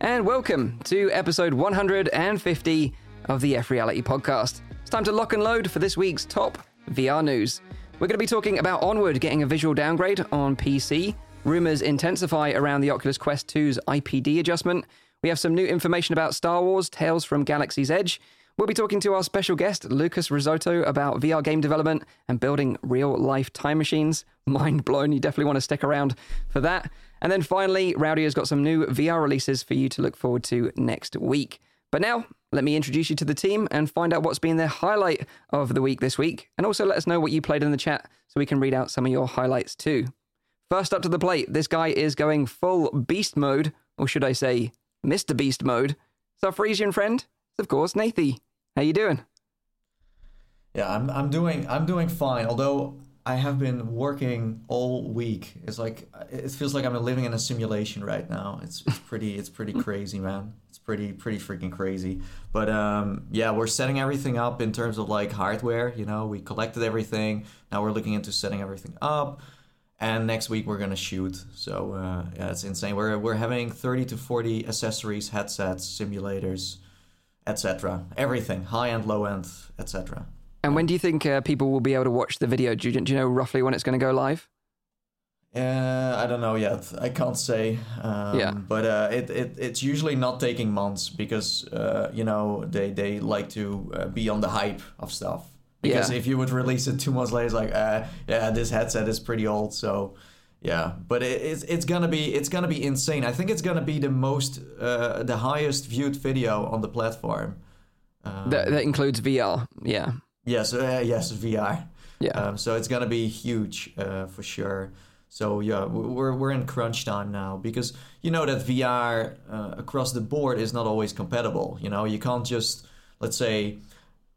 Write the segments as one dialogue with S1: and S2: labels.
S1: and welcome to episode 150 of the F Reality podcast. It's time to lock and load for this week's top VR news. We're going to be talking about Onward getting a visual downgrade on PC, rumors intensify around the Oculus Quest 2's IPD adjustment. We have some new information about Star Wars Tales from Galaxy's Edge. We'll be talking to our special guest, Lucas Rizzotto, about VR game development and building real life time machines. Mind blown. You definitely want to stick around for that. And then finally, Rowdy has got some new VR releases for you to look forward to next week. But now, let me introduce you to the team and find out what's been their highlight of the week this week. And also let us know what you played in the chat so we can read out some of your highlights too. First up to the plate, this guy is going full beast mode, or should I say, Mr. Beast mode. Our Frisian friend, it's of course, Nathie. How you doing?
S2: Yeah, I'm I'm doing I'm doing fine. Although I have been working all week. It's like it feels like I'm living in a simulation right now. It's it's pretty it's pretty crazy, man. It's pretty pretty freaking crazy. But um, yeah, we're setting everything up in terms of like hardware. You know, we collected everything. Now we're looking into setting everything up. And next week we're gonna shoot. So uh, yeah, it's insane. We're we're having 30 to 40 accessories, headsets, simulators, etc. Everything, high end, low end, etc.
S1: And when do you think uh, people will be able to watch the video? Do you, do you know roughly when it's going to go live?
S2: Uh, I don't know yet. I can't say. Um,
S1: Yeah.
S2: But uh, it, it it's usually not taking months because uh, you know they they like to uh, be on the hype of stuff. Because
S1: Yeah.
S2: if you would release it two months later, it's like, uh, yeah, this headset is pretty old. So yeah, but it, it's it's gonna be it's gonna be insane. I think it's gonna be the most uh, the highest viewed video on the platform. Um,
S1: That, that includes VR. Yeah.
S2: Yes, uh, yes, VR.
S1: Yeah.
S2: Um, so it's gonna be huge uh, for sure. So yeah, we're we're in crunch time now because you know that VR uh, across the board is not always compatible. You know, you can't just let's say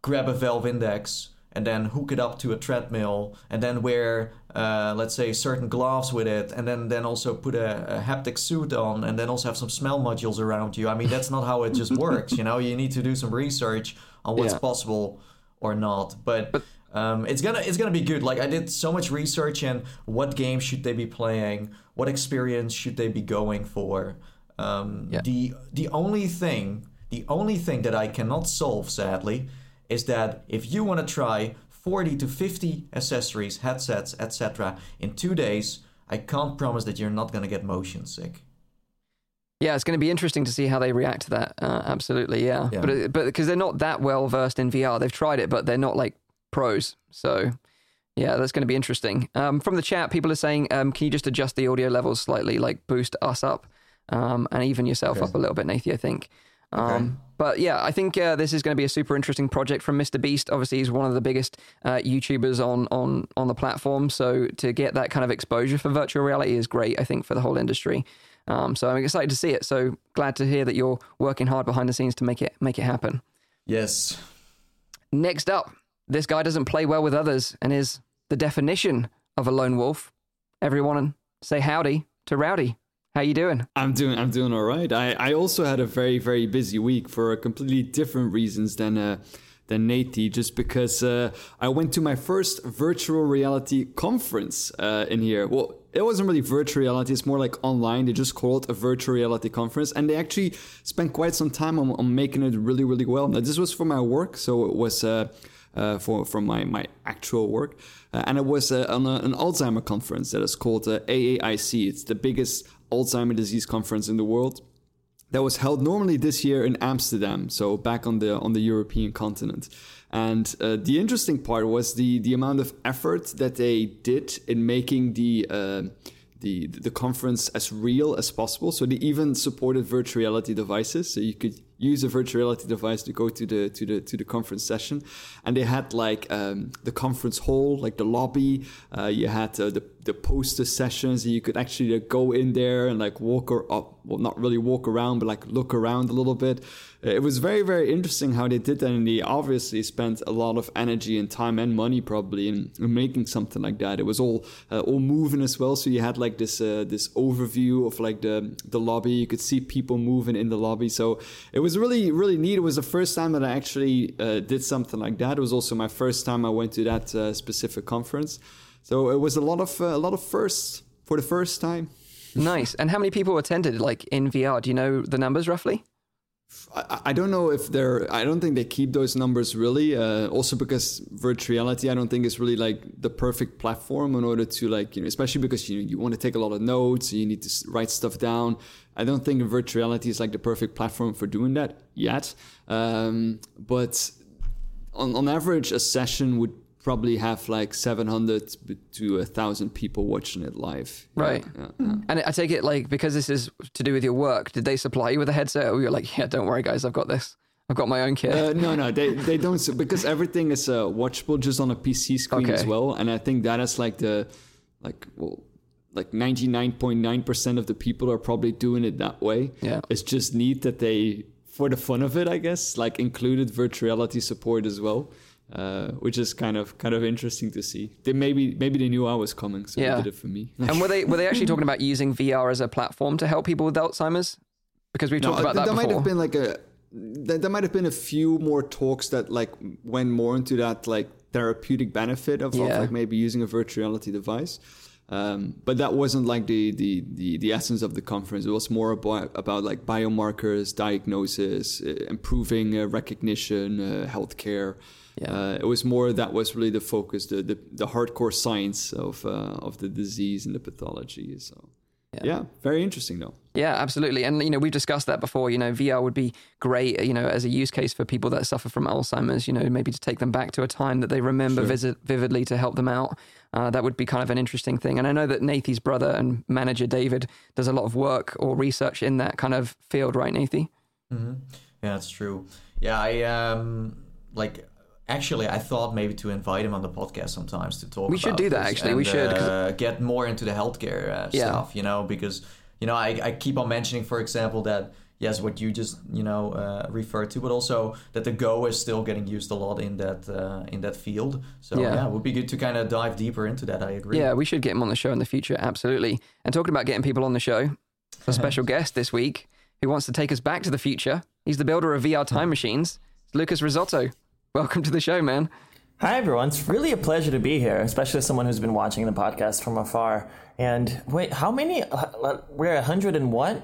S2: grab a Valve Index and then hook it up to a treadmill and then wear uh, let's say certain gloves with it and then then also put a, a haptic suit on and then also have some smell modules around you. I mean, that's not how it just works. You know, you need to do some research on what's
S1: Yeah.
S2: possible or not. But, um, it's gonna it's gonna be good. Like I did so much research in what games should they be playing, what experience should they be going for. Um,
S1: Yeah.
S2: The the only thing the only thing that I cannot solve, sadly, is that if you want to try 40 to 50 accessories, headsets, etc., in two days, I can't promise that you're not gonna get motion sick.
S1: Yeah, it's going to be interesting to see how they react to that. Uh, absolutely, yeah.
S2: Yeah.
S1: But but because they're not that well versed in VR, they've tried it, but they're not like pros. So yeah, that's going to be interesting. Um, from the chat, people are saying, um, can you just adjust the audio levels slightly, like boost us up, um, and even yourself
S2: Okay.
S1: up a little bit, Nathie? I think. Um,
S2: Okay.
S1: But yeah, I think uh, this is going to be a super interesting project from Mr. Beast. Obviously, he's one of the biggest uh, YouTubers on on on the platform. So to get that kind of exposure for virtual reality is great. I think for the whole industry. Um, so I'm excited to see it. So glad to hear that you're working hard behind the scenes to make it make it happen.
S2: Yes.
S1: Next up, this guy doesn't play well with others and is the definition of a lone wolf. Everyone say howdy to Rowdy. How you doing?
S3: I'm doing I'm doing all right. I, I also had a very very busy week for completely different reasons than uh, than Nathie, just because uh, I went to my first virtual reality conference uh, in here. Well, it wasn't really virtual reality; it's more like online. They just called it a virtual reality conference, and they actually spent quite some time on, on making it really really well. Now, this was for my work, so it was. Uh, uh, for from my my actual work, uh, and it was uh, on a, an Alzheimer conference that is called uh, AAIC. It's the biggest Alzheimer disease conference in the world that was held normally this year in Amsterdam, so back on the on the European continent. And uh, the interesting part was the the amount of effort that they did in making the uh, the the conference as real as possible. So they even supported virtual reality devices, so you could use a virtual reality device to go to the to the to the conference session. And they had like um, the conference hall, like the lobby. Uh, you had uh, the the poster sessions. You could actually uh, go in there and like walk or up, well, not really walk around, but like look around a little bit. Uh, It was very very interesting how they did that, and they obviously spent a lot of energy and time and money probably in, in making something like that. It was all uh, all moving as well, so you had like this uh, this overview of like the the lobby. You could see people moving in the lobby, so it was really really neat. It was the first time that I actually uh, did something like that. It was also my first time I went to that uh, specific conference, so it was a lot of uh, a lot of firsts for the first time.
S1: nice. And how many people attended, like in VR? Do you know the numbers roughly?
S3: I, I don't know if they're. I don't think they keep those numbers really. Uh, also because virtual reality, I don't think is really like the perfect platform in order to like you know, especially because you you want to take a lot of notes, you need to write stuff down. I don't think virtual reality is like the perfect platform for doing that yet. Um, but on on average, a session would probably have like 700 to a thousand people watching it live.
S1: Right. Yeah, yeah. And I take it like because this is to do with your work, did they supply you with a headset or you're like, yeah, don't worry guys, I've got this. I've got my own kit.
S3: Uh, no, no, they, they don't because everything is uh, watchable just on a PC screen okay. as well. And I think that is like the, like, well, like 99.9% of the people are probably doing it that way.
S1: Yeah.
S3: It's just neat that they, for the fun of it, I guess, like included virtual reality support as well uh, which is kind of kind of interesting to see. They maybe maybe they knew I was coming, so yeah. they did it for me.
S1: and were they were they actually talking about using VR as a platform to help people with Alzheimer's? Because we've talked about that.
S3: There
S1: before.
S3: might have been like a there might have been a few more talks that like went more into that like therapeutic benefit of, yeah. of like maybe using a virtual reality device. Um, but that wasn't like the, the, the, the, essence of the conference. It was more about, about like biomarkers, diagnosis, uh, improving uh, recognition, uh, healthcare. Yeah. Uh, it was more that was really the focus, the the, the hardcore science of uh, of the disease and the pathology. So. Yeah. yeah. very interesting though.
S1: Yeah, absolutely. And you know, we've discussed that before. You know, VR would be great, you know, as a use case for people that suffer from Alzheimer's, you know, maybe to take them back to a time that they remember sure. visit, vividly to help them out. Uh, that would be kind of an interesting thing. And I know that Nathie's brother and manager David does a lot of work or research in that kind of field, right, Nathie?
S2: Mm-hmm. Yeah, that's true. Yeah, I um like Actually, I thought maybe to invite him on the podcast sometimes to talk.
S1: We should do that. Actually,
S2: and,
S1: we should
S2: uh, get more into the healthcare uh, yeah. stuff. You know, because you know I, I keep on mentioning, for example, that yes, what you just you know uh, referred to, but also that the Go is still getting used a lot in that uh, in that field. So yeah. yeah, it would be good to kind of dive deeper into that. I agree.
S1: Yeah, we should get him on the show in the future. Absolutely. And talking about getting people on the show, a special guest this week who wants to take us back to the future. He's the builder of VR time machines. It's Lucas Rizzotto. Welcome to the show, man.
S4: Hi, everyone. It's really a pleasure to be here, especially as someone who's been watching the podcast from afar. And wait, how many? Uh, we're 100 and what?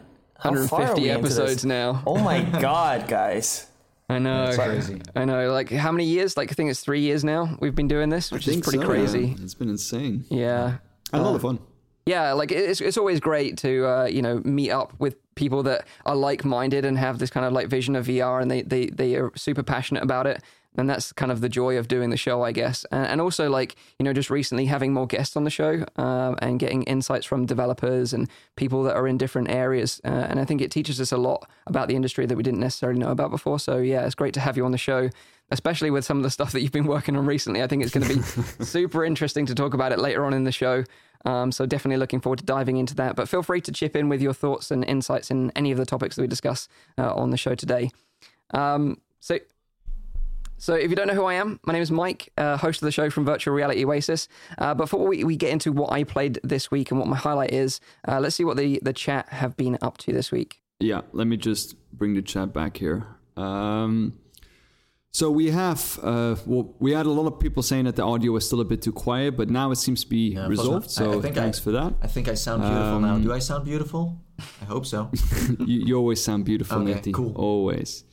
S1: 150 episodes now.
S4: Oh my god, guys.
S1: I know. That's crazy. I know. Like, how many years? Like, I think it's three years now we've been doing this, which is pretty so, crazy.
S3: Yeah. It's been insane.
S1: Yeah.
S3: a lot of fun.
S1: Yeah, like it's it's always great to uh, you know meet up with people that are like minded and have this kind of like vision of VR, and they they they are super passionate about it and that's kind of the joy of doing the show, I guess. And, and also, like you know, just recently having more guests on the show um, and getting insights from developers and people that are in different areas. Uh, and I think it teaches us a lot about the industry that we didn't necessarily know about before. So yeah, it's great to have you on the show, especially with some of the stuff that you've been working on recently. I think it's going to be super interesting to talk about it later on in the show. Um, so definitely looking forward to diving into that. But feel free to chip in with your thoughts and insights in any of the topics that we discuss uh, on the show today. Um, so so, if you don't know who I am, my name is Mike, uh, host of the show from Virtual Reality Oasis. Uh, before we, we get into what I played this week and what my highlight is, uh, let's see what the, the chat have been up to this week.
S3: Yeah, let me just bring the chat back here. Um, so we have, uh, well, we had a lot of people saying that the audio was still a bit too quiet, but now it seems to be yeah, resolved. So I, I thanks
S2: I,
S3: for that.
S2: I think I sound beautiful um, now. Do I sound beautiful? I hope so.
S3: you, you, always sound beautiful, okay, Nathie. Cool. Always.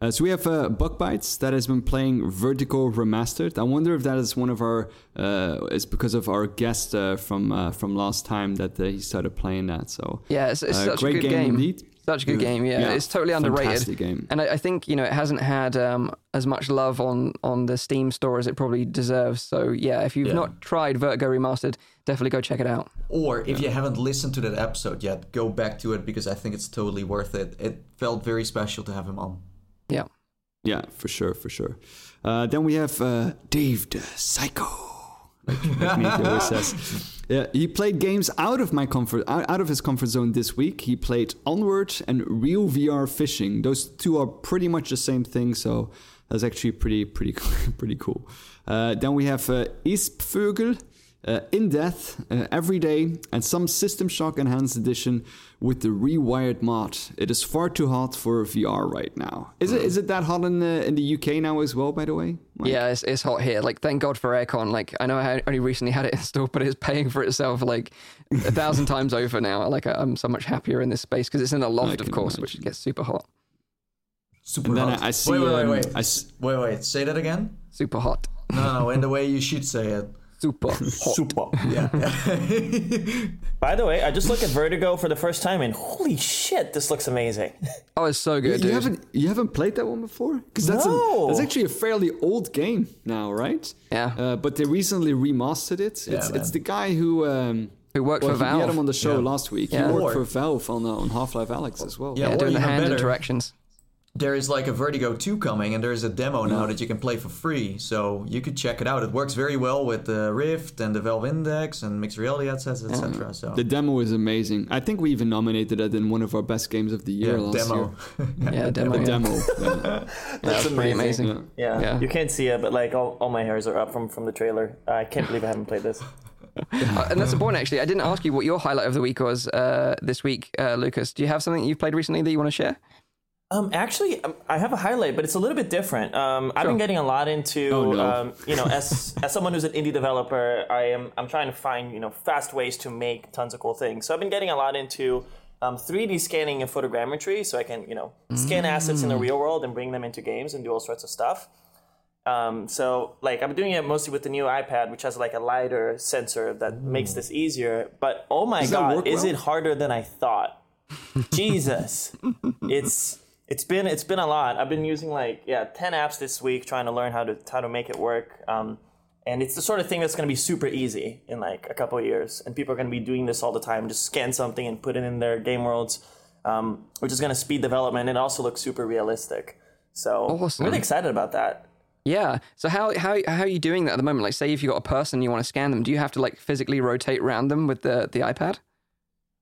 S3: Uh, so we have uh, Bugbytes that has been playing Vertigo Remastered. I wonder if that is one of our, uh, it's because of our guest uh, from uh, from last time that uh, he started playing that. So
S1: yeah, it's, it's such great a good game. game. Indeed. Such a good game, yeah. yeah. It's totally underrated.
S3: game.
S1: And I, I, think you know it hasn't had um, as much love on on the Steam store as it probably deserves. So yeah, if you've yeah. not tried Vertigo Remastered, definitely go check it out.
S2: Or if yeah. you haven't listened to that episode yet, go back to it because I think it's totally worth it. It felt very special to have him on.
S1: Yeah.
S3: Yeah, for sure, for sure. Uh, then we have uh, Dave the Psycho. Like, like always says. Yeah, he played games out of my comfort, out of his comfort zone this week. He played Onward and Real VR Fishing. Those two are pretty much the same thing, so that's actually pretty, pretty, pretty cool. Uh, then we have uh, Ispvögel. Uh, in depth uh, every day, and some System Shock Enhanced Edition with the rewired mod. It is far too hot for VR right now. Is it? Is it that hot in the in the UK now as well? By the way, Mike?
S1: Yeah, it's, it's hot here. Like, thank God for aircon. Like, I know I only recently had it installed, but it's paying for itself like a thousand times over now. Like, I'm so much happier in this space because it's in a loft, of
S3: can
S1: course, which gets super hot.
S2: Super
S3: And then
S2: hot.
S3: I, I see.
S2: Wait, wait, wait,
S3: um,
S2: wait.
S3: I s-
S2: Wait, wait. Say that again.
S1: Super hot.
S2: No, no, in the way you should say it.
S1: Super hot.
S4: Super.
S2: Yeah.
S4: By the way, I just looked at Vertigo for the first time, and holy shit, this looks amazing.
S1: Oh, it's so good,
S3: you
S1: dude.
S3: haven't you haven't played that one before? Because that's
S4: No.
S3: a, that's actually a fairly old game now, right?
S1: Yeah.
S3: Uh, but they recently remastered it.
S2: Yeah,
S3: it's
S2: man.
S3: it's the guy who um,
S1: Who worked
S3: well,
S1: for
S3: he- we had him
S1: Valve.
S3: on the show
S2: Yeah.
S3: last week.
S1: Yeah.
S3: He worked
S2: Or-
S3: for Valve on uh, on Half Life Alyx as well.
S2: Yeah.
S1: Yeah, doing the hand
S2: better.
S1: interactions.
S2: There is like a Vertigo 2 coming, and there's a demo now that you can play for free. So you could check it out. It works very well with the Rift and the Valve Index and mixed reality headsets, etc. So
S3: The demo is amazing. I think we even nominated it in one of our best games of the year
S2: yeah,
S3: last
S2: demo.
S3: year.
S1: Yeah, demo.
S3: The
S1: yeah.
S3: demo. yeah.
S1: Yeah, that's pretty amazing.
S3: Yeah.
S4: Yeah.
S1: Yeah.
S4: You can't see it, but like all, all my hairs are up from, from the trailer. I can't believe I haven't played this.
S1: Uh, and that's the point, actually. I didn't ask you what your highlight of the week was uh, this week, uh, Lucas. Do you have something you've played recently that you want to share?
S4: Um, actually, um, I have a highlight, but it's a little bit different. Um, I've
S1: Sure.
S4: been getting a lot into,
S3: Oh, no.
S4: um, you know, as as someone who's an indie developer, I am I'm trying to find you know fast ways to make tons of cool things. So I've been getting a lot into um, 3D scanning and photogrammetry, so I can you know scan assets in the real world and bring them into games and do all sorts of stuff. Um, so like I'm doing it mostly with the new iPad, which has like a LiDAR sensor that makes this easier. But oh my
S3: Does
S4: god, is
S3: well?
S4: it harder than I thought? Jesus, it's it's been it's been a lot. I've been using like yeah ten apps this week trying to learn how to how to make it work. Um, and it's the sort of thing that's going to be super easy in like a couple of years, and people are going to be doing this all the time. Just scan something and put it in their game worlds, um, which is going to speed development and also look super realistic. So
S1: Awesome.
S4: I'm really excited about that.
S1: Yeah. So how how how are you doing that at the moment? Like, say if you got a person you want to scan them, do you have to like physically rotate around them with the the iPad?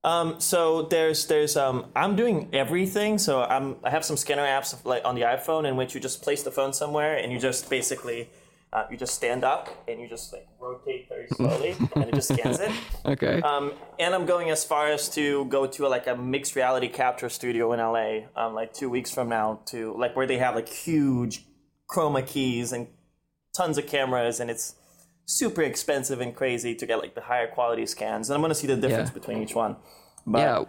S4: Um, so there's there's um I'm doing everything. So I'm I have some scanner apps like on the iPhone in which you just place the phone somewhere and you just basically uh, you just stand up and you just like rotate very slowly and it just scans it.
S1: Okay.
S4: Um, and I'm going as far as to go to like a mixed reality capture studio in LA, um, like two weeks from now, to like where they have like huge chroma keys and tons of cameras, and it's super expensive and crazy to get like the higher quality scans. And I'm going to see the difference
S1: Yeah.
S4: between each one. But
S1: yeah.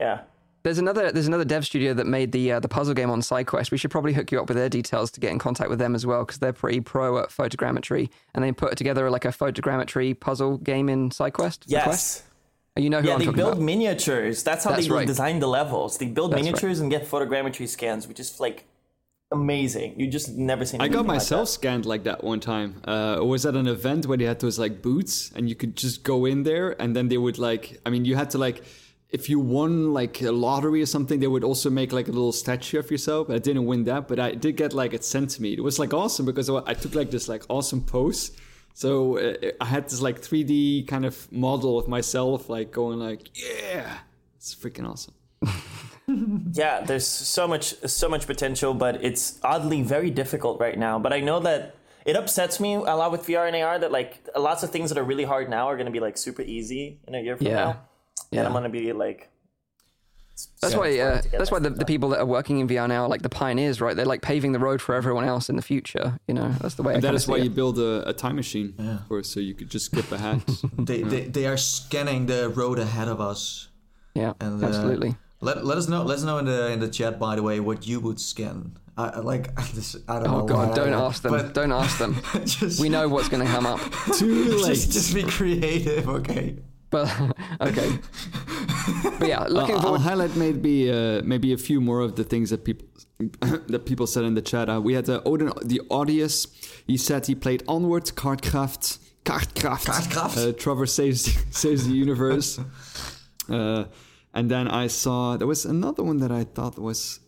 S4: yeah.
S1: There's another there's another dev studio that made the uh, the puzzle game on SideQuest. We should probably hook you up with their details to get in contact with them as well because they're pretty pro at photogrammetry and they put together like a photogrammetry puzzle game in SideQuest.
S4: Yes.
S1: You know who
S4: Yeah,
S1: I'm
S4: they build
S1: about.
S4: miniatures. That's how
S1: That's
S4: they
S1: right.
S4: design the levels. They build
S1: That's right.
S4: miniatures and get photogrammetry scans, which is like amazing. You just never seen.
S3: I got
S4: like
S3: myself
S4: that.
S3: scanned like that one time. Uh, was at an event where they had those like boots, and you could just go in there, and then they would like. I mean, you had to like, if you won like a lottery or something, they would also make like a little statue of yourself. I didn't win that, but I did get like it sent to me. It was like awesome because I took like this like awesome pose. So uh, I had this like 3D kind of model of myself, like going like, yeah, it's freaking awesome.
S4: Yeah, there's so much so much potential, but it's oddly very difficult right now. But I know that it upsets me a lot with VR and AR that like lots of things that are really hard now are going to be like super easy in a year from
S1: Yeah.
S4: now,
S1: Yeah.
S4: and I'm going to be like.
S1: That's why,
S4: much
S1: uh,
S4: work to get
S1: that's why the, the people that are working in VR now are like the pioneers, right? They're like paving the road for everyone else in the future. You know, that's the way. I
S3: And that
S1: kinda
S3: is
S1: see
S3: why
S1: it.
S3: you build a, a time machine, for so you could just skip ahead.
S2: they, they they are scanning the road ahead of us.
S1: Yeah,
S2: And, uh,
S1: absolutely.
S2: Let, let us know. Let us know in the in the chat. By the way, what you would scan. I, I like this. I don't know.
S1: Oh God, don't
S2: I-
S1: ask them.
S2: but
S1: Don't ask them.
S2: just,
S1: We know what's going to come up.
S3: Too late.
S2: Just, just be creative, okay?
S1: But okay. But yeah, looking
S3: I'll,
S1: forward.
S3: I'll highlight maybe uh, maybe a few more of the things that people that people said in the chat. Uh, we had uh, Odin the Audius. He said he played Onward, Cardcraft, Cardcraft.
S2: Cardcraft.
S3: Uh, Trevor saves saves the universe. uh, and then I saw there was another one that I thought was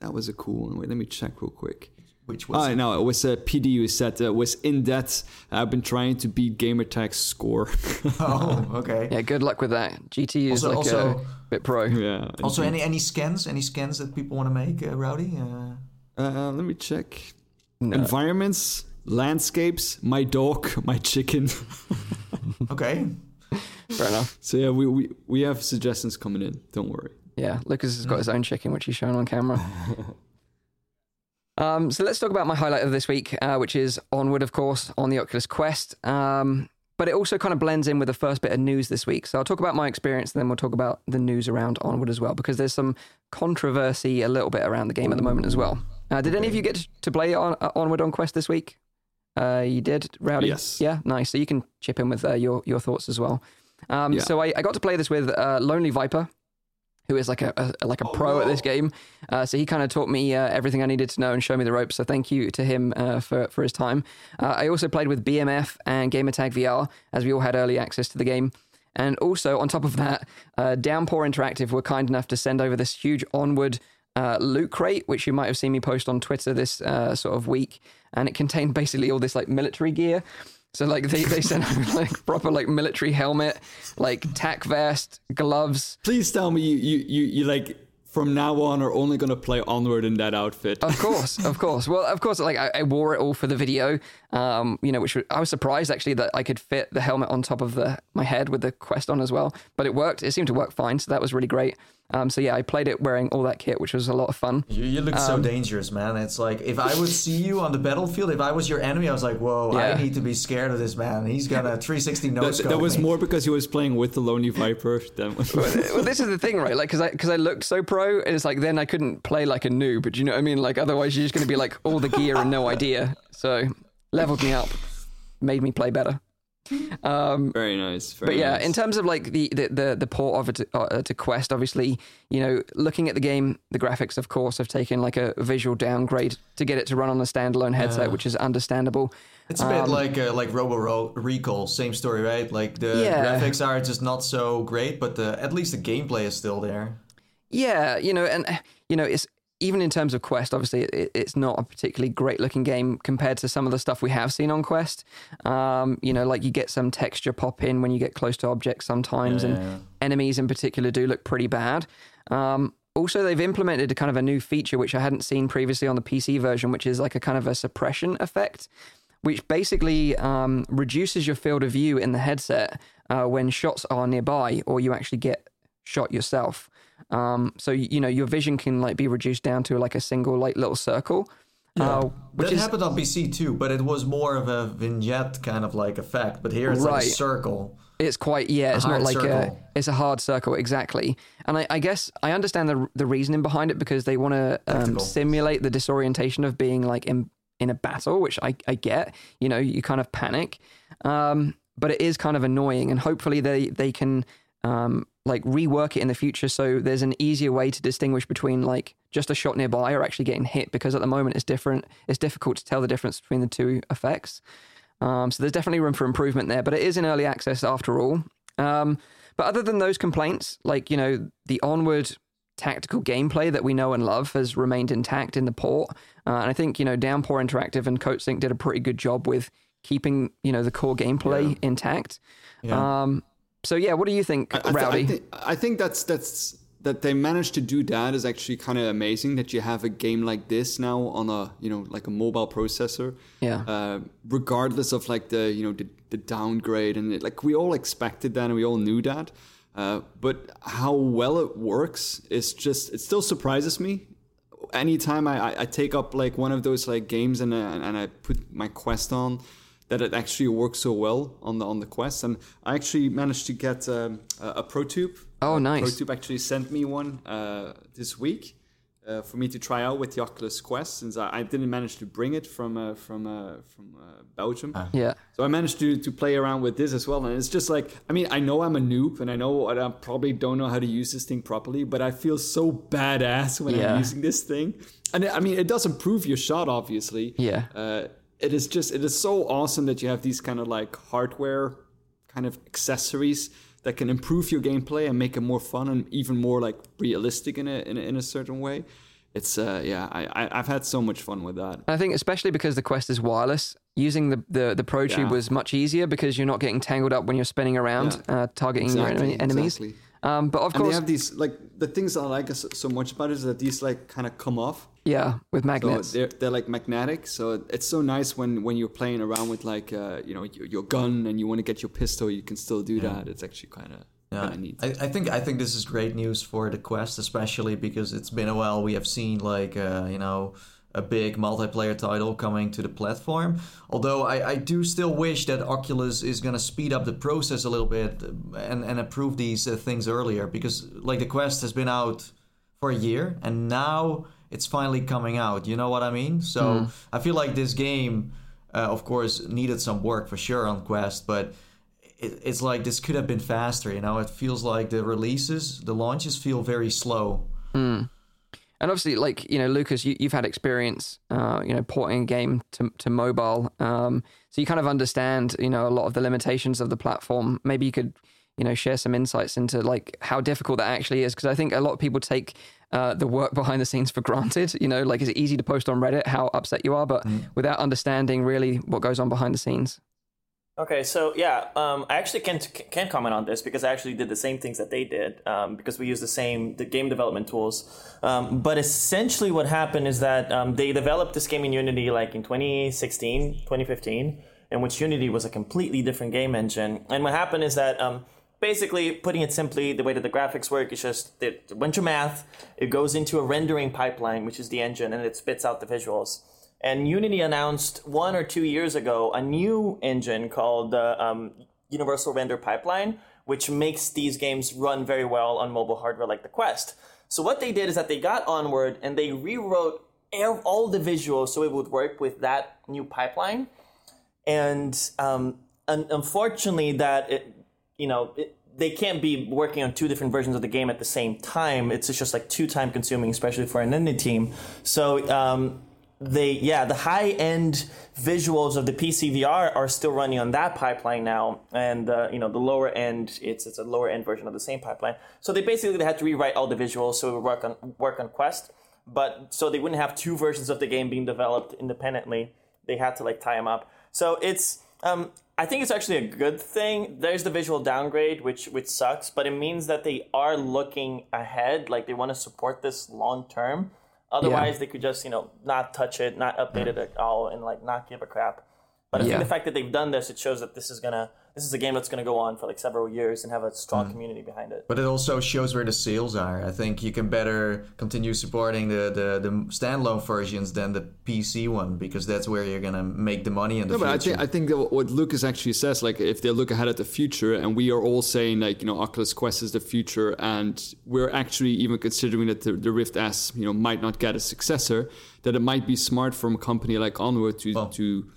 S3: that was a cool one. Wait, let me check real quick.
S2: Which was
S3: Oh, no, it was a PDU set. said uh, was in depth. I've been trying to beat Gamertag's score.
S2: oh okay.
S1: Yeah, good luck with that. GT is
S2: Also-
S1: like
S2: also-
S1: a bit pro.
S3: yeah.
S2: Also, any any scans? Any scans that people want to make, uh, Rowdy? Uh,
S3: Uh, let me check.
S1: No.
S3: Environments, landscapes, my dog, my chicken.
S2: Okay.
S1: Fair enough.
S3: So yeah, we, we we have suggestions coming in. Don't worry.
S1: Yeah, Lucas has got his own chicken, which he's shown on camera. um, so let's talk about my highlight of this week, uh, which is Onward, of course, on the Oculus Quest. Um, but it also kind of blends in with the first bit of news this week. So I'll talk about my experience, and then we'll talk about the news around Onward as well, because there's some controversy a little bit around the game at the moment as well. Uh, did any of you get to play on, uh, Onward on Quest this week? Uh, you did, Rowdy?
S3: Yes.
S1: Yeah, nice. So you can chip in with uh, your, your thoughts as well. Um,
S3: Yeah.
S1: So I, I got to play this with uh, Lonely Viper, who is like a, a like a pro at this game. Uh, so he kind of taught me uh, everything I needed to know and show me the ropes. So thank you to him uh, for for his time. Uh, I also played with BMF and Gamertag VR as we all had early access to the game. And also on top of that, uh, Downpour Interactive were kind enough to send over this huge onward. Uh, loot crate, which you might have seen me post on Twitter this uh, sort of week, and it contained basically all this like military gear. So like they, they sent over like proper like military helmet, like tack vest, gloves,
S3: Please tell me you you you, you like from now on are only gonna play onward in that outfit.
S1: Of course, of course. Well, of course, like I, I wore it all for the video. Um, you know, which I was surprised actually that I could fit the helmet on top of the my head with the quest on as well. But it worked. It seemed to work fine, so that was really great. Um, so yeah, I played it wearing all that kit, which was a lot of fun.
S2: You, you look
S1: Um,
S2: so dangerous, man. It's like if I would see you on the battlefield, if I was your enemy, I was like, whoa,
S1: Yeah.
S2: I need to be scared of this man. He's got a 360 no
S3: that,
S2: scope.
S3: that was
S2: me.
S3: more because he was playing with the lonely viper than
S1: well, this is the thing, right? Like, because I because I looked so pro, and it's like then I couldn't play like a noob. But you know what I mean? Like, otherwise you're just going to be like all the gear and no idea. So leveled me up, made me play better. Um,
S3: very nice. Very
S1: but yeah,
S3: nice.
S1: in terms of like the the the, the port of it to, uh, to Quest, obviously, you know, looking at the game, the graphics, of course, have taken like a visual downgrade to get it to run on a standalone headset,
S2: Yeah.
S1: which is understandable.
S2: It's a bit
S1: Um,
S2: like uh, like Robo Ro- Recall, same story, right? Like the
S1: Yeah.
S2: graphics are just not so great, but the, at least the gameplay is still there.
S1: Yeah, you know, and you know, it's even in terms of Quest, obviously, it, it's not a particularly great looking game compared to some of the stuff we have seen on Quest. Um, you know, like you get some texture pop in when you get close to objects sometimes,
S2: Yeah.
S1: and enemies in particular do look pretty bad. Um, also, they've implemented a kind of a new feature which I hadn't seen previously on the PC version, which is like a kind of a suppression effect, which basically um, reduces your field of view in the headset uh, when shots are nearby or you actually get shot yourself. Um, so you know your vision can like be reduced down to like a single like little circle, uh, which
S2: that
S1: is
S2: happened on PC too, but it was more of a vignette kind of like effect. But here it's like a circle.
S1: It's quite yeah. It's not like a. It's a hard circle exactly, and I, I guess I understand the the reasoning behind it because they want to um, simulate the disorientation of being like in in a battle, which I I get. You know, you kind of panic, um, but it is kind of annoying, and hopefully they they can um like rework it in the future so there's an easier way to distinguish between like just a shot nearby or actually getting hit because at the moment it's different. It's difficult to tell the difference between the two effects. Um, so there's definitely room for improvement there, but it is in early access after all. Um, but other than those complaints, like, you know, the onward tactical gameplay that we know and love has remained intact in the port. Uh, and I think, you know, Downpour Interactive and Coatsink did a pretty good job with keeping, you know, the core gameplay intact.
S2: Yeah.
S1: Um, so yeah, what do you think,
S3: I, I, th-
S1: Rowdy?
S3: I, thi- I think that's that's that they managed to do that is actually kind of amazing that you have a game like this now on a you know like a mobile processor
S1: Yeah.
S3: uh, regardless of like the you know the, the downgrade and it, like we all expected that and we all knew that uh, but how well it works is just it still surprises me anytime I, I, I take up like one of those like games and, uh, and I put my quest on that it actually works so well on the on the quest and I actually managed to get um, a, a ProTube.
S1: Oh,
S3: Uh,
S1: nice.
S3: ProTube actually sent me one uh, this week uh, for me to try out with the Oculus Quest since I, I didn't manage to bring it from uh, from uh, from uh, Belgium.
S1: yeah.
S3: So I managed to, to play around with this as well. And it's just like, I mean, I know I'm a noob and I know I probably don't know how to use this thing properly, but I feel so badass when
S1: Yeah.
S3: I'm using this thing. And I mean, it does improve your shot, obviously.
S1: Yeah.
S3: It is just, it is so awesome that you have these kind of like hardware kind of accessories that can improve your gameplay and make it more fun and even more like realistic in a, in a, in a certain way. It's, uh, yeah, I, I, I've had so much fun with that.
S1: I think especially because the Quest is wireless, using the the, the Pro Tube
S3: Yeah.
S1: was much easier because you're not getting tangled up when you're spinning around, uh, targeting your
S3: Exactly,
S1: enemy, enemies.
S3: exactly.
S1: Um, but of course.
S3: And they have these like the things I like so so much about it is that these like kind of come off.
S1: yeah, with
S3: So
S1: magnets.
S3: they're they're like magnetic. So it's so nice when when you're playing around with like uh, you know your, your gun and you want to get your pistol, you can still do that. It's actually kind of
S2: Yeah,
S3: kind of neat.
S2: I, I think I think this is great news for the Quest, especially because it's been a while. We have seen like uh, you know a big multiplayer title coming to the platform. Although I, I do still wish that Oculus is gonna speed up the process a little bit and and approve these uh, things earlier because like the Quest has been out for a year and now it's finally coming out. You know what I mean? So I feel like this game, uh, of course, needed some work for sure on Quest, but it, it's like this could have been faster. You know, it feels like the releases, the launches feel very slow.
S1: And obviously, like you know, Lucas, you, you've had experience, uh, you know, porting a game to to mobile, um, so you kind of understand, you know, a lot of the limitations of the platform. Maybe you could, you know, share some insights into like how difficult that actually is, because I think a lot of people take uh, the work behind the scenes for granted. You know, like is it easy to post on Reddit how upset you are, but without understanding really what goes on behind the scenes.
S4: Okay, so yeah, um, I actually can can comment on this because I actually did the same things that they did um, because we use the same the game development tools. Um, but essentially, what happened is that um, they developed this game in Unity like in 2016, 2015, in which Unity was a completely different game engine. And what happened is that um, basically, putting it simply, the way that the graphics work is just a bunch of math. It goes into a rendering pipeline, which is the engine, and it spits out the visuals. And Unity announced one or two years ago a new engine called uh, um, Universal Render Pipeline, which makes these games run very well on mobile hardware like the Quest. So what they did is that they got Onward and they rewrote all the visuals so it would work with that new pipeline. And um, un- unfortunately, that it, you know. It, they can't be working on two different versions of the game at the same time. It's just like too time consuming, especially for an indie team. So um, they yeah the high end visuals of the PC VR are still running on that pipeline now, and uh, you know the lower end it's it's a lower end version of the same pipeline. So they basically they had to rewrite all the visuals so it would work on work on Quest, but so they wouldn't have two versions of the game being developed independently. They had to like tie them up. So it's um, I think it's actually a good thing. There's the visual downgrade, which which sucks, but it means that they are looking ahead. Like they want to support this long term. Otherwise, they could just you know not touch it, not update it at all, and like not give a crap. But I
S1: Yeah.
S4: think the fact that they've done this, it shows that this is gonna this is a game that's gonna go on for like several years and have a strong mm-hmm. community behind it.
S2: But it also shows where the sales are. I think you can better continue supporting the, the, the standalone versions than the PC one because that's where you're gonna make the money in the
S3: No, but I think I think that what Lucas actually says, like if they look ahead at the future, and we are all saying like you know Oculus Quest is the future, and we're actually even considering that the, the Rift S you know might not get a successor, that it might be smart from a company like Onward to to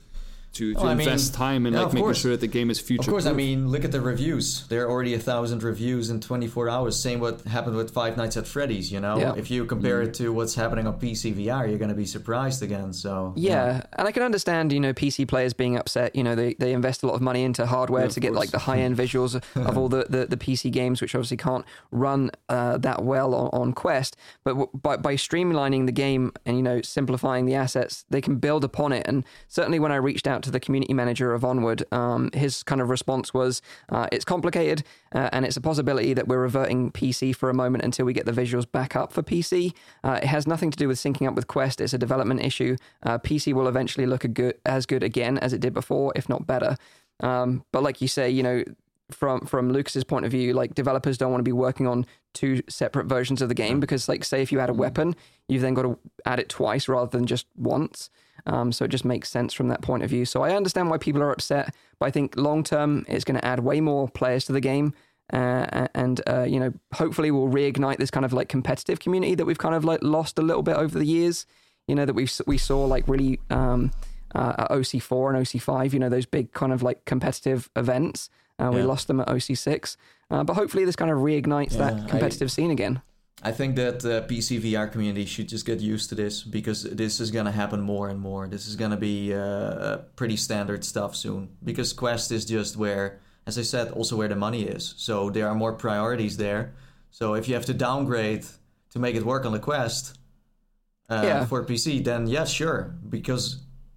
S3: to, to
S2: Well, I mean,
S3: invest time in
S2: yeah,
S3: like making
S2: course.
S3: sure that the game is future.
S2: Of course, I mean, look at the reviews. There are already a thousand reviews in 24 hours. Same what happened with Five Nights at Freddy's. You know,
S1: Yeah.
S2: if you compare
S3: Mm.
S2: it to what's happening on PC VR, you're gonna be surprised again. So
S1: Yeah, and I can understand, you know, PC players being upset. You know, they, they invest a lot of money into hardware
S3: Yeah,
S1: to
S3: of
S1: get like the high end visuals of all the, the, the PC games, which obviously can't run uh, that well on, on Quest. But w- by, by streamlining the game and, you know, simplifying the assets, they can build upon it. And certainly when I reached out to the community manager of Onward, um, his kind of response was uh, it's complicated uh, and it's a possibility that we're reverting PC for a moment until we get the visuals back up for PC. Uh, it has nothing to do with syncing up with Quest. It's a development issue. Uh, PC will eventually look good, as good again as it did before, if not better. Um, but like you say, you know, from from Lucas's point of view, like developers don't want to be working on two separate versions of the game because, like, say if you add a weapon, you've then got to add it twice rather than just once. Um, so it just makes sense from that point of view. So I understand why people are upset, but I think long term it's going to add way more players to the game. Uh, and uh, you know, hopefully, we'll reignite this kind of like competitive community that we've kind of like lost a little bit over the years. You know that we we saw like really um, uh, at OC4 and OC5. You know those big kind of like competitive events. Uh, We
S2: Yeah.
S1: lost them at OC6, uh, but hopefully this kind of reignites
S2: Yeah,
S1: that
S2: I-
S1: competitive scene again.
S2: I think that the PC VR community should just get used to this because this is gonna happen more and more. This is gonna be uh, pretty standard stuff soon because Quest is just where, as I said, also where the money is. So there are more priorities there. So if you have to downgrade to make it work on the Quest uh,
S1: Yeah.
S2: for PC, then yeah, sure, because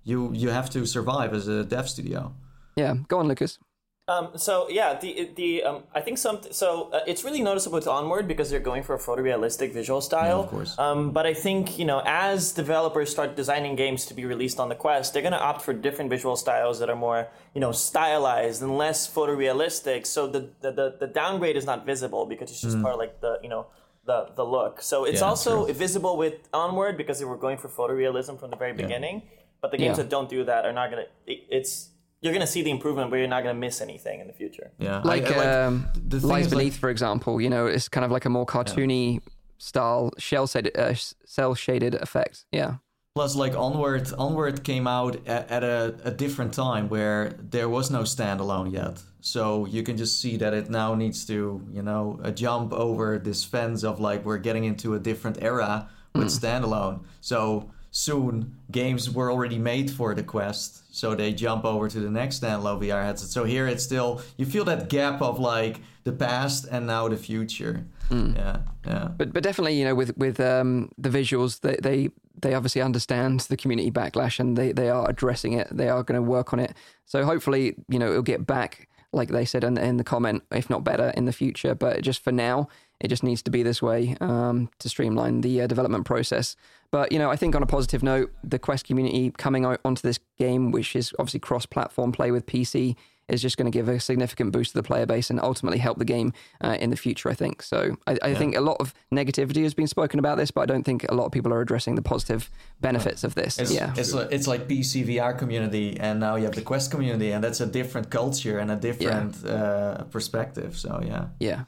S2: you you have to survive as a dev studio.
S1: Yeah, go on, Lucas.
S4: Um, so yeah, the the um, I think some so uh, it's really noticeable with Onward because they're going for a photorealistic visual style.
S2: of course.
S4: Um, but I think you know as developers start designing games to be released on the Quest, they're going to opt for different visual styles that are more you know stylized and less photorealistic. So the the the, the downgrade is not visible because it's just part of like the you know. The, the look. So it's
S2: Mm. Yeah,
S4: also
S2: true.
S4: visible with Onward because they were going for photorealism from the very beginning. But the games
S1: Yeah.
S4: that don't do that are not gonna. It, it's you're gonna see the improvement, but you're not gonna miss anything in the future.
S2: Yeah,
S1: Like,
S2: I-
S1: um,
S2: the
S1: Lies
S2: is, like-
S1: Beneath, for example, you know, it's kind of like a more cartoony style, shell shaded, uh, cell shaded effect. Yeah.
S2: Plus, like Onward, Onward came out at, at a, a different time where there was no standalone yet. So you can just see that it now needs to, you know, uh, jump over this fence of like we're getting into a different era with standalone. So soon games were already made for the Quest, so they jump over to the next standalone VR headset. So here it's still you feel that gap of like the past and now the future. Yeah, yeah.
S1: But but definitely, you know, with with um, the visuals, they, they they obviously understand the community backlash and they, they are addressing it. They are going to work on it. So hopefully, you know, it'll get back like they said in, in the comment, if not better in the future. But just for now, it just needs to be this way um, to streamline the uh, development process. But you know, I think on a positive note, the Quest community coming out onto this game, which is obviously cross-platform play with PC, is just going to give a significant boost to the player base and ultimately help the game uh, in the future. I think so. I, I think a lot of negativity has been spoken about this, but I don't think a lot of people are addressing the positive benefits of this.
S2: It's,
S1: yeah,
S2: it's like, it's like PC VR community, and now you have the Quest community, and that's a different culture and a different uh, perspective. So yeah,
S1: Yeah.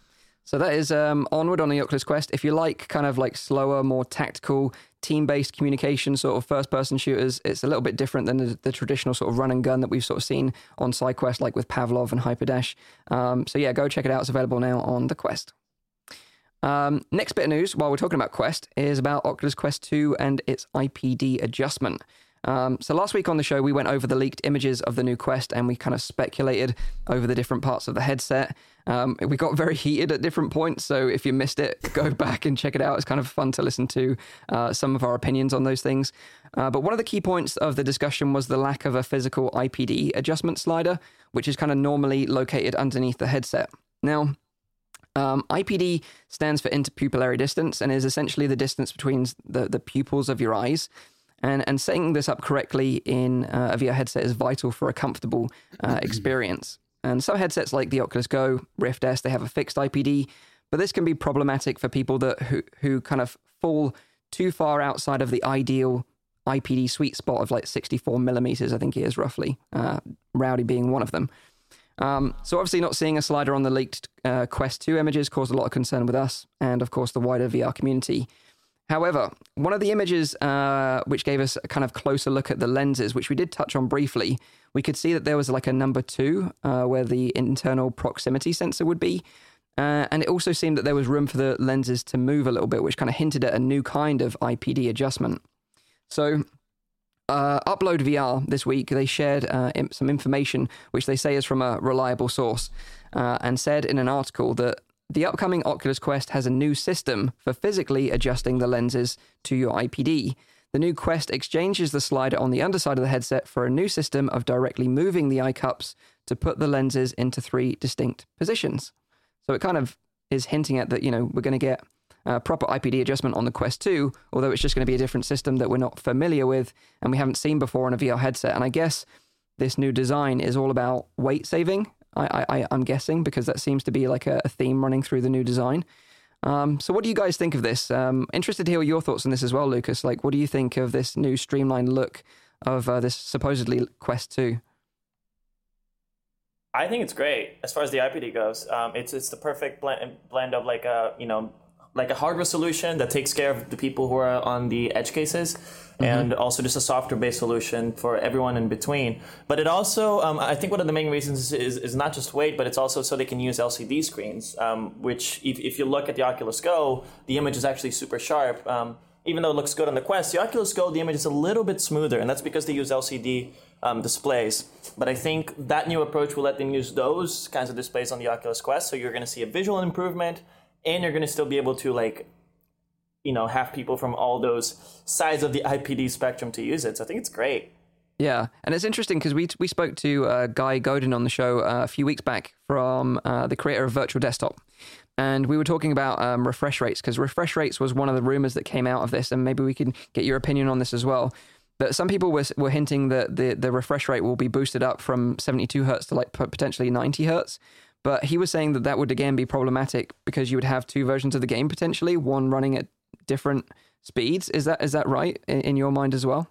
S1: So that is um, onward on the Oculus Quest. If you like kind of like slower, more tactical, team-based communication sort of first-person shooters, it's a little bit different than the, the traditional sort of run and gun that we've sort of seen on SideQuest, like with Pavlov and Hyperdash. Um, so yeah, go check it out. It's available now on the Quest. Um, next bit of news, while we're talking about Quest, is about Oculus Quest 2 and its IPD adjustment. Um, so last week on the show, we went over the leaked images of the new Quest and we kind of speculated over the different parts of the headset. Um, we got very heated at different points, so if you missed it, go back and check it out. It's kind of fun to listen to uh, some of our opinions on those things. Uh, but one of the key points of the discussion was the lack of a physical IPD adjustment slider, which is kind of normally located underneath the headset. Now, um, IPD stands for interpupillary distance and is essentially the distance between the, the pupils of your eyes. And, and setting this up correctly in uh, a VR headset is vital for a comfortable uh, experience. And some headsets like the Oculus Go, Rift S, they have a fixed IPD, but this can be problematic for people that who, who kind of fall too far outside of the ideal IPD sweet spot of like 64 millimeters, I think it is roughly, uh, Rowdy being one of them. Um, so obviously, not seeing a slider on the leaked uh, Quest 2 images caused a lot of concern with us and, of course, the wider VR community. However, one of the images uh, which gave us a kind of closer look at the lenses, which we did touch on briefly, we could see that there was like a number two uh, where the internal proximity sensor would be. Uh, and it also seemed that there was room for the lenses to move a little bit, which kind of hinted at a new kind of IPD adjustment. So, uh, Upload VR this week, they shared uh, some information which they say is from a reliable source uh, and said in an article that the upcoming Oculus Quest has a new system for physically adjusting the lenses to your IPD. The new Quest exchanges the slider on the underside of the headset for a new system of directly moving the eye cups to put the lenses into three distinct positions. So it kind of is hinting at that, you know, we're going to get uh, proper IPD adjustment on the Quest 2, although it's just going to be a different system that we're not familiar with and we haven't seen before on a VR headset. And I guess this new design is all about weight saving. I, I, I'm guessing because that seems to be like a, a theme running through the new design. Um, so, what do you guys think of this? Um, interested to hear your thoughts on this as well, Lucas. Like, what do you think of this new streamlined look of uh, this supposedly Quest 2?
S4: I think it's great as far as the IPD goes. Um, it's it's the perfect blend blend of like a you know like a hardware solution that takes care of the people who are on the edge cases, and also just a software based solution for everyone in between. But it also, um, I think, one of the main reasons is, is not just weight, but it's also so they can use LCD screens. Um, which, if, if you look at the Oculus Go, the image is actually super sharp. Um, even though it looks good on the Quest, the Oculus Go, the image is a little bit smoother, and that's because they use LCD um, displays. But I think that new approach will let them use those kinds of displays on the Oculus Quest, so you're going to see a visual improvement, and you're going to still be able to like, you know, have people from all those sides of the IPD spectrum to use it. So I think it's great.
S1: Yeah, and it's interesting because we we spoke to uh, Guy Godin on the show uh, a few weeks back from uh, the creator of Virtual Desktop, and we were talking about um, refresh rates because refresh rates was one of the rumors that came out of this, and maybe we can get your opinion on this as well. But some people were were hinting that the the refresh rate will be boosted up from 72 hertz to like potentially 90 hertz. But he was saying that that would again be problematic because you would have two versions of the game potentially, one running at different speeds. Is that is that right in, in your mind as well?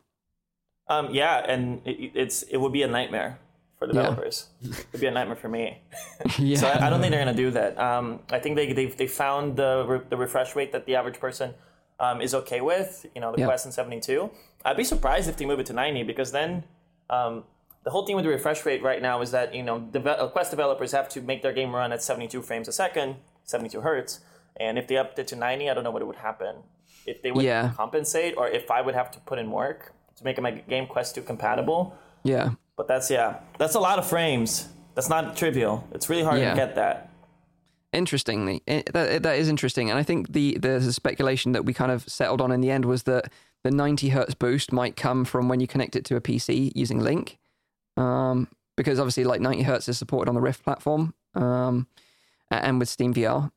S4: Um, yeah, and it, it's it would be a nightmare for developers. Yeah. It'd be a nightmare for me. yeah. So I, I, don't think they're gonna do that. Um, I think they they they found the re, the refresh rate that the average person um, is okay with. You know, the yeah. Quest in seventy two. I'd be surprised if they move it to ninety because then. Um, the whole thing with the refresh rate right now is that you know deve- uh, Quest developers have to make their game run at 72 frames a second, 72 hertz, and if they upped it to 90, I don't know what it would happen. If they would yeah. compensate, or if I would have to put in work to make my game Quest 2 compatible.
S1: Yeah.
S4: But that's yeah, that's a lot of frames. That's not trivial. It's really hard yeah. to get that.
S1: Interestingly, it, that eh, that is interesting, and I think the the speculation that we kind of settled on in the end was that the 90 hertz boost might come from when you connect it to a PC using Link, um, because obviously like 90 hertz is supported on the Rift platform, um, and with Steam VR.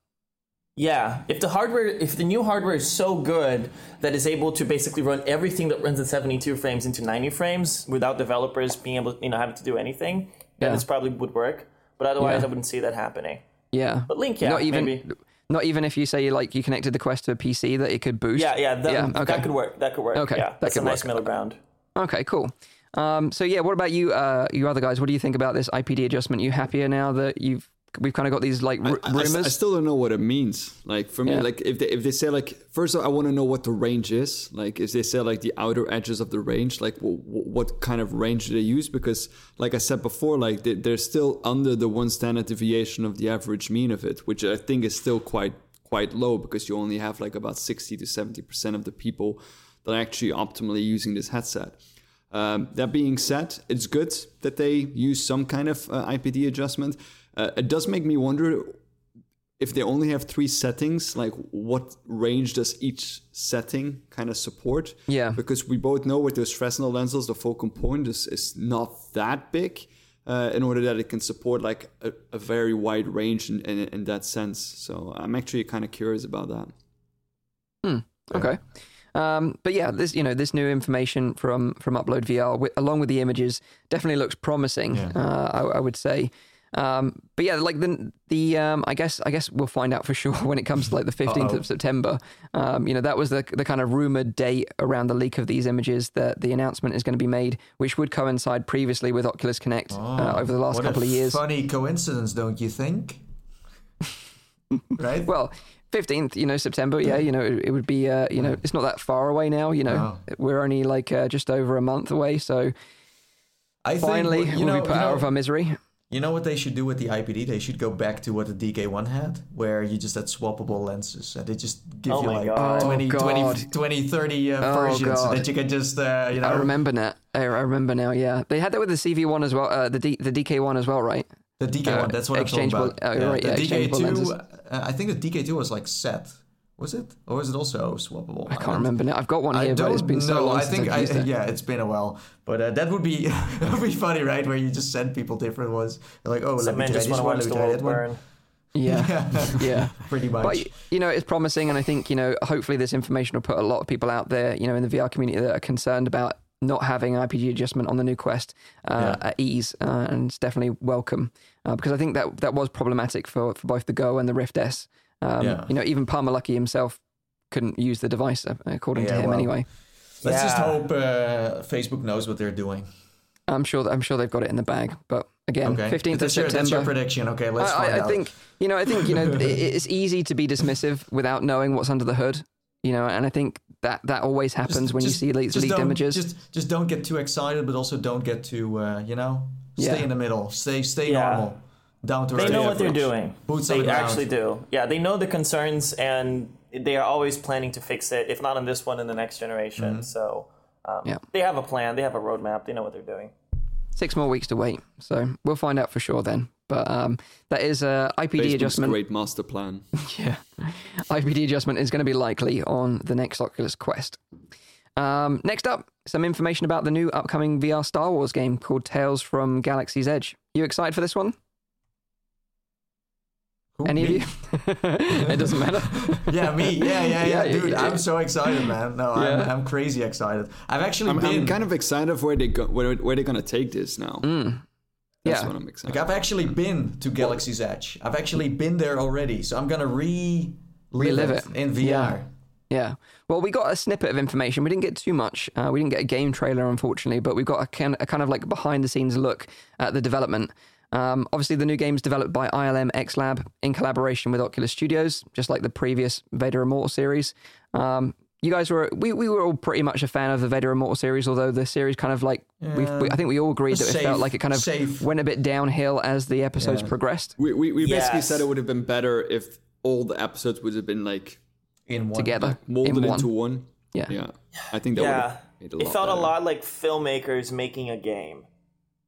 S4: Yeah, if the hardware, if the new hardware is so good that is able to basically run everything that runs at 72 frames into 90 frames without developers being able, to, you know, having to do anything, then yeah. this probably would work. But otherwise, yeah. I wouldn't see that happening.
S1: Yeah,
S4: but Link, yeah,
S1: not even,
S4: maybe.
S1: Not even if you say like you connected the Quest to a PC that it could boost.
S4: Yeah, yeah, that, yeah, okay. that could work. That could work. Okay, yeah, that's a nice work. middle ground.
S1: Okay, cool. Um, so yeah, what about you, uh, you other guys? What do you think about this IPD adjustment? You happier now that you've we've kind of got these like r- I, rumors. I,
S3: I, still don't know what it means. Like for me, yeah. like if they if they say like first of all, I want to know what the range is. Like if they say like the outer edges of the range, like w- w- what kind of range do they use? Because like I said before, like they, they're still under the one standard deviation of the average mean of it, which I think is still quite quite low because you only have like about sixty to seventy percent of the people that are actually optimally using this headset. Um, that being said, it's good that they use some kind of uh, IPD adjustment uh, it does make me wonder if they only have three settings, like what range does each setting kind of support?
S1: Yeah.
S3: Because we both know with those Fresnel lenses, the focal point is, is not that big uh, in order that it can support like a, a very wide range in, in, in, that sense. So I'm actually kind of curious about that.
S1: Hmm. Okay. Um, but yeah, this you know this new information from from Upload VR along with the images definitely looks promising. Yeah. Uh, I, I, would say. Um, but yeah, like the the um, I guess I guess we'll find out for sure when it comes to like the 15th of September. Um, you know, that was the the kind of rumored date around the leak of these images that the announcement is going to be made, which would coincide previously with Oculus Connect uh, oh, uh, over the last couple of years.
S2: Funny coincidence, don't you think? right?
S1: well, 15th, you know, September. Yeah, you know, it, it would be. Uh, you know, it's not that far away now. You know, oh. we're only like uh, just over a month away. So. I finally, think, you we'll know, be put you know, out of our misery.
S2: You know what they should do with the IPD? They should go back to what the DK1 had, where you just had swappable lenses. And they just give
S4: oh
S2: you like
S4: God.
S2: 20, 20, 20, 30 uh, oh versions so that you can just, uh, you know. I
S1: remember now. I remember now, yeah. They had that with the CV1 as well, uh, the, D, the DK1 as well, right?
S2: The DK1, uh, that's what I'm talking about. Oh, yeah. Right, yeah, the DK2, uh, I think the DK2 was like set was it, or was it also swappable?
S1: I can't remember now. I've got one here, but it's been so long. I think I, it.
S2: yeah, it's been a while. But uh, that would be that would be funny, right? Where you just send people different ones. They're like, oh, let me try this one, let me try that one.
S1: Yeah, yeah, yeah,
S2: pretty much.
S1: But you know, it's promising, and I think you know, hopefully, this information will put a lot of people out there, you know, in the VR community that are concerned about not having IPD adjustment on the new Quest uh, yeah. at ease, uh, and it's definitely welcome uh, because I think that that was problematic for for both the Go and the Rift S. Um, yeah. You know, even Palmer Luckey himself couldn't use the device, uh, according yeah, to him, well, anyway.
S2: Let's yeah. just hope uh, Facebook knows what they're doing.
S1: I'm sure. I'm sure they've got it in the bag. But again, fifteenth
S2: okay.
S1: of September.
S2: That's your prediction. Okay, let's I, find
S1: I,
S2: out.
S1: I think you know. I think you know. it's easy to be dismissive without knowing what's under the hood. You know, and I think that that always happens just, when just, you see leaked, leaked images.
S2: Just just don't get too excited, but also don't get too uh, you know. Stay yeah. in the middle. Stay stay yeah. normal down to
S4: They know what they're doing. Boots they actually do. Yeah, they know the concerns and they are always planning to fix it. If not in this one, in the next generation. Mm-hmm. So um, yeah. they have a plan. They have a roadmap. They know what they're doing.
S1: Six more weeks to wait, so we'll find out for sure then. But um, that is a IPD
S3: Facebook's
S1: adjustment.
S3: Great master plan.
S1: yeah, IPD adjustment is going to be likely on the next Oculus Quest. Um, next up, some information about the new upcoming VR Star Wars game called Tales from Galaxy's Edge. You excited for this one?
S2: Who,
S1: Any
S2: me?
S1: of you? it doesn't matter.
S2: Yeah, me. Yeah, yeah, yeah,
S1: Yeah,
S2: dude.
S1: yeah,
S2: I'm so excited, man. No, I'm, I'm crazy excited. I've actually
S3: I'm,
S2: been
S3: I'm kind of excited of where they go, where, where they're gonna take this now. That's
S1: Mm. Yeah.
S3: what I'm excited.
S2: like I've actually been to Galaxy's Edge. I've actually been there already, so I'm gonna re
S1: Relive
S2: it
S1: it.
S2: in VR.
S1: Yeah. Yeah. Well, we got a snippet of information. We didn't get too much. Uh, we didn't get a game trailer, unfortunately, but we got a kind, a kind of like behind the scenes look at the development. Um, obviously, the new game is developed by ILM X Lab in collaboration with Oculus Studios, just like the previous Vader Immortal series. Um, you guys were we, we were all pretty much a fan of the Vader Immortal series, although the series kind of like we, we I think we all agreed that it
S2: Safe-
S1: felt like it kind of
S2: safe.
S1: went a bit downhill as the episodes
S2: Yeah.
S1: progressed
S3: We, we, we basically said it would have been better if all the episodes would have been like
S2: In one.
S1: together
S3: molded
S1: in one.
S3: into one.
S1: Yeah.
S3: Yeah, I think that would
S4: Yeah,
S3: made a
S4: it
S3: lot
S4: felt a lot like filmmakers making a game.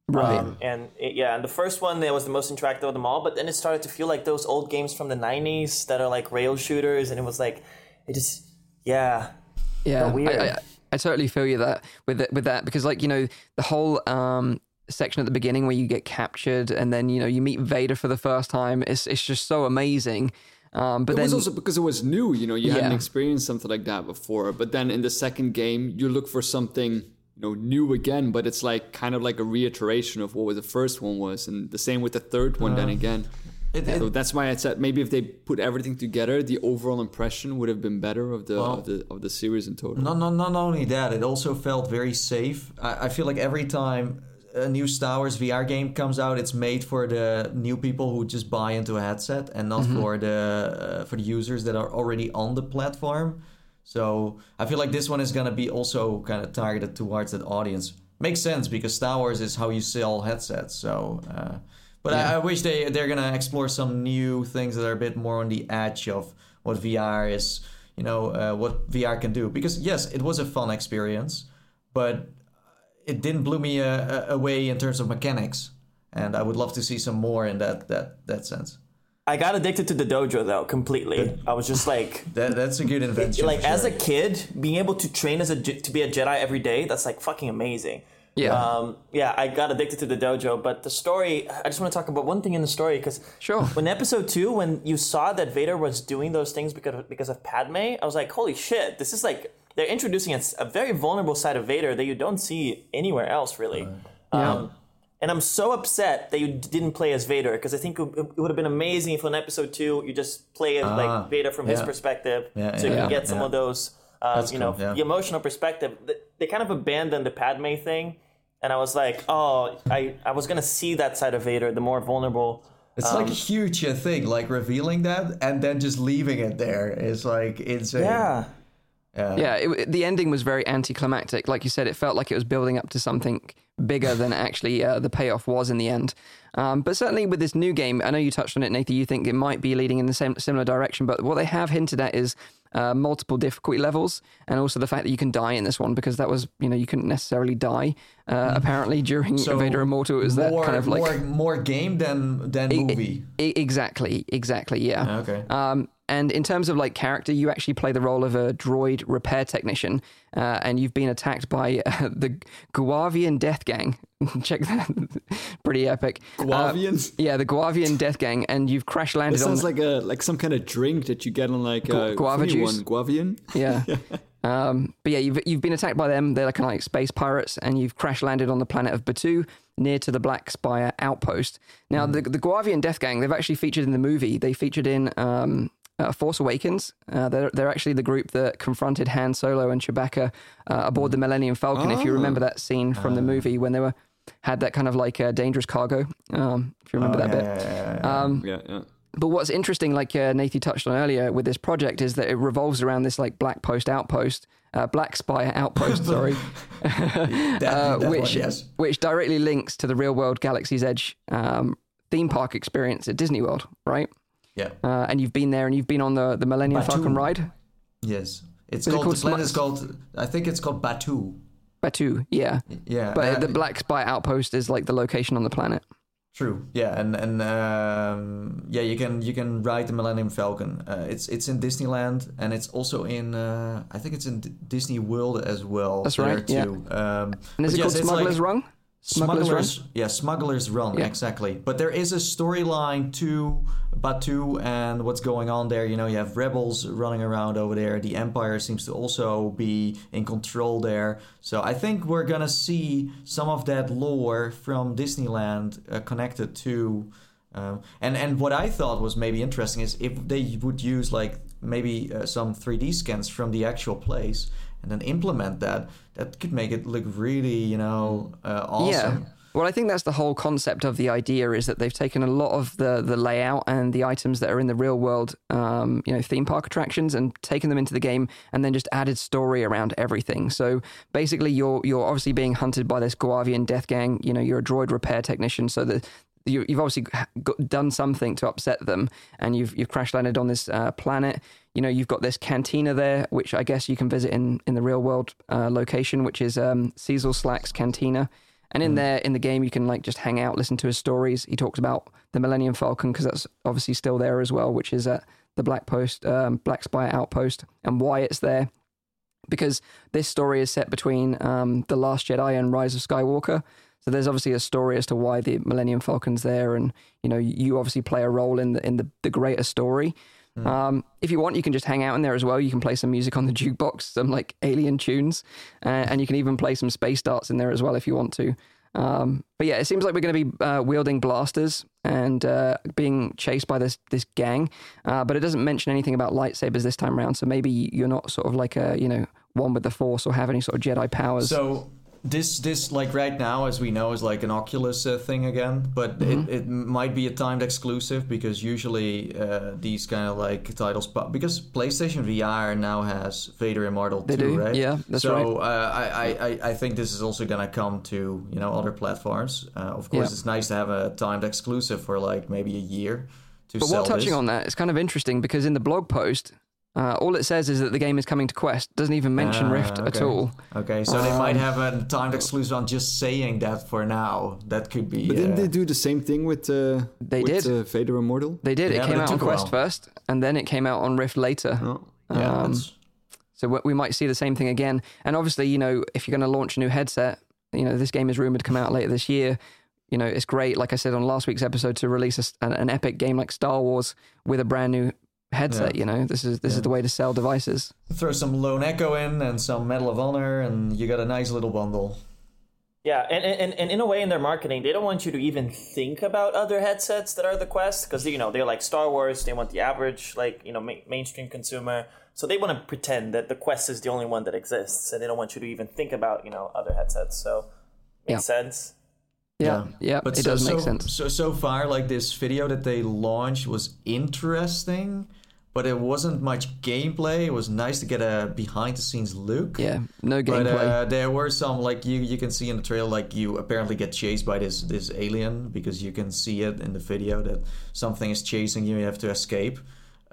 S1: Right.
S4: Um, and it, yeah, and the first one that was the most interactive of them all, but then it started to feel like those old games from the '90s that are like rail shooters, and it was like, it just, yeah,
S1: Yeah,
S4: weird.
S1: I, I, I totally feel you that with it, with that because like you know the whole um, section at the beginning where you get captured and then you know you meet Vader for the first time. It's it's just so amazing. Um, but
S3: It
S1: then
S3: was also because it was new, you know, you hadn't experienced something like that before. But then in the second game, you look for something, you know, new again, but it's like kind of like a reiteration of what the first one was, and the same with the third one. then again,
S2: It, it,
S3: so that's why I said maybe if they put everything together, the overall impression would have been better of the of the of the series in total.
S2: Not, not, not only that, it also felt very safe. I, I feel like every time a new Star Wars VR game comes out, it's made for the new people who just buy into a headset and not for the uh, for the users that are already on the platform. So I feel like this one is gonna be also kind of targeted towards that audience. Makes sense because Star Wars is how you sell headsets. So, uh, but I, I wish they they're gonna explore some new things that are a bit more on the edge of what VR is. You know uh, what VR can do because yes, it was a fun experience, but it didn't blow me uh, away in terms of mechanics, and I would love to see some more in that that that sense.
S4: I got addicted to the dojo though completely. I was just like,
S2: That that's a good invention.
S4: like
S2: for
S4: as a kid, being able to train as a to be a Jedi every day, that's like fucking amazing.
S1: Yeah.
S4: Um, yeah, I got addicted to the dojo, but the story. I just want to talk about one thing in the story because
S1: Sure.
S4: when episode two, when you saw that Vader was doing those things because of, because of Padme, I was like, holy shit, this is like they're introducing a very vulnerable side of Vader that you don't see anywhere else, really. Um, and I'm so upset that you didn't play as Vader because I think it, it would have been amazing if in episode two you just play as
S2: Ah,
S4: like Vader from his perspective,
S2: Yeah,
S4: so you
S2: yeah,
S4: can get some
S2: yeah.
S4: of those, um,
S2: That's
S4: you know,
S2: cool, yeah.
S4: the emotional perspective. They kind of abandoned the Padme thing, and I was like, oh, I I was gonna see that side of Vader, the more vulnerable.
S2: It's
S4: Um,
S2: like a huge uh, thing, like revealing that and then just leaving it there is like insane.
S4: Yeah.
S2: yeah.
S1: yeah, it, the ending was very anticlimactic. Like you said, it felt like it was building up to something bigger than actually uh, the payoff was in the end. Um, but certainly with this new game, I know you touched on it, Nathan. You think it might be leading in the same similar direction, but what they have hinted at is uh, multiple difficulty levels, and also the fact that you can die in this one because that was, you know, you couldn't necessarily die uh, apparently during
S2: So
S1: Vader Immortal. It was that
S2: more,
S1: kind of like
S2: more more game than than movie.
S1: E- exactly, exactly, yeah.
S2: Okay.
S1: Um, and in terms of like character, you actually play the role of a droid repair technician, uh, and you've been attacked by uh, the Guavian Death Gang. Check that, pretty epic. Uh,
S3: Guavians?
S1: yeah, the Guavian Death Gang, and you've crash
S3: It
S1: landed on.
S3: sounds like a like some kind of drink that you get on like a
S1: guava
S3: funny
S1: juice?
S3: one, Guavian.
S1: Yeah. Um, but yeah, you've, you've been attacked by them. They're kind of like space pirates, and you've crash landed on the planet of Batuu near to the Black Spire outpost. Now, the, the Guavian Death Gang, they've actually featured in the movie. They featured in um, uh, Force Awakens. Uh, they're, they're actually the group that confronted Han Solo and Chewbacca uh, aboard the Millennium Falcon. If you remember that scene from the movie when they were had that kind of like uh, dangerous cargo. Um, if you remember that
S2: yeah,
S1: bit.
S2: yeah, yeah, yeah.
S1: Um,
S3: Yeah, yeah.
S1: but what's interesting, like uh, Nathan touched on earlier with this project, is that it revolves around this like Black Post outpost, uh, Black Spire outpost, sorry,
S2: that,
S1: uh, which
S2: one, yes.
S1: which directly links to the real world Galaxy's Edge um, theme park experience at Disney World, right?
S2: Yeah.
S1: Uh, and you've been there, and you've been on the the Millennium
S2: Batuu.
S1: Falcon ride,
S2: Yes. It's
S1: Is it
S2: called,
S1: called
S2: the planet
S1: Smu-
S2: is called I think it's called Batuu.
S1: Batuu, yeah.
S2: Yeah.
S1: But
S2: uh,
S1: the Black Spire outpost is like the location on the planet.
S2: True. Yeah, and and um, yeah, you can you can ride the Millennium Falcon. Uh, it's it's in Disneyland and it's also in uh, I think it's in D- Disney World as well.
S1: That's right, yeah.
S2: Too. Um,
S1: And is it
S2: yes,
S1: called Smuggler's
S2: like-
S1: Run? Smuggler's
S2: Smugglers, yeah, Smuggler's Run,
S1: Yeah.
S2: exactly. But there is a storyline to Batuu and what's going on there. You know, you have rebels running around over there. The Empire seems to also be in control there. So I think we're gonna see some of that lore from Disneyland uh, connected to. Um, and and what I thought was maybe interesting is if they would use like maybe uh, some 3D scans from the actual place and then implement that, that could make it look really you know uh, awesome.
S1: Yeah. Well, I think that's the whole concept of the idea is that they've taken a lot of the the layout and the items that are in the real world, um, you know, theme park attractions, and taken them into the game, and then just added story around everything. So basically, you're you're obviously being hunted by this Guavian death gang. You know, you're a droid repair technician, so that you, you've obviously got, done something to upset them, and you've you've crash landed on this uh, planet. You know, you've got this cantina there, which I guess you can visit in in the real world uh, location, which is um, Seezelslak's cantina. And in there, in the game, you can like just hang out, listen to his stories. He talks about the Millennium Falcon because that's obviously still there as well, which is at the Black Post, um, Black Spire Outpost, and why it's there. Because this story is set between um, the Last Jedi and Rise of Skywalker. So there's obviously a story as to why the Millennium Falcon's there, and you know you obviously play a role in the in the, the greater story. Um, if you want, you can just hang out in there as well. You can play some music on the jukebox, some like alien tunes, uh, and you can even play some space darts in there as well if you want to. Um, but yeah, it seems like we're going to be uh, wielding blasters and uh, being chased by this this gang. Uh, but it doesn't mention anything about lightsabers this time around. So maybe you're not sort of like a you know one with the Force or have any sort of Jedi powers.
S2: So this this like right now, as we know, is like an Oculus uh, thing again, but it, it might be a timed exclusive because usually uh, these kind of like titles, but because PlayStation VR now has Vader Immortal
S1: They
S2: too,
S1: do,
S2: right?
S1: yeah, that's
S2: so,
S1: right.
S2: uh, I, I I- think this is also gonna come to you know other platforms. Uh, of course,
S1: Yeah.
S2: it's nice to have a timed exclusive for like maybe a year to
S1: But while touching
S2: this.
S1: on that, it's kind of interesting because in the blog post, uh, all it says is that the game is coming to Quest. Doesn't even mention
S2: Ah,
S1: Rift at all.
S2: Okay, so they might
S1: Um,
S2: have a timed exclusive on just saying that for now. That could be.
S3: But didn't
S2: uh,
S3: they do the same thing with uh,
S1: They
S3: with,
S1: did.
S3: uh, Vader Immortal?
S1: They did.
S2: Yeah,
S1: it
S2: but
S1: came
S2: it
S1: out on Quest first, and then it came out on Rift later.
S3: Oh.
S2: Yeah,
S1: Um, So we- we might see the same thing again. And obviously, you know, if you're going to launch a new headset, you know, this game is rumored to come out later this year. You know, it's great, like I said on last week's episode, to release a s an, an epic game like Star Wars with a brand new headset.
S2: Yeah.
S1: You know, this is this is the way to sell devices.
S2: throw some Lone Echo in and some Medal of Honor, and you got a nice little bundle.
S4: Yeah, and, and, and in a way, in their marketing, they don't want you to even think about other headsets that are the Quest because you know they're like Star Wars. They want the average like you know ma- mainstream consumer, so they want to pretend that the Quest is the only one that exists, and they don't want you to even think about you know other headsets. So makes sense.
S1: Yeah, yeah,
S2: But
S1: it
S2: so,
S1: does make
S2: so,
S1: sense.
S2: So so far, like this video that they launched was interesting, but it wasn't much gameplay. It was nice to get a behind the scenes look.
S1: Yeah, no
S2: But
S1: gameplay.
S2: uh, there were some like you you can see in the trailer like you apparently get chased by this this alien because you can see it in the video that something is chasing you. You have to escape.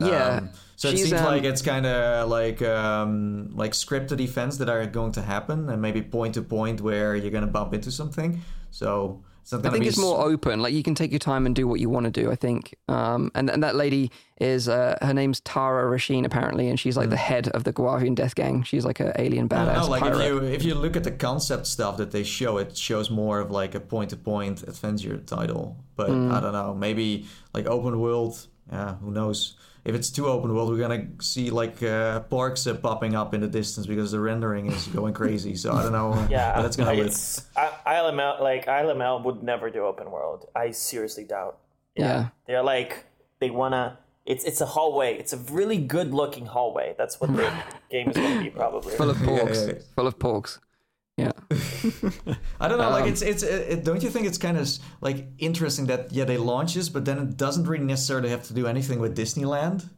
S1: Yeah,
S2: Um, so it seems
S1: um,
S2: like it's kind of like um, like scripted events that are going to happen, and maybe point to point where you're going to bump into something. So not
S1: I think it's more open. Like you can take your time and do what you want to do. I think, um, and and that lady is uh, her name's Tara Rashin apparently, and she's like the head of the Guavian Death Gang. She's like an alien badass
S2: know, like
S1: pirate.
S2: if you if you look at the concept stuff that they show, it shows more of like a point to point adventure title. But
S1: Hmm.
S2: I don't know, maybe like open world. Yeah, who knows? If it's too open world, we're gonna see like uh, parks uh, popping up in the distance because the rendering is going crazy. So I don't know. uh,
S4: Yeah,
S2: how that's gonna look.
S4: it's I, ILML like ILML would never do open world. I seriously doubt.
S1: yeah.
S4: They're like they wanna. It's it's a hallway. It's a really good looking hallway. That's what the game is gonna be probably.
S1: full of porks,
S2: yeah, yeah.
S1: full of porks. Yeah,
S2: I don't know. like
S1: Um,
S2: it's it's it, don't you think it's kind of like interesting that yeah they launch this, but then it doesn't really necessarily have to do anything with Disneyland.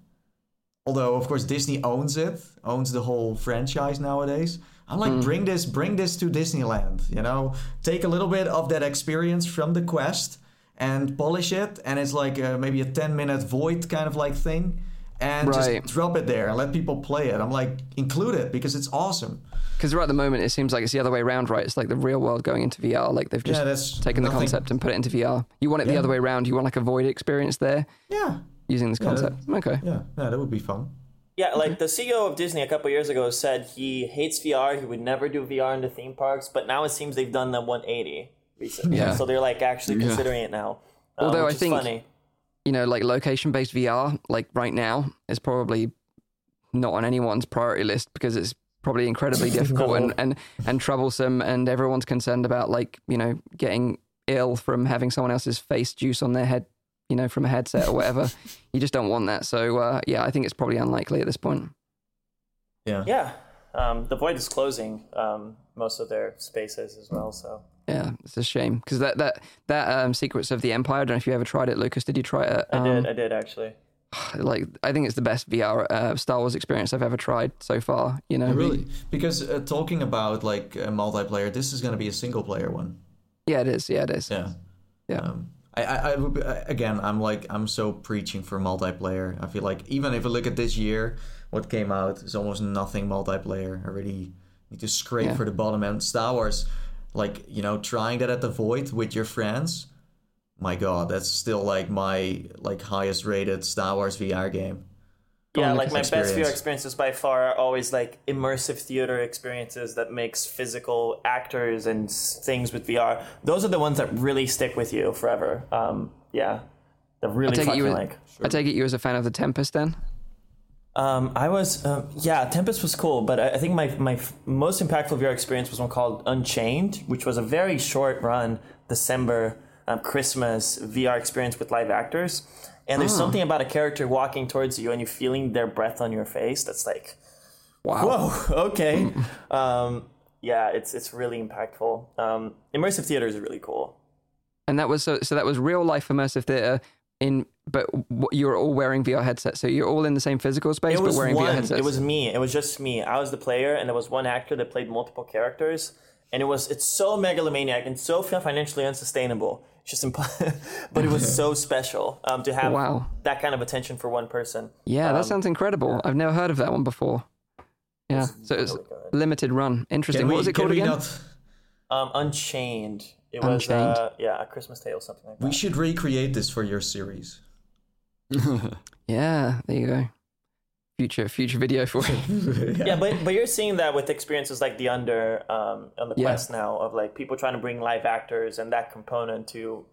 S2: Although of course Disney owns it, owns the whole franchise nowadays. I'm like bring this bring this to Disneyland. You know, take a little bit of that experience from the quest and polish it, and it's like uh maybe a 10 minute void kind of like thing. And
S1: Right.
S2: just drop it there and let people play it. I'm like, include it because it's awesome.
S1: Because right at the moment, it seems like it's the other way around, right? It's like the real world going into VR. Like they've just
S2: Yeah, that's
S1: taken the concept and put it into VR. You want it the other way around. You want like a void experience there
S2: Yeah,
S1: using this
S2: Yeah, that-
S1: concept. okay.
S2: yeah, yeah. That would be fun.
S4: Yeah, like the CEO of Disney a couple years ago said he hates VR. He would never do VR in the theme parks, but now it seems they've done the 180 recently.
S1: Yeah.
S4: So they're like actually
S3: Yeah.
S4: considering it now. um,
S1: Although I
S4: which is
S1: think-
S4: funny.
S1: You know, like location based VR, like right now, is probably not on anyone's priority list because it's probably incredibly difficult and, and, and troublesome. And everyone's concerned about like, you know, getting ill from having someone else's face juice on their head, you know, from a headset or whatever. you just don't want that. So, uh, yeah, I think it's probably unlikely at this point.
S2: Yeah.
S4: Yeah, um, the Void is closing um, most of their spaces as well. So
S1: Yeah, it's a shame because that that that um, Secrets of the Empire. I don't know if you ever tried it, Lucas. Did you try it?
S4: I
S1: Um,
S4: did, I did actually.
S1: Like, I think it's the best VR uh, Star Wars experience I've ever tried so far. You know,
S3: Really?
S2: Because uh, talking about like uh, multiplayer, this is going to be a single player one.
S1: Yeah, it is. Yeah, it is.
S2: Yeah.
S1: Yeah.
S2: Um, I, I, I would be, again, I'm like, I'm so preaching for multiplayer. I feel like even if I look at this year, what came out is almost nothing multiplayer. I really need to scrape
S1: Yeah.
S2: for the bottom end. Star Wars, like you know, trying that at the Void with your friends. My God, that's still like my like highest rated Star Wars VR game.
S4: Yeah,
S1: on,
S4: like my
S1: Lucas,
S4: best VR experiences by far are always like immersive theater experiences that makes physical actors and things with VR. Those are the ones that really stick with you forever. Um, yeah, they're really
S1: take it you.
S4: like.
S1: I take it you as a fan of the Tempest then.
S4: Um, I was, um, yeah, Tempest was cool, but I, I think my my f- most impactful VR experience was one called Unchained, which was a very short run December um, Christmas VR experience with live actors. And there's something about a character walking towards you and you feeling their breath on your face that's like,
S1: Wow.
S4: whoa, okay. um, yeah, it's it's really impactful. Um, immersive theater is really cool.
S1: And that was so. So that was real life immersive theater. In but w- you're all wearing VR headsets, so you're all in the same physical space, but
S4: was
S1: wearing VR
S4: one.
S1: headsets.
S4: It was me. It was just me. I was the player, and there was one actor that played multiple characters. And it was it's so megalomaniac and so financially unsustainable. It's just imp- but it was so special um, to have
S1: Wow.
S4: that kind of attention for one person.
S1: Yeah, that
S4: Um,
S1: sounds incredible. I've never heard of that one before. Yeah, so it's
S4: really
S1: limited run. Interesting.
S2: Can
S1: what was it called again?
S2: not-
S4: Um, Unchained. It was
S1: Unchained.
S4: uh, yeah, a Christmas Tale, something like that.
S2: we should recreate this for your series.
S1: Yeah, there you go. Future future video for it.
S4: yeah, but but you're seeing that with experiences like the Under um, on the
S1: Yeah.
S4: Quest now of like people trying to bring live actors and that component to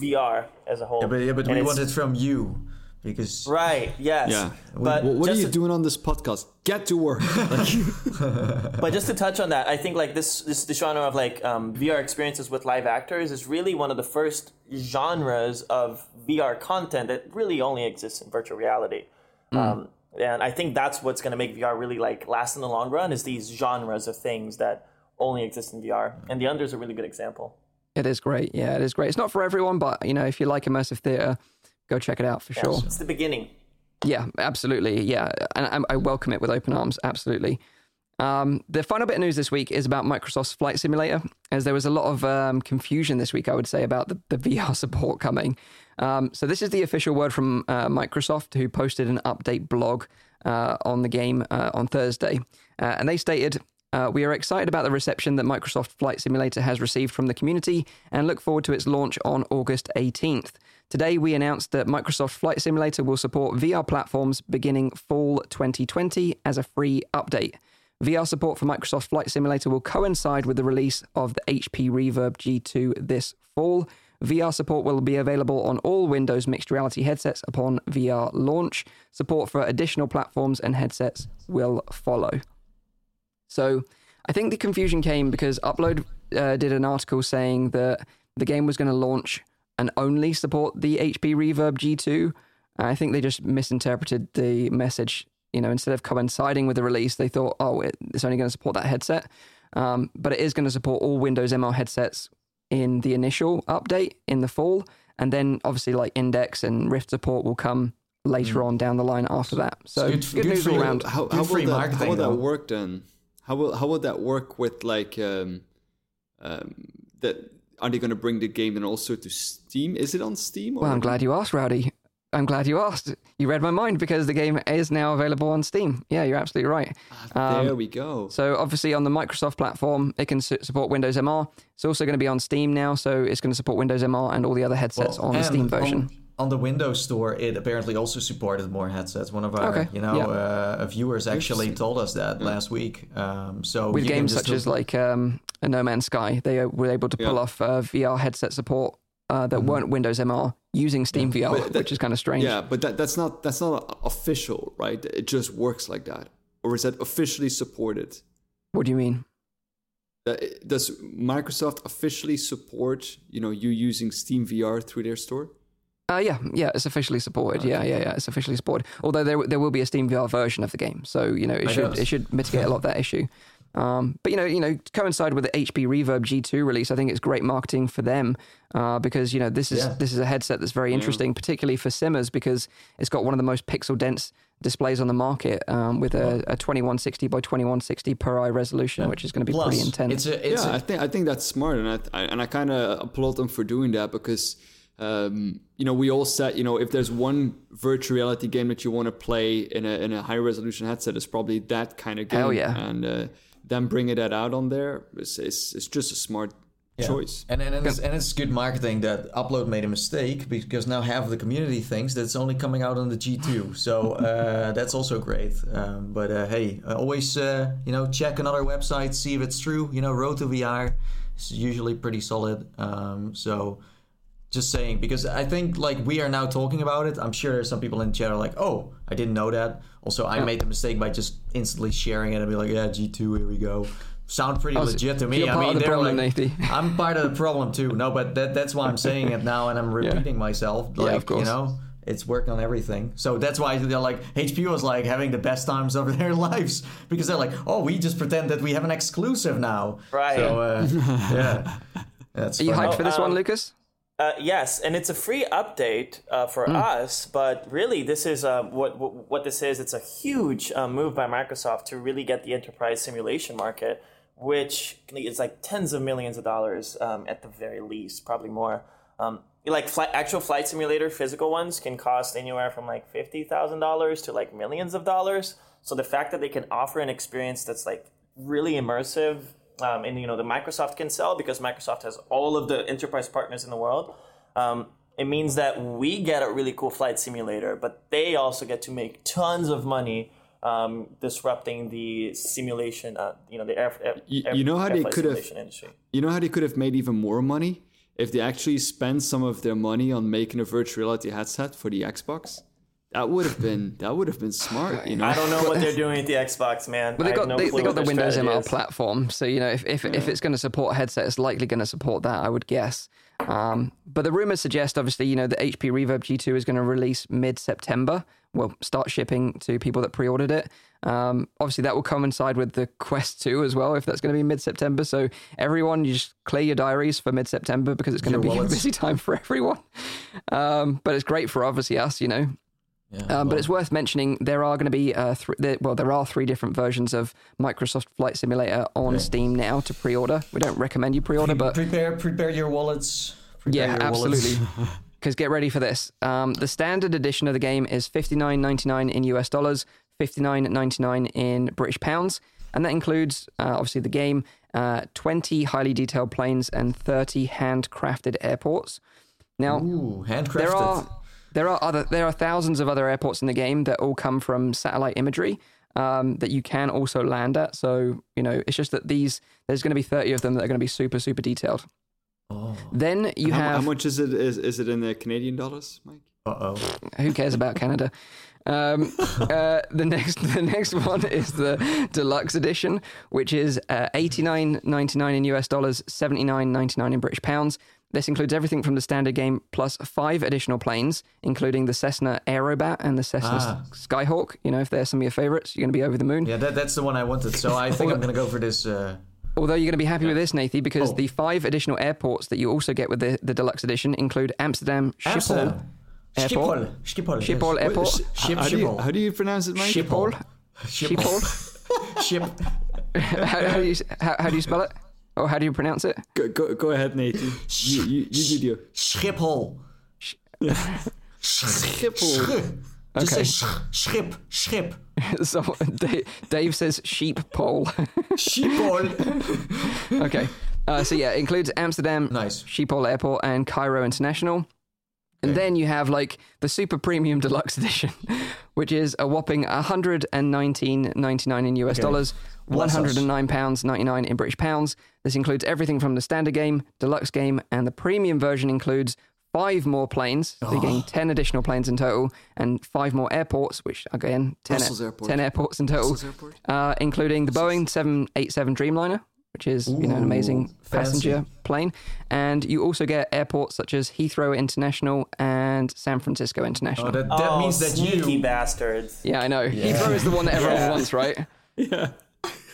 S4: VR as a whole.
S2: Yeah, but, yeah, but
S4: And
S2: we
S4: it's-
S2: want it from you because
S4: right. Yes.
S3: Yeah.
S4: But
S3: What, what are you
S4: to-
S3: doing on this podcast? Get to work. Like,
S4: But just to touch on that, I think like this this the genre of like um, VR experiences with live actors is really one of the first genres of VR content that really only exists in virtual reality. Um, and I think that's what's going to make VR really like last in the long run is these genres of things that only exist in VR. And the Under is a really good example.
S1: It is great. Yeah, it is great. It's not for everyone, but you know, if you like immersive theater, go check it out for sure.
S4: It's the beginning.
S1: Yeah, absolutely. Yeah, and I, I welcome it with open arms. Absolutely. Um, the final bit of news this week is about Microsoft's Flight Simulator, as there was a lot of um, confusion this week, I would say, about the, the VR support coming. Um, so, this is the official word from uh, Microsoft, who posted an update blog uh, on the game uh, on Thursday. Uh, and they stated, uh, We are excited about the reception that Microsoft Flight Simulator has received from the community and look forward to its launch on August 18th. Today, we announced that Microsoft Flight Simulator will support VR platforms beginning fall 2020 as a free update. VR support for Microsoft Flight Simulator will coincide with the release of the HP Reverb G2 this fall. VR support will be available on all Windows mixed reality headsets upon VR launch. Support for additional platforms and headsets will follow. So I think the confusion came because Upload uh, did an article saying that the game was going to launch and only support the HP Reverb G2. I think they just misinterpreted the message. You know, instead of coinciding with the release, they thought, oh, it's only going to support that headset. Um, but it is going to support all Windows MR headsets in the initial update in the fall. And then obviously, like Index and Rift support will come later on down the line after that. So
S2: Good-
S1: good,
S2: good
S1: news all around.
S3: how, how will that, how
S2: marketing,
S3: will that work then? How will how would that work with like um, um, that? Are they going to bring the game then also to Steam? Is it on Steam? Or
S1: Well, I'm glad you asked, Rowdy. I'm glad you asked. You read my mind because the game is now available on Steam. Yeah, you're absolutely right. Um,
S3: there we go.
S1: So obviously on the Microsoft platform, it can su- support Windows MR. It's also going to be on Steam now, so it's going to support Windows MR and all the other headsets on the Steam version.
S2: On, on the Windows Store, it apparently also supported more headsets. One of our,
S1: Okay,
S2: you know,
S1: yeah.
S2: uh, viewers actually told us that last week. Um, so
S1: With games such as like um, a No Man's Sky, they uh, were able to pull
S3: Yeah.
S1: off uh, VR headset support uh, that weren't Windows MR using Steam VR,
S3: that-
S1: which is kind of strange.
S3: Yeah, but that, that's not that's not official, right? It just works like that, or is that officially supported?
S1: What do you mean?
S3: Uh, Does Microsoft officially support you know you using Steam VR through their store?
S1: Uh, yeah, yeah, it's officially supported. Yeah, yeah, yeah, it's officially supported. Although there there will be a Steam VR version of the game, so you know it
S2: I
S1: should
S2: noticed.
S1: it should mitigate a lot of that issue. Um, but you know, you know, coincide with the HP Reverb G2 release, I think it's great marketing for them uh, because you know this is
S2: Yeah.
S1: this is a headset that's very interesting, particularly for simmers because it's got one of the most pixel dense displays on the market um, with a, a 2160 by 2160 per eye resolution, which is going to be
S2: Plus,
S1: pretty intense.
S2: It's a, it's
S3: yeah,
S2: a,
S3: I think I think that's smart, and I, I and I kind of applaud them for doing that because um, you know we all said you know if there's one virtual reality game that you want to play in a in a high resolution headset, it's probably that kind of game.
S1: Hell yeah.
S3: And uh, them bringing that out on there is is, is just a smart
S2: Yeah.
S3: choice.
S2: And and it's, and it's good marketing that Upload made a mistake because now half of the community thinks that it's only coming out on the G2. So uh, that's also great. Um, but uh, hey, uh, always uh, you know check another website, see if it's true. You know, Road to VR is usually pretty solid. Um, so just saying because I think like we are now talking about it. I'm sure there's some people in the chat are like, oh, I didn't know that. Also, I made the mistake by just instantly sharing it and be like, yeah, G2, here we go. Sound pretty
S1: Oh,
S2: legit to me.
S1: you're
S2: I mean,
S1: the
S2: they're
S1: problem,
S2: like, I'm part of the problem too. No, but that, that's why I'm saying it now, and I'm repeating myself.
S1: Yeah,
S2: Like
S1: of course.
S2: you know, it's worked on everything. So that's why they're like HP was like having the best times of their lives because they're like, oh, we just pretend that we have an exclusive now.
S4: Right.
S2: So uh, yeah, that's.
S1: Are you hyped for this one,
S4: um,
S1: Lucas?
S4: Uh, yes, and it's a free update uh, for us. But really, this is uh, what, what what this is. It's a huge uh, move by Microsoft to really get the enterprise simulation market, which is like tens of millions of dollars um, at the very least, probably more. Um, like flight, actual flight simulator, physical ones can cost anywhere from like fifty thousand dollars to like millions of dollars. So the fact that they can offer an experience that's like really immersive um, and you know the Microsoft can sell because Microsoft has all of the enterprise partners in the world. Um, it means that we get a really cool flight simulator, but they also get to make tons of money um, disrupting the simulation. Uh, you know the air. air
S3: You- you know how they could have-
S4: industry.
S3: You know how they could have made even more money if they actually spent some of their money on making a virtual reality headset for the Xbox. That would have been that would have been smart, you know.
S4: I don't know what they're doing with the Xbox, man.
S1: Well, they
S4: I
S1: got
S4: have no
S1: they, they got the Windows ML
S4: is.
S1: platform, so you know if if, if it's going to support a headset, it's likely going to support that, I would guess. Um, but the rumors suggest, obviously, you know, the HP Reverb G2 is going to release mid September. Well, start shipping to people that pre-ordered it. Um, obviously, that will coincide with the Quest 2 as well, if that's going to be mid September. So everyone, you just clear your diaries for mid September because it's going to
S2: Your
S1: be a busy time for everyone. Um, but it's great for obviously us, you know.
S2: Yeah,
S1: Um,
S2: well,
S1: but it's worth mentioning there are going to be uh, th- there, well, there are three different versions of Microsoft Flight Simulator on Steam now to pre-order. We don't recommend you pre-order, but
S2: prepare prepare your wallets. Prepare
S1: yeah,
S2: your
S1: absolutely. Because get ready for this. Um, the standard edition of the game is fifty nine ninety nine in US dollars, fifty nine ninety nine in British pounds, and that includes uh, obviously the game, uh, twenty highly detailed planes, and thirty handcrafted airports. Now,
S2: Ooh, handcrafted.
S1: there are there are other there are thousands of other airports in the game that all come from satellite imagery um, that you can also land at. So you know, it's just that these there's going to be thirty of them that are going to be super super detailed.
S2: Oh,
S1: Then you
S3: how,
S1: have
S3: how much is it is, is it in the Canadian dollars, Mike?
S2: uh oh.
S1: who cares about Canada? Um, uh, the next the next one is the deluxe edition, which is uh, eighty nine ninety nine in US dollars, seventy nine ninety nine in British pounds. This includes everything from the standard game plus five additional planes, including the Cessna Aerobat and the Cessna
S2: Ah.
S1: Skyhawk. You know, if they're some of your favorites, you're going to be over the moon.
S2: Yeah, that, that's the one I wanted. So I think I'm gonna go for this. Uh,
S1: Although you're going to be happy with this, Nathie, because
S2: Oh.
S1: the five additional airports that you also get with the, the deluxe edition include Amsterdam, Schiphol,
S2: Amsterdam.
S1: Airport.
S2: Schiphol. Schiphol. yes.
S1: Schiphol Airport,
S3: Sh-
S2: Ship-
S3: how, do you,
S2: Schiphol.
S3: how do you pronounce it, Mike?
S2: Schiphol.
S1: Schiphol.
S2: Ship.
S1: how, how, do you, how, how do you spell it? Or how do you pronounce it?
S3: Go, go, go ahead, Nathan. You, you, you do you.
S2: Schiphol.
S3: Schiphol.
S2: Just
S1: Okay.
S2: say sch- schip, schip.
S1: so Da- Dave says sheep pole.
S2: Schiphol.
S1: okay. Uh, so yeah, it includes Amsterdam,
S2: Nice.
S1: Schiphol Airport, and Cairo International. And then you have like the super premium deluxe edition, which is a whopping 119.99 in US dollars,
S2: Bless
S1: 109 pounds 99 in British pounds. This includes everything from the standard game, deluxe game, and the premium version includes five more planes. So you're getting 10 additional planes in total, and five more airports, which again, 10,
S3: Brussels Airport.
S1: 10 airports in total, uh, including the Boeing 787 Dreamliner, which is you know an
S2: Ooh,
S1: amazing
S2: fancy.
S1: passenger plane, and you also get airports such as Heathrow International and San Francisco International.
S2: Oh, that, that
S4: oh,
S2: means that
S4: sneaky
S2: you.
S4: bastards.
S1: yeah, I know. Heathrow is the one that everyone
S4: Yeah.
S1: wants, right?
S3: Yeah.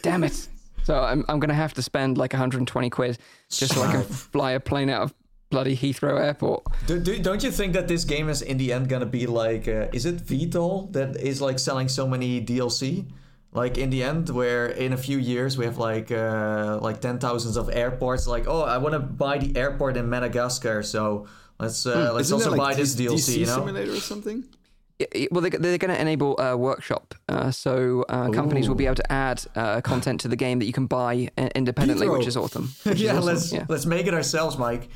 S1: Damn it. So I'm I'm gonna have to spend like 120 quid just so I can fly a plane out of bloody Heathrow Airport.
S2: Do, do, don't you think that this game is in the end gonna be like? Uh, is it VTOL that is like selling so many DLC? Like in the end, where in a few years we have like uh, like ten thousands of airports. Like, oh, I want to buy the airport in Madagascar, so let's uh, let's also
S3: like,
S2: buy this DLC.
S3: DC
S2: you know?
S3: simulator or something?
S1: Yeah, yeah, Well, they- they're going to enable uh, workshop, uh, so uh, companies will be able to add uh, content to the game that you can buy uh, independently, which is awesome. Which is
S2: yeah,
S1: awesome.
S2: let's
S1: Yeah.
S2: let's make it ourselves, Mike.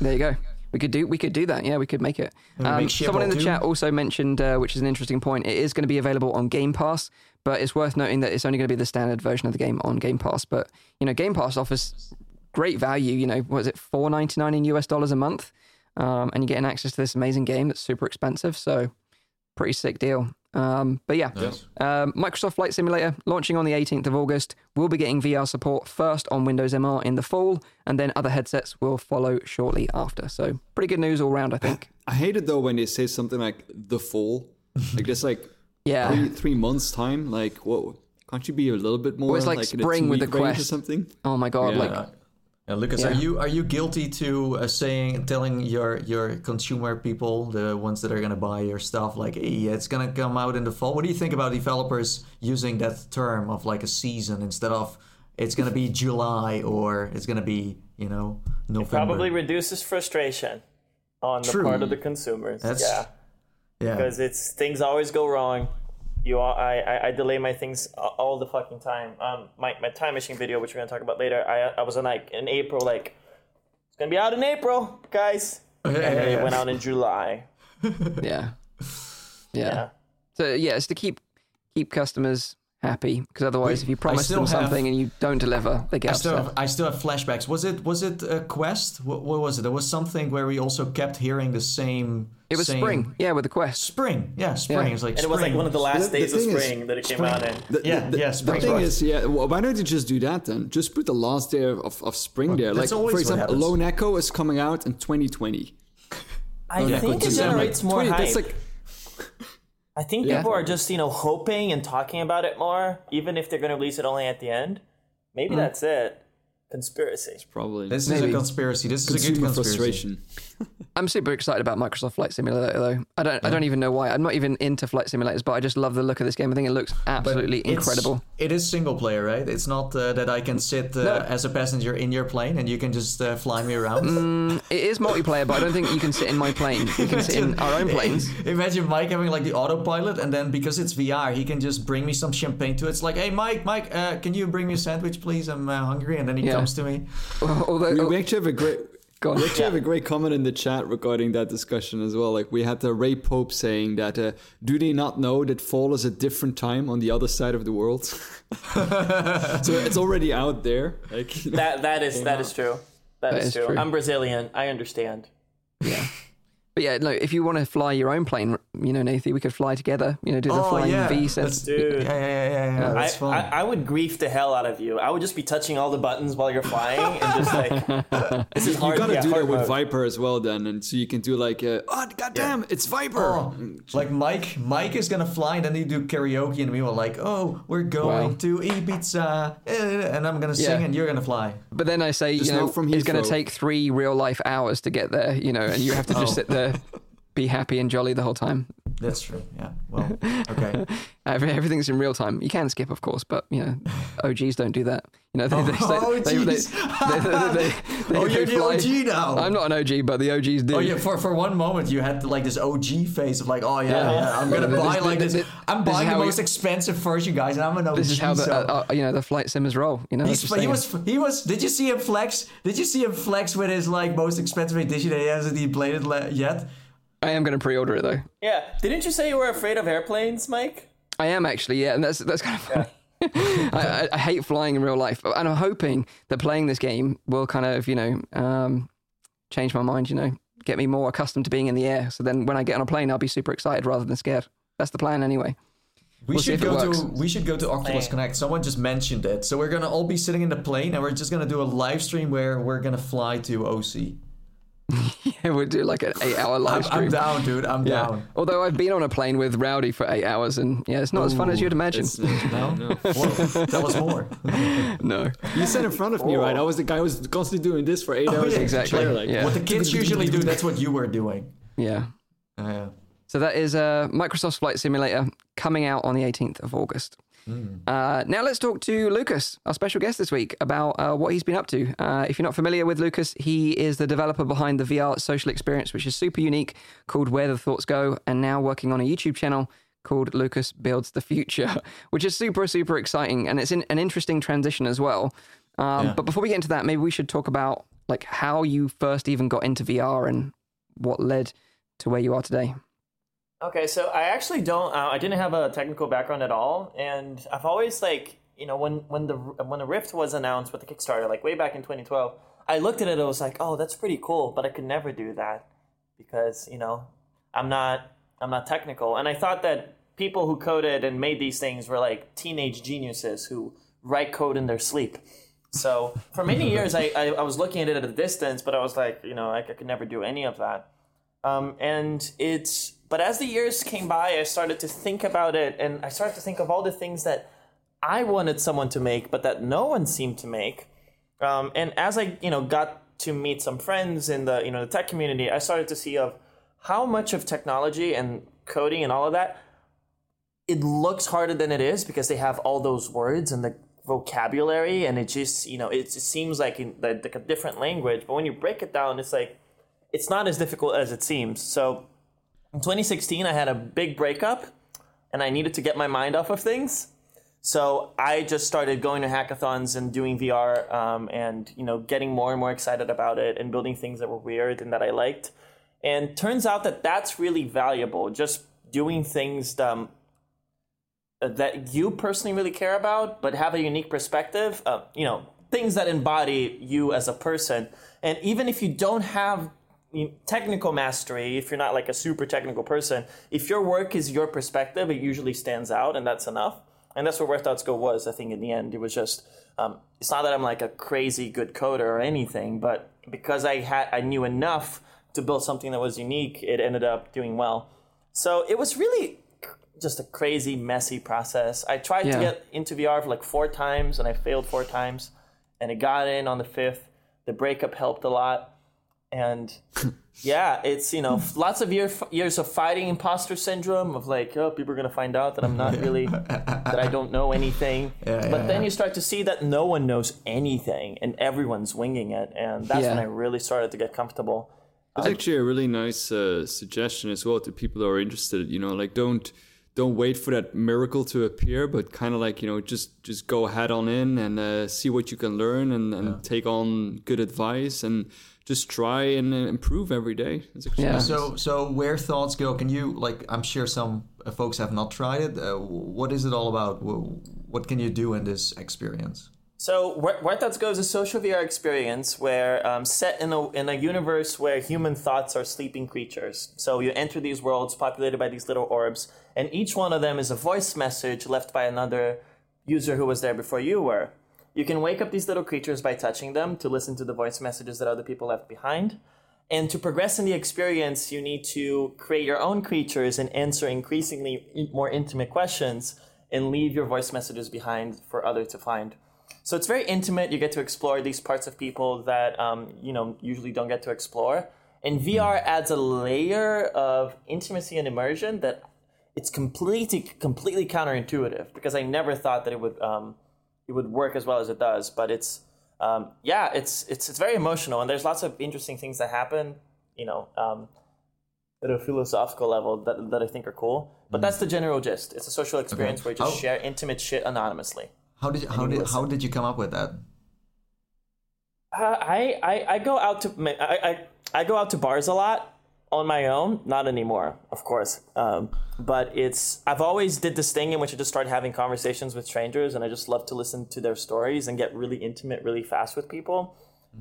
S1: There you go. We could do we could do that. Yeah, we could make it. Um, someone in the
S2: too?
S1: chat also mentioned, uh, which is an interesting point. It is going to be available on Game Pass, but it's worth noting that it's only going to be the standard version of the game on Game Pass. But you know, Game Pass offers great value. You know, was it four ninety nine in US dollars a month, um, and you're getting access to this amazing game that's super expensive. So pretty sick deal. Um, but yeah, um, Microsoft Flight Simulator launching on the 18th of August. We'll be getting VR support first on Windows MR in the fall, and then other headsets will follow shortly after. So pretty good news all round, I think.
S3: I hate it though when they say something like the fall. like there's like
S1: Yeah.
S3: three, three months time. Like, whoa, can't you be a little bit more?
S1: it's like
S3: in a
S1: spring with the
S3: two-week or something.
S1: Oh my god!
S3: Yeah.
S1: Like
S2: Yeah, Lucas,
S1: Yeah.
S2: are you are you guilty to uh, saying telling your your consumer people, the ones that are gonna buy your stuff, like, hey, it's gonna come out in the fall? What do you think about developers using that term of like a season instead of it's gonna be July or it's gonna be you know November?
S4: Probably reduces frustration on the
S2: True.
S4: part of the consumers.
S2: That's-
S4: yeah,
S2: yeah.
S4: because it's things always go wrong. You, all, I, I, I delay my things all the fucking time. Um, my, my time machine video, which we're gonna talk about later. I, I was in like in April, like it's gonna be out in April, guys, and then
S2: yeah,
S4: it
S2: yeah.
S4: went out in July.
S1: yeah, yeah.
S4: Yeah.
S1: So yeah, it's to keep keep customers happy because otherwise, if you promise them
S2: have-
S1: something and you don't deliver, they
S2: I
S1: get
S2: still
S1: upset.
S2: have I still have flashbacks. Was it was it a quest? What, what was it? There was something where we also kept hearing the same.
S1: It was
S2: same-
S1: spring, yeah, with the quest.
S2: Spring, yeah, spring.
S1: Yeah.
S2: It's like
S4: And it was like
S2: spring.
S4: one of the last
S3: The- the
S4: days of
S3: thing is-
S4: spring that it came out in.
S3: The,
S2: Yeah,
S3: the,
S2: yeah,
S3: The thing
S2: was-
S3: is, yeah. well, Why don't you just do that then? Just put the last day of, of spring there. Like
S2: always
S3: for example,
S2: happens.
S3: Lone Echo is coming out in 2020.
S4: I
S3: Lone Echo
S4: think it
S3: 2.
S4: generates more
S3: 20,
S4: hype.
S3: That's like
S4: I think
S1: Yeah.
S4: people are just you know hoping and talking about it more, even if they're going to release it only at the end. Maybe
S1: Hmm.
S4: that's it. Conspiracy.
S3: probably
S2: This is a conspiracy. This is a good conspiracy.
S3: frustration.
S1: I'm super excited about Microsoft Flight Simulator though. I don't I don't even know why. I'm not even into flight simulators, but I just love the look of this game. I think it looks absolutely incredible.
S2: It is single player, right? It's not uh, that I can sit uh,
S1: No.
S2: as a passenger in your plane and you can just uh, fly me around.
S1: Mm, It is multiplayer, but I don't think you can sit in my plane. We can sit in our own planes.
S2: Imagine Mike having like the autopilot, and then because it's VR, he can just bring me some champagne to it. It's like, hey, Mike, Mike, uh, can you bring me a sandwich, please? I'm uh, hungry. And then he
S1: Yeah.
S2: Comes to me.
S1: Although
S3: We,
S1: oh,
S3: we actually have a great.
S1: Go on.
S3: We actually have a great comment in the chat regarding that discussion as well. Like we had the Ray Pope saying that, uh, do they not know that fall is a different time on the other side of the world? so it's already out there. Like you know.
S4: That that is that is true.
S1: That
S4: that is,
S1: is
S4: true.
S1: true.
S4: I'm Brazilian. I understand.
S1: But yeah, no. If you want to fly your own plane, you know, Nathan, we could fly together. You know, do the
S2: Oh,
S1: flying
S2: yeah.
S1: V
S2: That's-
S1: sense.
S4: Dude.
S2: Yeah, yeah, yeah, yeah. yeah.
S4: I,
S2: That's fun.
S4: I, I would grief the hell out of you. I would just be touching all the buttons while you're flying and just like this is
S3: you
S4: hard.
S3: gotta
S4: yeah,
S3: do
S4: hard
S3: that with
S4: mode.
S3: Viper as well, then, and so you can do like, uh, oh goddamn, it's Viper.
S2: Oh, like Mike, Mike is gonna fly, and then you do karaoke, and we were like, "Oh, we're going
S1: Wow.
S2: to Ibiza," eh, and I'm gonna sing,
S1: Yeah.
S2: and you're gonna fly.
S1: But then I say,
S3: Just
S1: you know,
S3: not from
S1: it's going to take three real life hours to get there. You know, and you have to just
S2: Oh.
S1: sit there, be happy and jolly the whole time.
S2: That's true. Yeah. Well, okay.
S1: Every- Everything's in real time. You can skip, of course, but you know, OGs don't do that. You know, they, they,
S2: Oh,
S1: they, they, they, they, they,
S2: oh, you're the
S1: fly-
S2: OG now.
S1: I'm not an OG, but the OGs do.
S2: Oh yeah, for for one moment you had like this OG face of like, oh yeah,
S1: Yeah.
S2: yeah, I'm gonna buy like this. I'm buying the most expensive version, guys, and I'm an OG.
S1: This is how the uh, uh, you know the flight simmers roll. You know,
S2: he was he was. Did you see him flex? Did you see him flex with his like most expensive edition that he hasn't played it yet?
S1: I am going to pre-order it though.
S4: Yeah. Didn't you say you were afraid of airplanes, Mike?
S1: I am actually, yeah, and that's that's kind of funny. I, I, I hate flying in real life, and I'm hoping that playing this game will kind of, you know, um, change my mind. You know, get me more accustomed to being in the air. So then, when I get on a plane, I'll be super excited rather than scared. That's the plan, anyway.
S2: We
S1: We'll
S2: should go to we should go to Oculus
S4: Man.
S2: Connect. Someone just mentioned it, so we're gonna all be sitting in the plane and we're just gonna do a live stream where we're gonna fly to OC.
S1: Yeah, we'll do like an eight-hour live stream.
S2: I'm down, dude. I'm
S1: Yeah.
S2: down.
S1: Although I've been on a plane with Rowdy for eight hours, and yeah, it's not as fun as you'd imagine.
S3: It's, no, no.
S2: Whoa, tell us more.
S1: no.
S3: You sat in front of me, right? I was the guy who was constantly doing this for eight hours.
S2: yeah,
S1: exactly.
S3: chair, Like,
S1: Yeah.
S2: What the kids usually do, that's what you were doing.
S1: Yeah.
S2: Uh, yeah.
S1: So that is uh, Microsoft's Flight Simulator coming out on the 18th of August. Uh, now let's talk to Lucas, our special guest this week, about uh, what he's been up to. Uh, if you're not familiar with Lucas, he is the developer behind the VR social experience, which is super unique, called Where the Thoughts Go, and now working on a YouTube channel called Lucas Builds the Future, which is super, super exciting, and it's in an interesting transition as well. Um,
S2: Yeah.
S1: But before we get into that, maybe we should talk about like how you first even got into VR and what led to where you are today.
S4: Okay, so I actually don't. Uh, I didn't have a technical background at all, and I've always like you know when when the when the Rift was announced with the Kickstarter, like way back in 2012, I looked at it. I was like, oh, that's pretty cool, but I could never do that because you know I'm not I'm not technical, and I thought that people who coded and made these things were like teenage geniuses who write code in their sleep. So for many years, I, I, I was looking at it at a distance, but I was like, you know, I, I could never do any of that. Um, and it's but as the years came by, I started to think about it, and I started to think of all the things that I wanted someone to make, but that no one seemed to make. Um, and as I you know got to meet some friends in the you know the tech community, I started to see of how much of technology and coding and all of that it looks harder than it is because they have all those words and the vocabulary and it just you know it seems like in like a different language but when you break it down it's like it's not as difficult as it seems so in 2016 i had a big breakup and i needed to get my mind off of things so i just started going to hackathons and doing vr um, and you know getting more and more excited about it and building things that were weird and that i liked and turns out that that's really valuable just doing things um, that you personally really care about, but have a unique perspective. Uh, you know, things that embody you as a person. And even if you don't have technical mastery, if you're not like a super technical person, if your work is your perspective, it usually stands out, and that's enough. And that's what Where Thoughts Go was. I think in the end, it was just. Um, it's not that I'm like a crazy good coder or anything, but because I had I knew enough to build something that was unique, it ended up doing well. So it was really just a crazy messy process. I tried
S1: Yeah.
S4: to get into VR for like four times and I failed four times and it got in on the fifth. The breakup helped a lot. And yeah, it's you know lots of year, years of fighting imposter syndrome of like oh people are gonna find out that I'm not really that I don't know anything.
S2: Yeah,
S4: but
S2: yeah,
S4: then
S2: yeah.
S4: you start to see that no one knows anything and everyone's winging it, and that's when I really started to get comfortable.
S3: It's actually a really nice uh, suggestion as well to people who are interested. You know, like don't don't wait for that miracle to appear, but kind of like you know just just go head on in and uh, see what you can learn and, and take on good advice and just try and uh, improve every day. It's
S1: Yeah.
S3: nice.
S2: So, so where thoughts go? Can you like? I'm sure some uh, folks have not tried it. Uh, what is it all about? What can you do in this experience?
S4: So, Where, Where Thoughts Go is a social VR experience where um, set in a, in a universe where human thoughts are sleeping creatures. So, you enter these worlds populated by these little orbs, and each one of them is a voice message left by another user who was there before you were. You can wake up these little creatures by touching them to listen to the voice messages that other people left behind. And to progress in the experience, you need to create your own creatures and answer increasingly more intimate questions and leave your voice messages behind for others to find. So it's very intimate. You get to explore these parts of people that um, you know usually don't get to explore, and VR adds a layer of intimacy and immersion that it's completely completely counterintuitive because I never thought that it would um, it would work as well as it does. But it's um, yeah, it's it's it's very emotional, and there's lots of interesting things that happen. You know, um, at a philosophical level that that I think are cool. But that's the general gist. It's a social experience where you just
S2: How-
S4: share intimate shit anonymously.
S2: How did you, how did how did you come up with that?
S4: Uh, I, I I go out to I, I I go out to bars a lot on my own. Not anymore, of course. Um, but it's I've always did this thing in which I just started having conversations with strangers, and I just love to listen to their stories and get really intimate really fast with people.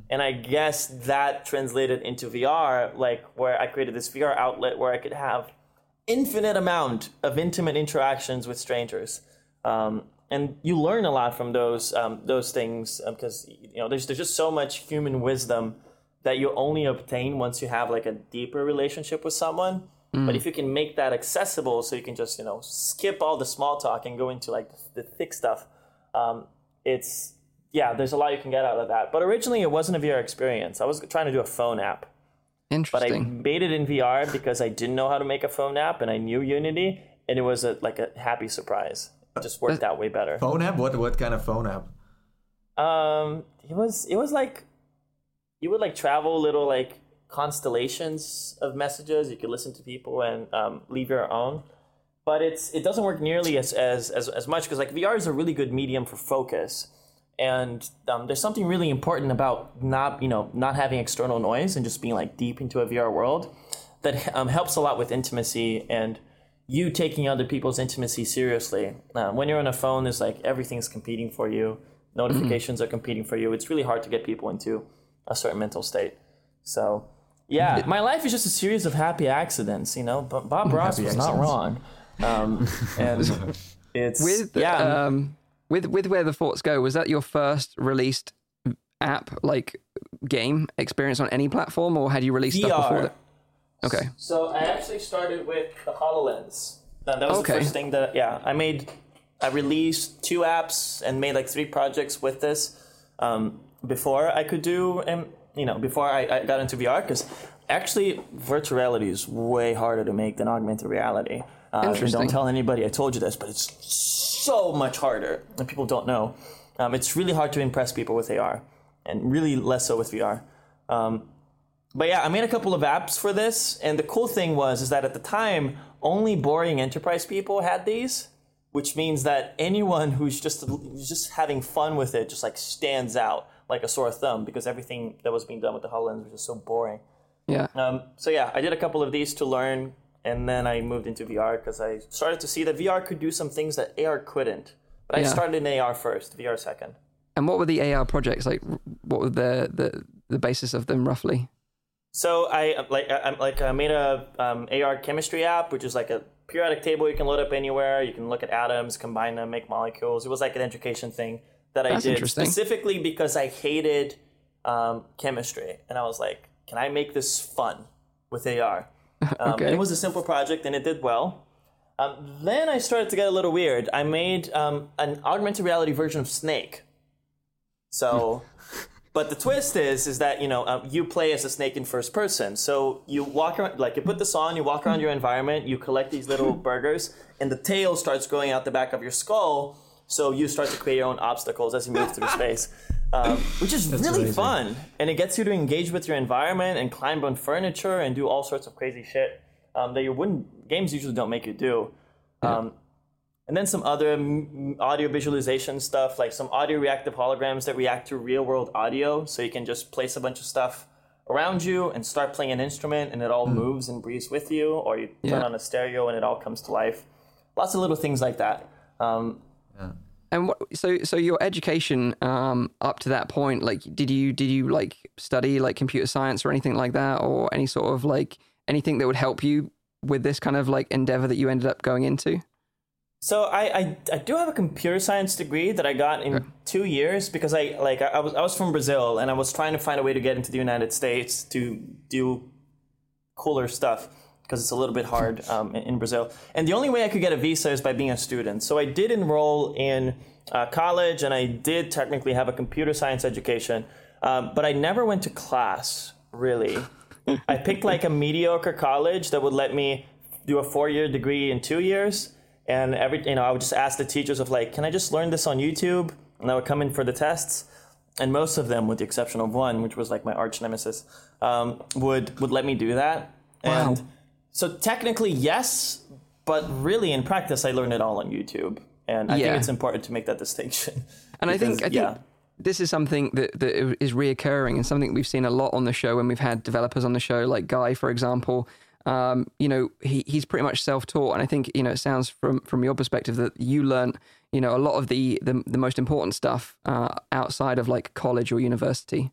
S4: And I guess that translated into VR, like where I created this VR outlet where I could have infinite amount of intimate interactions with strangers. Um, and you learn a lot from those um, those things because you know there's there's just so much human wisdom that you only obtain once you have like a deeper relationship with someone. But if you can make that accessible, so you can just you know skip all the small talk and go into like the, the thick stuff, um, it's yeah, there's a lot you can get out of that. But originally, it wasn't a VR experience. I was trying to do a phone app Interesting. but I made it in VR because I didn't know how to make a phone app and I knew Unity, and it was a, like a happy surprise. It just worked out way better.
S2: Phone app? What what kind of phone app?
S4: Um, it was it was like you would like travel little like constellations of messages. You could listen to people and um, leave your own. But it's it doesn't work nearly as as as, as much because like VR is a really good medium for focus. And um, there's something really important about not you know not having external noise and just being like deep into a VR world that um, helps a lot with intimacy and you taking other people's intimacy seriously. Uh, when you're on a phone, it's like everything's competing for you. Notifications are competing for you. It's really hard to get people into a certain mental state. So, yeah, my life is just a series of happy accidents. You know, but Bob Ross
S2: Happy
S4: was not wrong. Um, and it's
S1: with
S4: yeah.
S1: um, with with where the thoughts go, was that your first released app like game experience on any platform, or had you released stuff before that? Okay.
S4: So I actually started with the Hololens. That was
S1: Okay.
S4: the first thing that yeah I made. I released two apps and made like three projects with this um, before I could do um, you know before I, I got into VR because actually virtual reality is way harder to make than augmented reality. Uh,
S1: Interesting.
S4: don't tell anybody I told you this, but it's so much harder and people don't know. Um, it's really hard to impress people with AR and really less so with VR. Um, but yeah, I made a couple of apps for this, and the cool thing was is that at the time, only boring enterprise people had these, which means that anyone who's just who's just having fun with it just like stands out like a sore thumb because everything that was being done with the Hololens was just so boring.
S1: Yeah.
S4: Um, so yeah, I did a couple of these to learn, and then I moved into VR because I started to see that VR could do some things that AR couldn't. But I
S1: Yeah.
S4: started in AR first, VR second.
S1: And what were the AR projects like? What were the the the basis of them roughly?
S4: So I like I, like I made a um, AR chemistry app, which is like a periodic table you can load up anywhere. You can look at atoms, combine them, make molecules. It was like an education thing that I did specifically because I hated um, chemistry, and I was like, can I make this fun with AR? Um,
S1: Okay.
S4: and It was a simple project, and it did well. Um, then I started to get a little weird. I made um, an augmented reality version of Snake. So, but the twist is, is that you know um, you play as a snake in first person. So you walk around, like you put this on, you walk around your environment, you collect these little burgers, and the tail starts growing out the back of your skull. So you start to create your own obstacles as you move through space, um, which is really
S2: amazing.
S4: fun, and it gets you to engage with your environment and climb on furniture and do all sorts of crazy shit um, that you wouldn't. Games usually don't make you do. Um, and then some other mm, audio visualization stuff, like some audio reactive holograms that react to real world audio. So you can just place a bunch of stuff around you and start playing an instrument, and it all moves and breathes with you, or you turn
S1: Yeah.
S4: on a stereo and it all comes to life. Lots of little things like that. Um,
S1: And what, so so your education um, up to that point, like, did you did you like study like computer science or anything like that, or any sort of like anything that would help you with this kind of like endeavor that you ended up going into?
S4: So I, I, I do have a computer science degree that I got in two years because I like I, I was I was from Brazil and I was trying to find a way to get into the United States to do cooler stuff because it's a little bit hard um, in, Brazil. And the only way I could get a visa is by being a student. So I did enroll in uh, college and I did technically have a computer science education, um, but I never went to class really. I picked like a mediocre college that would let me do a four year degree in two years. And every you know, I would just ask the teachers of like, can I just learn this on YouTube? And I would come in for the tests. And most of them, with the exception of one, which was like my arch nemesis, um, would would let me do that.
S1: Wow.
S4: And so technically, yes, but really in practice, I learned it all on YouTube. And I
S1: Yeah.
S4: think it's important to make that distinction.
S1: And I think, I think
S4: yeah.
S1: this is something that, that is reoccurring and something we've seen a lot on the show when we've had developers on the show, like Guy, for example. Um, you know, he, he's pretty much self-taught, and I think you know it sounds from from your perspective that you learn you know a lot of the the, the most important stuff uh, outside of like college or university.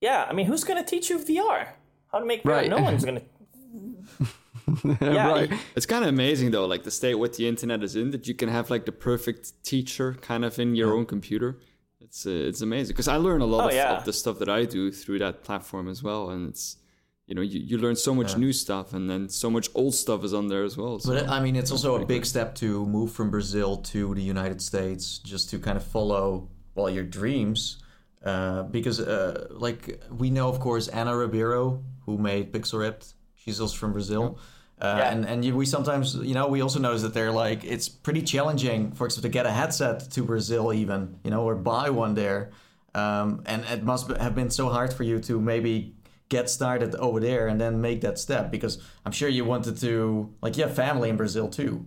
S4: Yeah, I mean, who's going to teach you VR? How to make VR?
S1: Right.
S4: No one's going to. yeah,
S1: right.
S3: It's kind of amazing though, like the state what the internet is in, that you can have like the perfect teacher kind of in your own computer. It's uh, it's amazing because I learn a lot
S4: Oh,
S3: of,
S4: yeah.
S3: of the stuff that I do through that platform as well, and it's you know you, you learn so much new stuff, and then so much old stuff is on there as well. So.
S2: But I mean, it's also a big step to move from Brazil to the United States, just to kind of follow well your dreams. Uh, because, uh, like we know, of course, Ana Ribeiro, who made Pixel Ripped, she's also from Brazil. Uh,
S4: Yeah.
S2: And and you, we sometimes, you know, we also notice that they're like it's pretty challenging, for example, to get a headset to Brazil, even you know, or buy one there. Um, and it must have been so hard for you to maybe get started over there and then make that step because I'm sure you wanted to like you have family in Brazil too.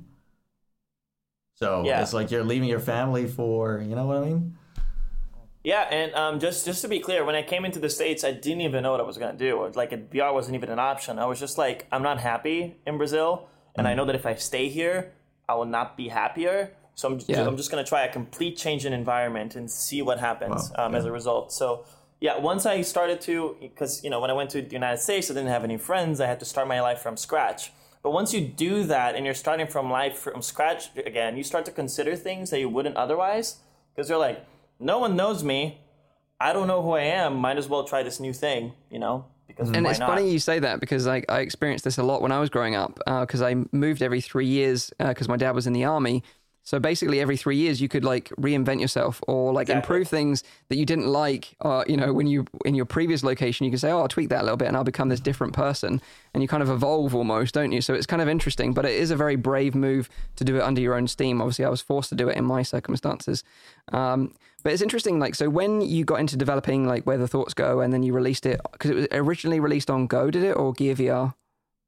S2: So
S4: Yeah.
S2: it's like you're leaving your family for you know what I mean?
S4: Yeah, and um, just just to be clear, when I came into the states, I didn't even know what I was gonna do. Like VR wasn't even an option. I was just like, I'm not happy in Brazil, and I know that if I stay here, I will not be happier. So I'm just,
S1: Yeah.
S4: I'm just gonna try a complete change in environment and see what happens
S2: Wow,
S4: um, as a result. So yeah, once I started to, because you know, when I went to the United States, I didn't have any friends. I had to start my life from scratch. But once you do that and you're starting from life from scratch again, you start to consider things that you wouldn't otherwise, because you're like, no one knows me. I don't know who I am. Might as well try this new thing, you know? Because
S1: And it's
S4: not?
S1: funny you say that because I, I experienced this a lot when I was growing up because I moved every three years because my dad was in the army. So basically, every three years, you could like reinvent yourself or like
S4: Exactly.
S1: improve things that you didn't like. Uh, you know, when you in your previous location, you could say, "Oh, I'll tweak that a little bit, and I'll become this different person." And you kind of evolve almost, don't you? So it's kind of interesting, but it is a very brave move to do it under your own steam. Obviously, I was forced to do it in my circumstances. Um, but it's interesting, like, so when you got into developing like where the thoughts go, and then you released it because it was originally released on Go, did it, or Gear VR?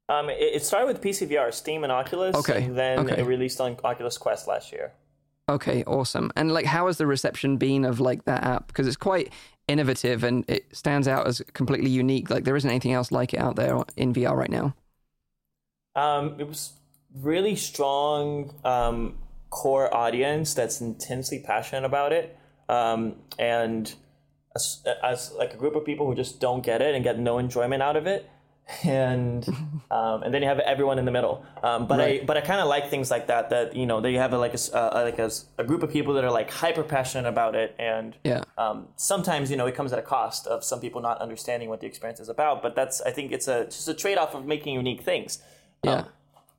S4: Um, it, it started with PCVR, Steam, and Oculus.
S1: Okay,
S4: And then
S1: okay.
S4: it released on Oculus Quest last year.
S1: Okay, awesome. And like, how has the reception been of like that app? Because it's quite innovative and it stands out as completely unique. Like, there isn't anything else like it out there in VR right now.
S4: Um, it was really strong um, core audience that's intensely passionate about it, um, and as, as like a group of people who just don't get it and get no enjoyment out of it, and um, and then you have everyone in the middle. Um, but I but I kind of like things like that. That you know, they have a, like a, uh, like a, a group of people that are like hyper passionate about it, and
S1: Yeah.
S4: um, sometimes you know it comes at a cost of some people not understanding what the experience is about. But that's I think it's a just a trade off of making unique things
S1: Yeah.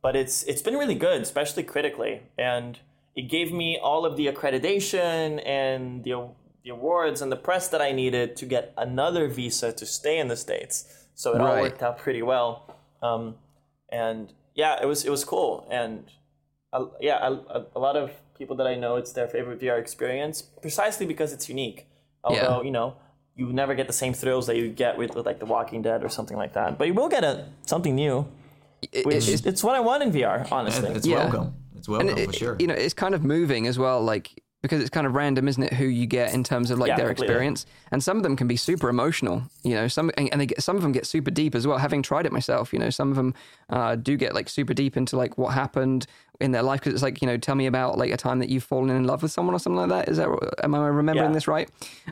S4: but it's it's been really good, especially critically, and it gave me all of the accreditation and the the awards and the press that I needed to get another visa to stay in the states. So it all worked out pretty well, um, and yeah, it was it was cool, and uh, yeah, a, a lot of people that I know, it's their favorite VR experience precisely because it's unique. Although you know. You never get the same thrills that you get with, with like The Walking Dead or something like that, but you will get a something new.
S1: It-
S4: Which
S1: it's-
S4: it's what I want in VR, honestly.
S2: It's
S1: Yeah.
S2: welcome. It's welcome
S1: and it-
S2: for sure.
S1: you know, it's kind of moving as well, like because it's kind of random, isn't it? Who you get in terms of like
S4: Yeah,
S1: their
S4: completely.
S1: experience, and some of them can be super emotional. You know, some and, and they get, some of them get super deep as well. Having tried it myself, you know, some of them uh, do get like super deep into like what happened in their life because it's like you know, tell me about like a time that you've fallen in love with someone or something like that. Is that am I remembering
S4: Yeah.
S1: this right?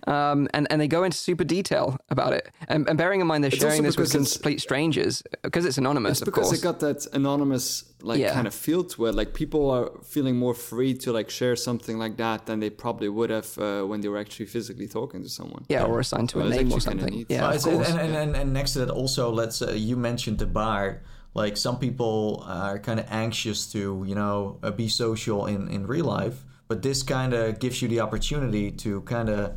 S1: Um, and and they go into super detail about it, and, and bearing in mind they're
S3: It's
S1: sharing this with complete strangers because it's anonymous,
S3: It's
S1: of
S3: because
S1: course.
S3: it got that anonymous like
S1: Yeah.
S3: kind of feel to it. Like people are feeling more free to like share something like that than they probably would have uh, when they were actually physically talking to someone.
S1: yeah, or assigned to
S3: Well,
S1: a
S3: it's
S1: name or something. Yeah,
S2: Uh,
S1: of
S2: it's- and, and, and, and next to that, also, let's uh, you mentioned the bar. Like some people are kind of anxious to, you know, uh, be social in in real life, but this kind of gives you the opportunity to kind of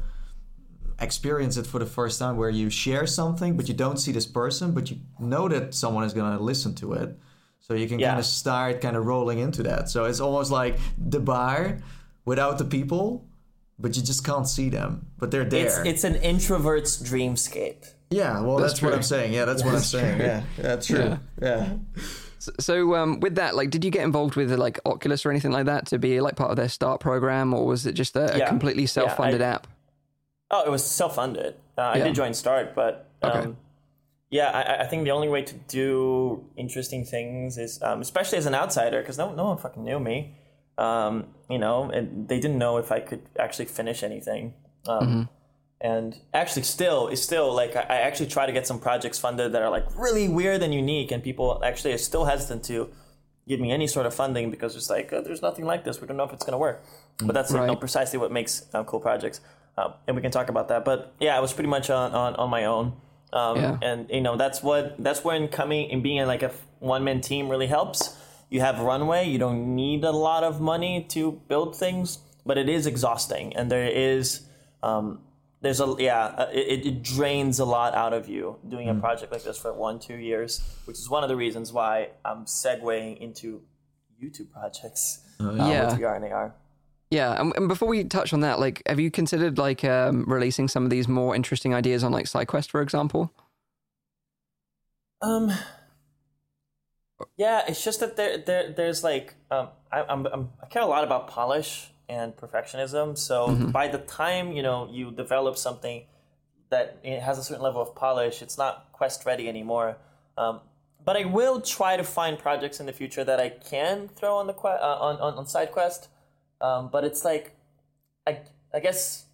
S2: experience it for the first time where you share something but you don't see this person but you know that someone is going to listen to it so you can
S4: Yeah.
S2: kind of start kind of rolling into that so it's almost like the bar without the people but you just can't see them but they're there
S4: It's it's an introvert's dreamscape.
S2: Yeah well
S1: That's
S2: that's, what i'm saying yeah that's what i'm saying yeah that's true yeah,
S1: So, so um, with that, like, did you get involved with like Oculus or anything like that to be like part of their start program, or was it just a, a completely self-funded
S4: I-
S1: app?
S4: Oh, it was self-funded. Uh, I did join Start, but um,
S1: Okay.
S4: yeah, I, I think the only way to do interesting things is, um, especially as an outsider, because no, no one fucking knew me. Um, you know, and they didn't know if I could actually finish anything. Um, And actually, still, it's still like I, actually try to get some projects funded that are like really weird and unique, and people actually are still hesitant to give me any sort of funding because it's like uh, there's nothing like this. We don't know if it's going to work. But that's like, you know, precisely what makes uh, cool projects, um, and we can talk about that. But yeah, I was pretty much on on, on my own, um,
S1: Yeah.
S4: and you know that's what that's when coming and being in like a one man team really helps. You have runway. You don't need a lot of money to build things, but it is exhausting, and there is. Um, there's a yeah uh, it, it drains a lot out of you doing a project like this for one two years which is one of the reasons why i'm segueing into youtube projects uh,
S1: Yeah.
S4: with vr and ar
S1: Yeah, and, and before we touch on that, like, have you considered like um, releasing some of these more interesting ideas on like SideQuest, for example?
S4: um yeah it's just that there, there there's like um I, I'm, I'm i care a lot about polish and perfectionism so by the time you know you develop something that it has a certain level of polish it's not quest ready anymore um, but I will try to find projects in the future that I can throw on the que- uh, on, on on SideQuest. Um, but it's like, I I guess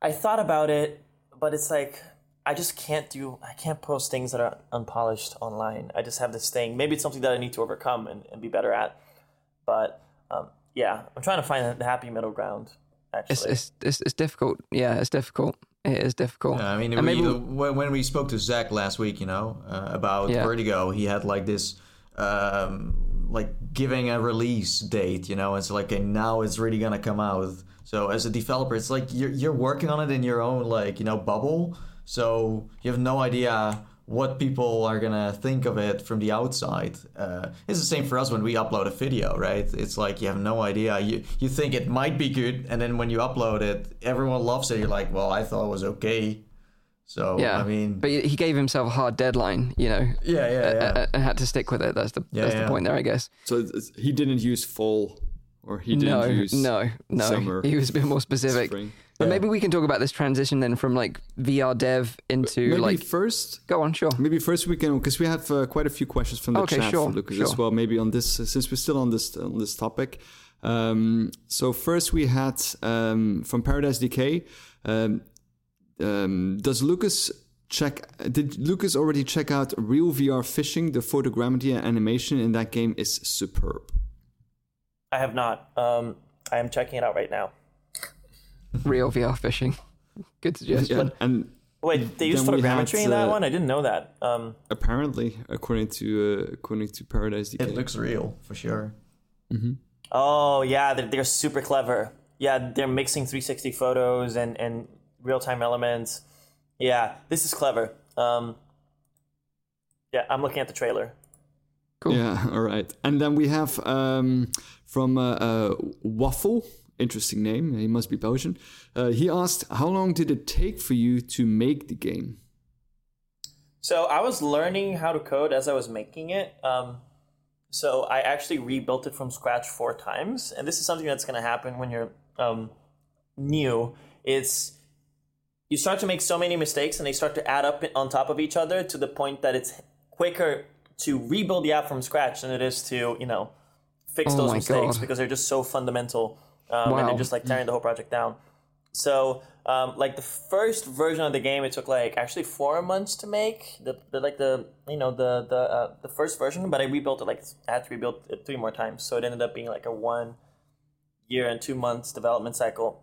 S4: I thought about it, but it's like I just can't do I can't post things that are unpolished online. I just have this thing. Maybe it's something that I need to overcome and, and be better at. But um, yeah, I'm trying to find the happy middle ground. Actually,
S1: it's it's it's difficult. Yeah, it's difficult. It is difficult.
S2: Yeah, I mean, we,
S1: maybe-
S2: when, when we spoke to Zach last week, you know, uh, about
S1: Yeah.
S2: Vertigo, he had like this, um, like giving a release date, you know, it's like, okay, now it's really gonna come out. So as a developer, it's like you're you're working on it in your own like you know bubble, so you have no idea what people are gonna think of it from the outside. Uh, it's the same for us when we upload a video, right? It's like you have no idea. You you think it might be good, and then when you upload it, everyone loves it. You're like, well, I thought it was okay. So
S1: yeah,
S2: I mean,
S1: but he gave himself a hard deadline, you know,
S2: yeah, yeah, yeah.
S1: uh, and had to stick with it. That's the
S2: Yeah,
S1: that's
S2: yeah.
S1: the point there, I guess.
S3: So he didn't use fall, or he didn't
S1: No,
S3: use
S1: no, no.
S3: summer,
S1: He was a bit more specific.
S3: spring.
S1: But
S2: Yeah.
S1: maybe we can talk about this transition then from like VR dev into
S3: Maybe
S1: like.
S3: first,
S1: Go on, sure.
S3: maybe first we can because we have uh, quite a few questions from the
S1: Okay,
S3: chat
S1: sure,
S3: for Lucas
S1: sure.
S3: as well. Maybe on this, uh, since we're still on this on this topic. Um, so first we had um, from Paradise Decay. Um, um, does Lucas check? Did Lucas already check out Real VR Fishing? The photogrammetry and animation in that game is superb.
S4: I have not. Um, I am checking it out right now.
S1: Real VR fishing. Good suggestion.
S3: Yeah, and
S4: Wait, they use
S3: Then we
S4: photogrammetry
S3: had,
S4: in that
S3: uh,
S4: one? I didn't know that. Um,
S3: apparently, according to uh, according to Paradise Decay,
S2: it looks real for sure. Mm-hmm.
S4: Oh yeah, they're, they're super clever. Yeah, they're mixing 360 photos and, and real time elements. Yeah, this is clever. Um, yeah, I'm looking at the trailer.
S1: Cool.
S3: Yeah, all right. And then we have um, from uh, uh, Waffle, interesting name. He must be Belgian. Uh, he asked, "How long did it take for you to make the game?"
S4: So I was learning how to code as I was making it. Um, so I actually rebuilt it from scratch four times, and this is something that's going to happen when you're um, new. It's you start to make so many mistakes, and they start to add up on top of each other to the point that it's quicker to rebuild the app from scratch than it is to you know fix
S1: Oh
S4: those mistakes
S1: God.
S4: because they're just so fundamental, um, and
S1: Wow.
S4: they're just like tearing the whole project down. So, um, like the first version of the game, it took like actually four months to make. The, the like the you know the the uh, the first version, but I rebuilt it like I had to rebuild it three more times, so it ended up being like a one year and two months development cycle.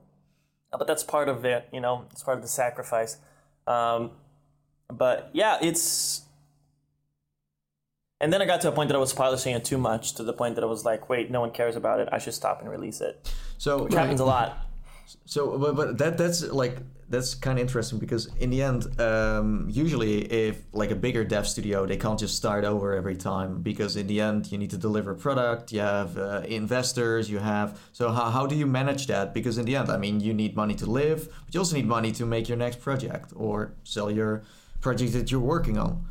S4: But that's part of it, you know. It's part of the sacrifice. Um, but yeah, it's. And then I got to a point that I was polishing it too much, to the point that I was like, "Wait, no one cares about it. I should stop and release it."
S2: So
S4: Which happens a lot.
S2: So, but, but that that's like that's kind of interesting because in the end, um, usually if like a bigger dev studio, they can't just start over every time because in the end you need to deliver a product, you have uh, investors, you have. So how how do you manage that? Because in the end, I mean, you need money to live, but you also need money to make your next project or sell your project that you're working on.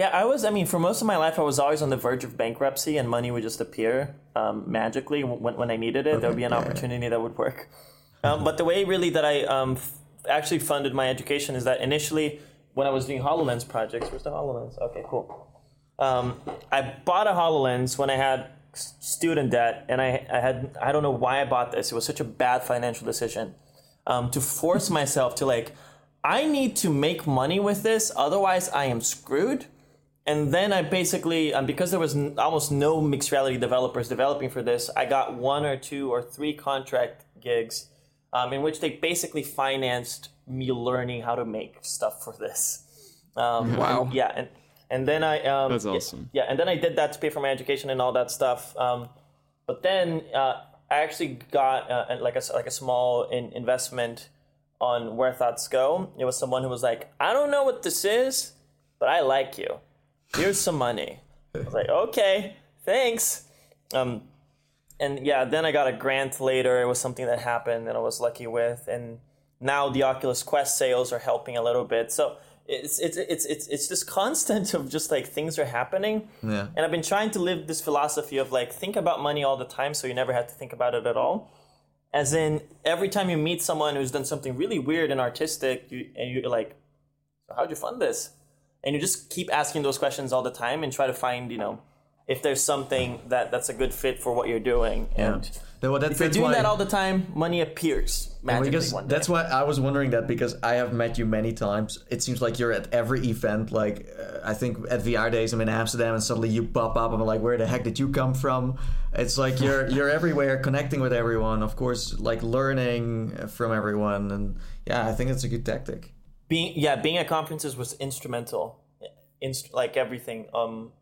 S4: Yeah, I was. I mean, for most of my life, I was always on the verge of bankruptcy, and money would just appear um, magically when, when I needed it. Okay, there would be an opportunity that would work. Um, but the way really that I um, f- actually funded my education is that initially, when I was doing Hololens projects, where's the Hololens? Okay, cool. Um, I bought a Hololens when I had student debt, and I, I had I don't know why I bought this. It was such a bad financial decision um, to force myself to like. I need to make money with this, otherwise I am screwed and then I basically, um, because there was n- almost no mixed reality developers developing for this, I got one or two or three contract gigs um, in which they basically financed me learning how to make stuff for this. Um,
S1: wow.
S4: And, yeah, and and then I um,
S3: that's awesome.
S4: Yeah, and then I did that to pay for my education and all that stuff. Um, but then uh, I actually got uh, like a like a small in- investment on Where Thoughts Go. It was someone who was like, I don't know what this is, but I like you here's some money. I was like, okay, thanks. Um, and yeah, then I got a grant later. It was something that happened that I was lucky with, and now the Oculus Quest sales are helping a little bit. So it's it's it's it's it's this constant of just like things are happening.
S2: Yeah.
S4: And I've been trying to live this philosophy of like think about money all the time, so you never have to think about it at all. As in, every time you meet someone who's done something really weird and artistic, you and you're like, so how'd you fund this? And you just keep asking those questions all the time and try to find you know if there's something that that's a good fit for what you're doing. And
S2: yeah. well,
S4: that's, if you're doing why, that all the time money appears magically because one
S2: day. that's why i was wondering that because i have met you many times. It seems like you're at every event like uh, i think at vr days i'm in amsterdam and suddenly you pop up. I'm like where the heck did you come from? It's like you're you're everywhere connecting with everyone of course like learning from everyone. And yeah i think it's a good tactic
S4: being yeah being at conferences was instrumental Inst- like everything um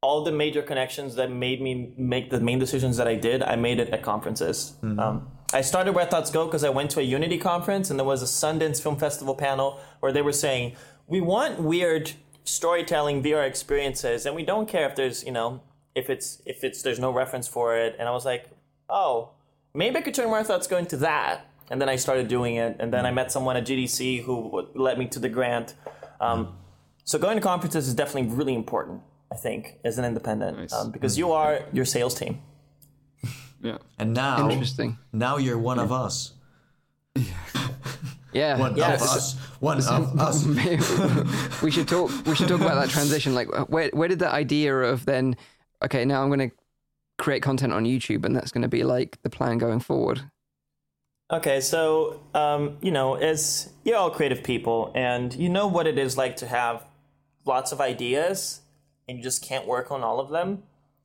S4: all the major connections that made me make the main decisions that I did, I made it at conferences. Mm-hmm. Um, I started Where Thoughts Go because I went to a Unity conference and there was a Sundance Film Festival panel where they were saying, we want weird storytelling VR experiences and we don't care if there's, you know, if it's, if it's, there's no reference for it. And I was like, oh, maybe I could turn Where Thoughts Go into that and then I started doing it. And then I met someone at GDC who led me to the grant. Um, so going to conferences is definitely really important, I think, as an independent, nice. um, because you are your sales team.
S3: Yeah.
S2: And now,
S1: interesting.
S2: Now you're one yeah. of us.
S1: Yeah,
S2: one
S1: yeah.
S2: of us. One of us.
S1: we should talk. We should talk about that transition. Like, where where did that idea of then? Okay, now I'm going to create content on YouTube, and that's going to be like the plan going forward.
S4: Okay, so um, you know, as you're all creative people, and you know what it is like to have lots of ideas, and you just can't work on all of them.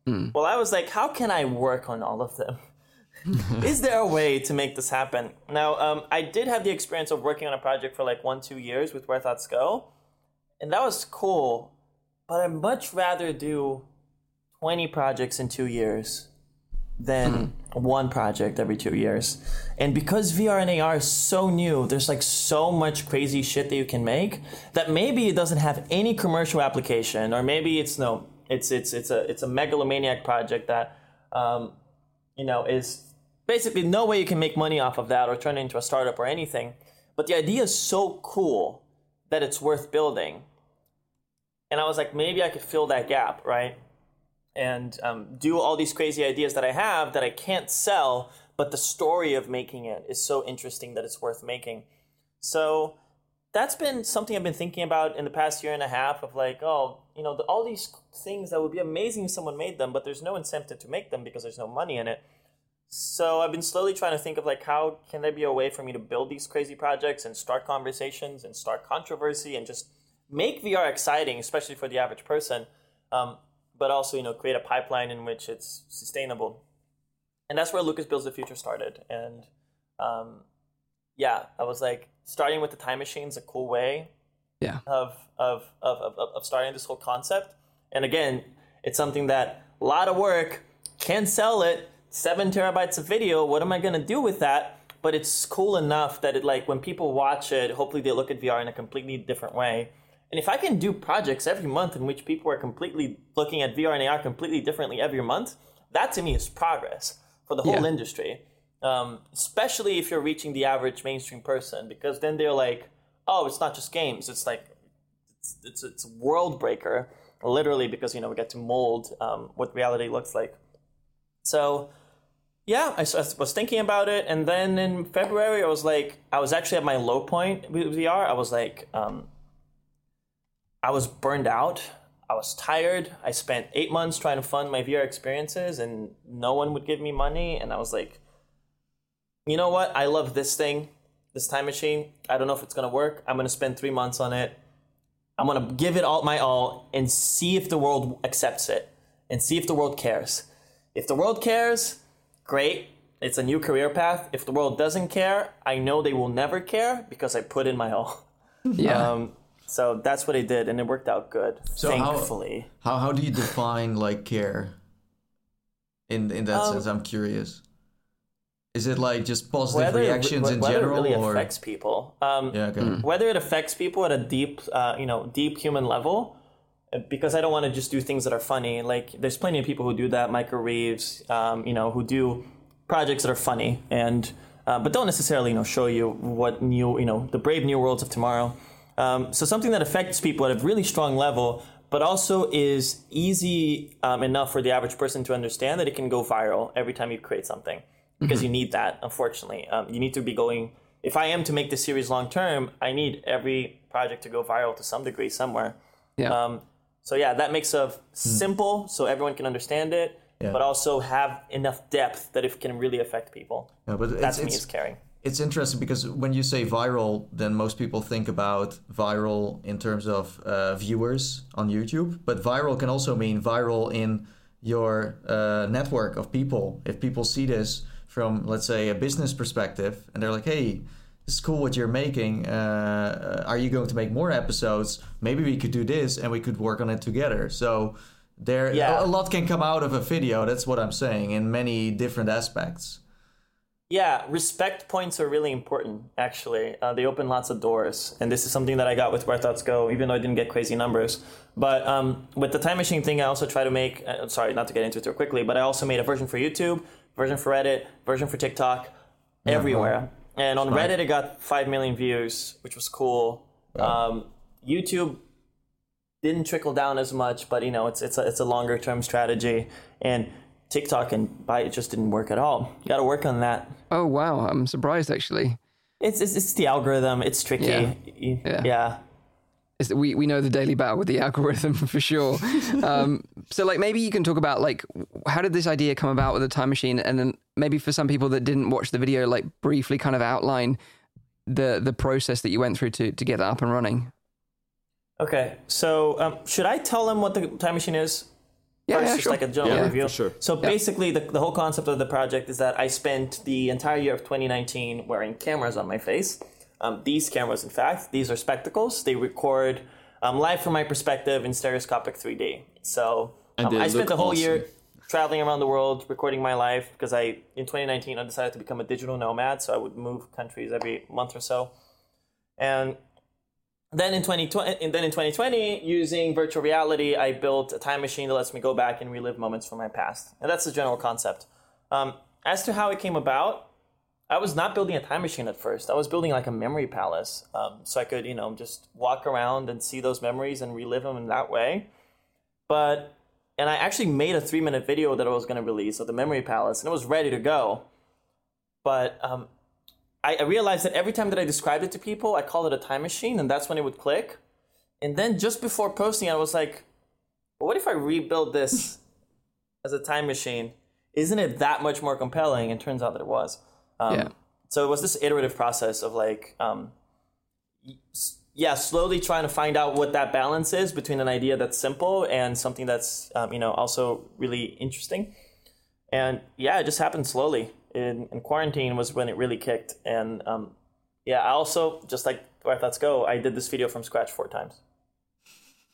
S4: Mm. Well, I was like, how can I work on all of them? is there a way to make this happen? Now, um, I did have the experience of working on a project for like one, two years with Where Thoughts Go, and that was cool. But I'd much rather do twenty projects in two years than mm. One project every two years. And because VR and AR is so new, there's like so much crazy shit that you can make that maybe it doesn't have any commercial application, or maybe it's no, it's it's it's a it's a megalomaniac project that um, you know is basically no way you can make money off of that or turn it into a startup or anything. But the idea is so cool that it's worth building. And I was like, maybe I could fill that gap, right? And um, do all these crazy ideas that I have that I can't sell, but the story of making it is so interesting that it's worth making. So that's been something I've been thinking about in the past year and a half of like, oh, you know, the, all these things that would be amazing if someone made them, but there's no incentive to make them because there's no money in it. So I've been slowly trying to think of like how can there be a way for me to build these crazy projects and start conversations and start controversy and just make VR exciting, especially for the average person. Um, but also you know create a pipeline in which it's sustainable. And that's where lucas builds the future started. And um, yeah i was like starting with the time machine is a cool way
S1: yeah.
S4: of, of, of, of, of starting this whole concept. And again it's something that a lot of work can sell it. Seven terabytes of video what am i going to do with that? But it's cool enough that it like when people watch it, hopefully they look at VR in a completely different way. And if I can do projects every month in which people are completely looking at VR and AR completely differently every month, that to me is progress for the whole
S1: Yeah.
S4: industry. Um, especially if you're reaching the average mainstream person, because then they're like, "Oh, it's not just games; it's like it's it's, it's a world breaker, literally, because you know we get to mold um, what reality looks like." So, yeah, I was thinking about it, and then in February, I was like, I was actually at my low point with VR. I was like, um, I was burned out. I was tired. I spent eight months trying to fund my VR experiences, and no one would give me money. And I was like, you know what? I love this thing, this time machine. I don't know if it's gonna work. I'm gonna spend three months on it. I'm gonna give it all my all and see if the world accepts it and see if the world cares. If the world cares, great. It's a new career path. If the world doesn't care, I know they will never care because I put in my all.
S1: Yeah.
S4: Um, so that's what I did, and it worked out good.
S2: So
S4: thankfully.
S2: How how do you define like care? In in that
S4: Um,
S2: sense, I'm curious. Is it like just positive reactions
S4: it,
S2: in
S4: whether
S2: general,
S4: it really
S2: or
S4: affects people. Um,
S2: yeah, okay,
S4: Whether it affects people at a deep, uh, you know, deep human level, uh, because I don't want to just do things that are funny. Like there's plenty of people who do that, Michael Reeves, um, you know, who do projects that are funny and uh, but don't necessarily you know show you what new you know the brave new worlds of tomorrow. Um, so something that affects people at a really strong level, but also is easy um, enough for the average person to understand that it can go viral every time you create something because you need that. Unfortunately, um, you need to be going. If I am to make this series long term, I need every project to go viral to some degree somewhere.
S1: Yeah.
S4: Um, so yeah, that makes of simple so everyone can understand it,
S2: Yeah.
S4: but also have enough depth that it can really affect people.
S2: Yeah, but
S4: That's
S2: it's,
S4: me
S2: it's,
S4: is caring.
S2: It's interesting because when you say viral, then most people think about viral in terms of uh, viewers on YouTube. But viral can also mean viral in your uh, network of people. If people see this from, let's say, a business perspective, and they're like, "Hey, this is cool what you're making. Uh, are you going to make more episodes? Maybe we could do this, and we could work on it together." So. There,
S4: Yeah.
S2: a lot can come out of a video. That's what I'm saying in many different aspects.
S4: Yeah, respect points are really important. Actually, uh, they open lots of doors, and this is something that I got with Where Thoughts Go, even though I didn't get crazy numbers. But um, with the time machine thing, I also try to make. Uh, sorry, not to get into it too quickly, but I also made a version for YouTube, version for Reddit, version for TikTok, everywhere. And on
S2: Smart.
S4: Reddit, it got five million views, which was cool. Um, YouTube didn't trickle down as much, but you know, it's it's a, it's a longer term strategy. And TikTok and by it just didn't work at all. You got to work on that.
S1: oh wow, I'm surprised actually.
S4: It's, it's it's the algorithm. It's tricky.
S1: Yeah. Yeah.
S4: yeah.
S1: Is that we we know the daily battle with the algorithm for sure. um, so like maybe you can talk about like how did this idea come about with the time machine, and then maybe for some people that didn't watch the video, like briefly kind of outline the the process that you went through to to get that up and running.
S4: Okay. So um, should I tell them what the time machine is?
S1: Yeah, yeah,
S4: just
S1: sure.
S4: like a general
S1: Yeah,
S4: review.
S3: sure.
S4: So basically, the, the whole concept of the project is that I spent the entire year of 2019 wearing cameras on my face. Um, these cameras, in fact, these are spectacles. They record um, live from my perspective in stereoscopic 3D. So um, I spent the whole year traveling around the world, recording my life because I, in 2019, I decided to become a digital nomad. So I would move countries every month or so. And then in 2020 and then in 2020 using virtual reality i built a time machine that lets me go back and relive moments from my past. And that's the general concept. Um, as to how it came about i was not building a time machine at first. I was building like a memory palace um, so i could you know just walk around and see those memories and relive them in that way. But and i actually made a three minute video that i was going to release of the memory palace and it was ready to go. But um, I, I realized that every time that I described it to people, I called it a time machine, and that's when it would click. And then just before posting, I was like, well, what if I rebuild this as a time machine? Isn't it that much more compelling? And turns out that it was. Um,
S1: Yeah.
S4: So it was this iterative process of like, um, yeah, slowly trying to find out what that balance is between an idea that's simple and something that's, um, you know, also really interesting. And yeah, it just happened slowly. In, in quarantine was when it really kicked. And um, yeah, I also, just like Where Thoughts Go, I did this video from scratch four times.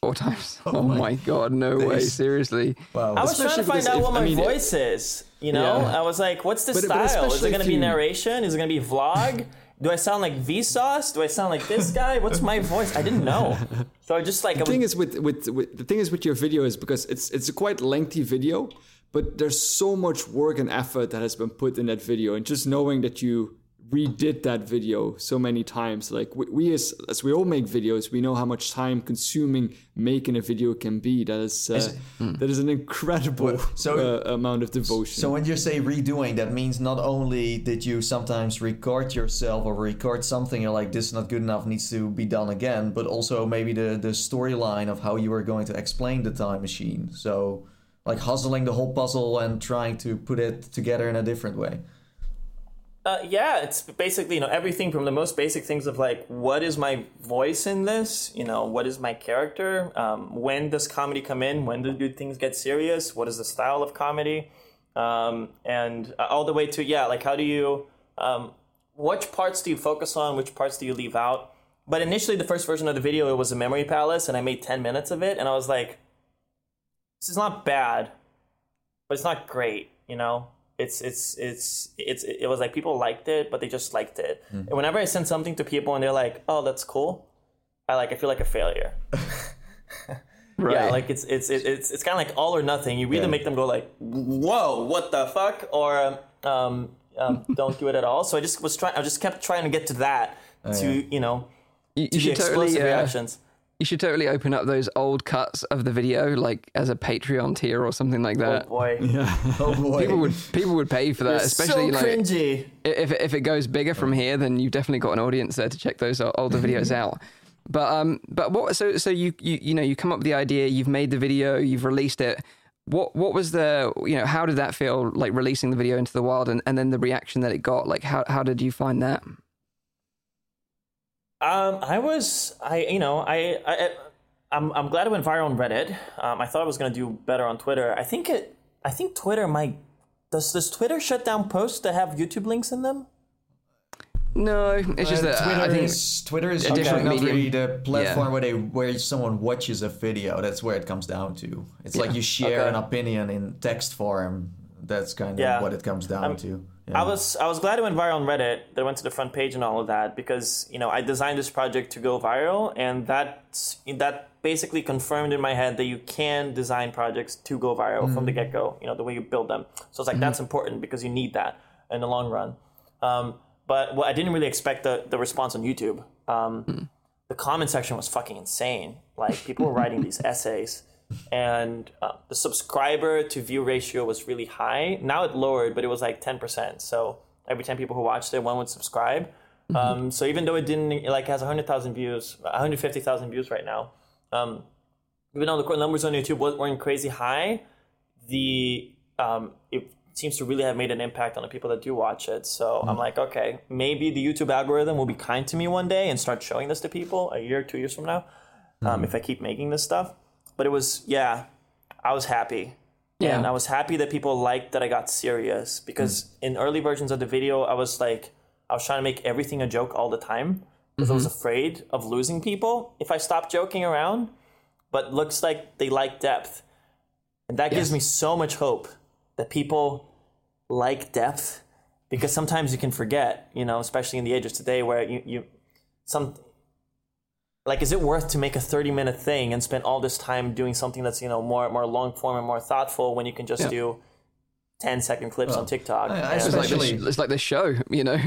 S1: Four times. Oh, my god, no way, seriously.
S2: Wow.
S4: I was trying to find out
S3: if-
S4: what my
S3: I mean,
S4: voice is. You know,
S1: Yeah.
S4: I was like, "What's the
S3: But- but
S4: style? Is it going to be
S3: you-
S4: narration? Is it going to be vlog? Do I sound like Vsauce? Do I sound like this guy? What's my voice? I didn't know. So I just like I
S3: the
S4: was,
S3: thing is with, with with the thing is with your video is because it's it's a quite lengthy video, but there's so much work and effort that has been put in that video, and just knowing that you redid that video so many times, like we, we as as we all make videos, we know how much time consuming making a video can be. That is uh, that is an incredible
S2: so-
S3: uh, amount of devotion.
S2: So when you say redoing, that means not only did you sometimes record yourself or record something you're like this is not good enough needs to be done again, but also maybe the the storyline of how you were going to explain the time machine. So like hustling the whole puzzle and trying to put it together in a different way.
S4: Uh, yeah, it's basically you know everything from the most basic things of like what is my voice in this, you know, what is my character, um, when does comedy come in, when do, do things get serious, what is the style of comedy, um, and uh, all the way to yeah, like how do you, um, which parts do you focus on, which parts do you leave out. But initially, the first version of the video it was a memory palace, and I made ten minutes of it, and I was like, this is not bad, but it's not great, you know? It's it's it's it's it was like people liked it but they just liked it. And whenever i send something to people and they're like oh that's cool i like i feel like a failure.
S1: Right.
S4: yeah like it's it's it's it's, it's kind of like all or nothing. You either
S2: Yeah.
S4: make them go like whoa what the fuck? or um, um don't do it at all. So i just was trying i just kept trying to get to that to you know
S1: you, you
S4: to
S1: should totally
S4: explosive
S1: uh,
S4: reactions
S1: you should totally open up those old cuts of the video like as a Patreon tier or something like that.
S4: oh
S1: that.
S4: boy
S2: Oh boy.
S1: People would people would pay for that,
S4: It's
S1: especially
S4: so
S1: like
S4: cringy
S1: if if it goes bigger from here, then you've definitely got an audience there to check those older videos out. But um, but what? So so you you you know you come up with the idea, you've made the video, you've released it. What what was the you know how did that feel like releasing the video into the wild and, and then the reaction that it got? Like how how did you find that?
S4: Um, I was, I, you know, I, I, I'm, I'm glad it went viral on Reddit. Um, I thought I was gonna do better on Twitter. I think it, I think Twitter might. Does does Twitter shut down posts that have YouTube links in them?
S1: No, it's just
S2: Uh,
S1: that
S2: Twitter
S1: I think
S2: is Twitter is
S1: a different
S2: not
S1: medium.
S2: really the platform
S1: Yeah.
S2: where they where someone watches a video. That's where it comes down to. It's like you share
S4: Okay.
S2: an opinion in text form. That's kind of
S4: Yeah.
S2: what it comes down to.
S4: I was I was glad it went viral on Reddit. That it went to the front page and all of that because you know I designed this project to go viral, and that that basically confirmed in my head that you can design projects to go viral from the get go. You know the way you build them. So it's like that's important because you need that in the long run. Um, but what I didn't really expect the the response on YouTube. Um, The comment section was fucking insane. Like people were writing these essays and uh, the subscriber to view ratio was really high. Now it lowered, but it was like ten percent. So every ten people who watched it, one would subscribe. Um, so even though it didn't like has hundred thousand views, one hundred fifty thousand views right now, um, even though the numbers on YouTube weren't crazy high, the um, it seems to really have made an impact on the people that do watch it. So I'm like, okay, maybe the YouTube algorithm will be kind to me one day and start showing this to people a year, two years from now, um, if I keep making this stuff. But it was, yeah, I was happy.
S1: Yeah.
S4: And I was happy that people liked that I got serious because mm. in early versions of the video, I was like, I was trying to make everything a joke all the time because I was mm-hmm. afraid of losing people if I stopped joking around. But looks like they like depth. And that gives me so much hope that people like depth because sometimes you can forget, you know, especially in the age of today where you, you some like is it worth to make a 30 minute thing and spend all this time doing something that's, you know, more more long form and more thoughtful when you can just
S1: Yeah.
S4: do 10 second clips on TikTok.
S2: I- I
S1: It's like, this, it's like this show, you know.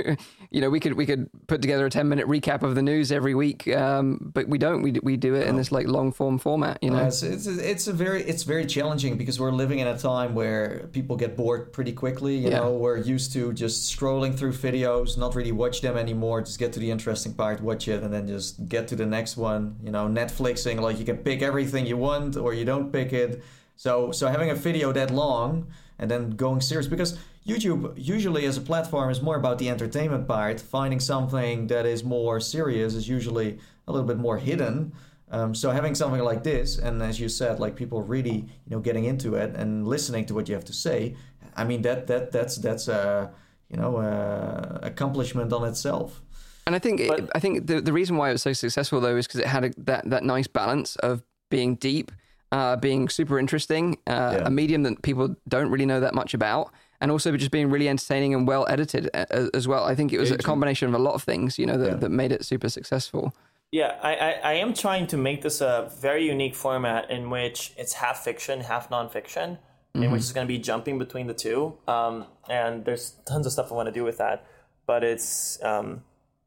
S1: you know, we could we could put together a ten minute recap of the news every week, um, but we don't. We we do it in this like long form format, you know.
S2: Uh, it's, it's, it's a very it's very challenging because we're living in a time where people get bored pretty quickly. You
S1: Yeah.
S2: know, we're used to just scrolling through videos, not really watch them anymore. Just get to the interesting part, watch it, and then just get to the next one. You know, Netflixing like you can pick everything you want or you don't pick it. So so having a video that long and then going serious because YouTube usually as a platform is more about the entertainment part. Finding something that is more serious is usually a little bit more hidden. Um, so having something like this, and as you said, like people really, you know, getting into it and listening to what you have to say. I mean, that that that's that's a you know a accomplishment on itself.
S1: And I think it, I think the the reason why it was so successful though is because it had a, that that nice balance of being deep, uh, being super interesting, uh,
S2: Yeah.
S1: a medium that people don't really know that much about, and also just being really entertaining and well edited uh, as well. I think it was a combination of a lot of things, you know, that,
S2: Yeah.
S1: that made it super successful.
S4: Yeah, I, I, I am trying to make this a very unique format in which it's half fiction, half nonfiction, in which it's going to be jumping between the two. Um, and there's tons of stuff I want to do with that. But it's, um,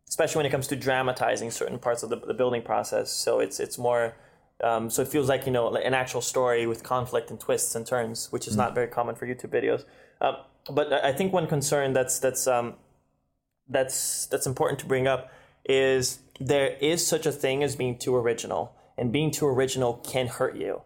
S4: especially when it comes to dramatizing certain parts of the, the building process. So it's, it's more, um, so it feels like, you know, like an actual story with conflict and twists and turns, which is not very common for YouTube videos. Um, but I think one concern that's, that's, um, that's that's important to bring up is there is such a thing as being too original and being too original can hurt you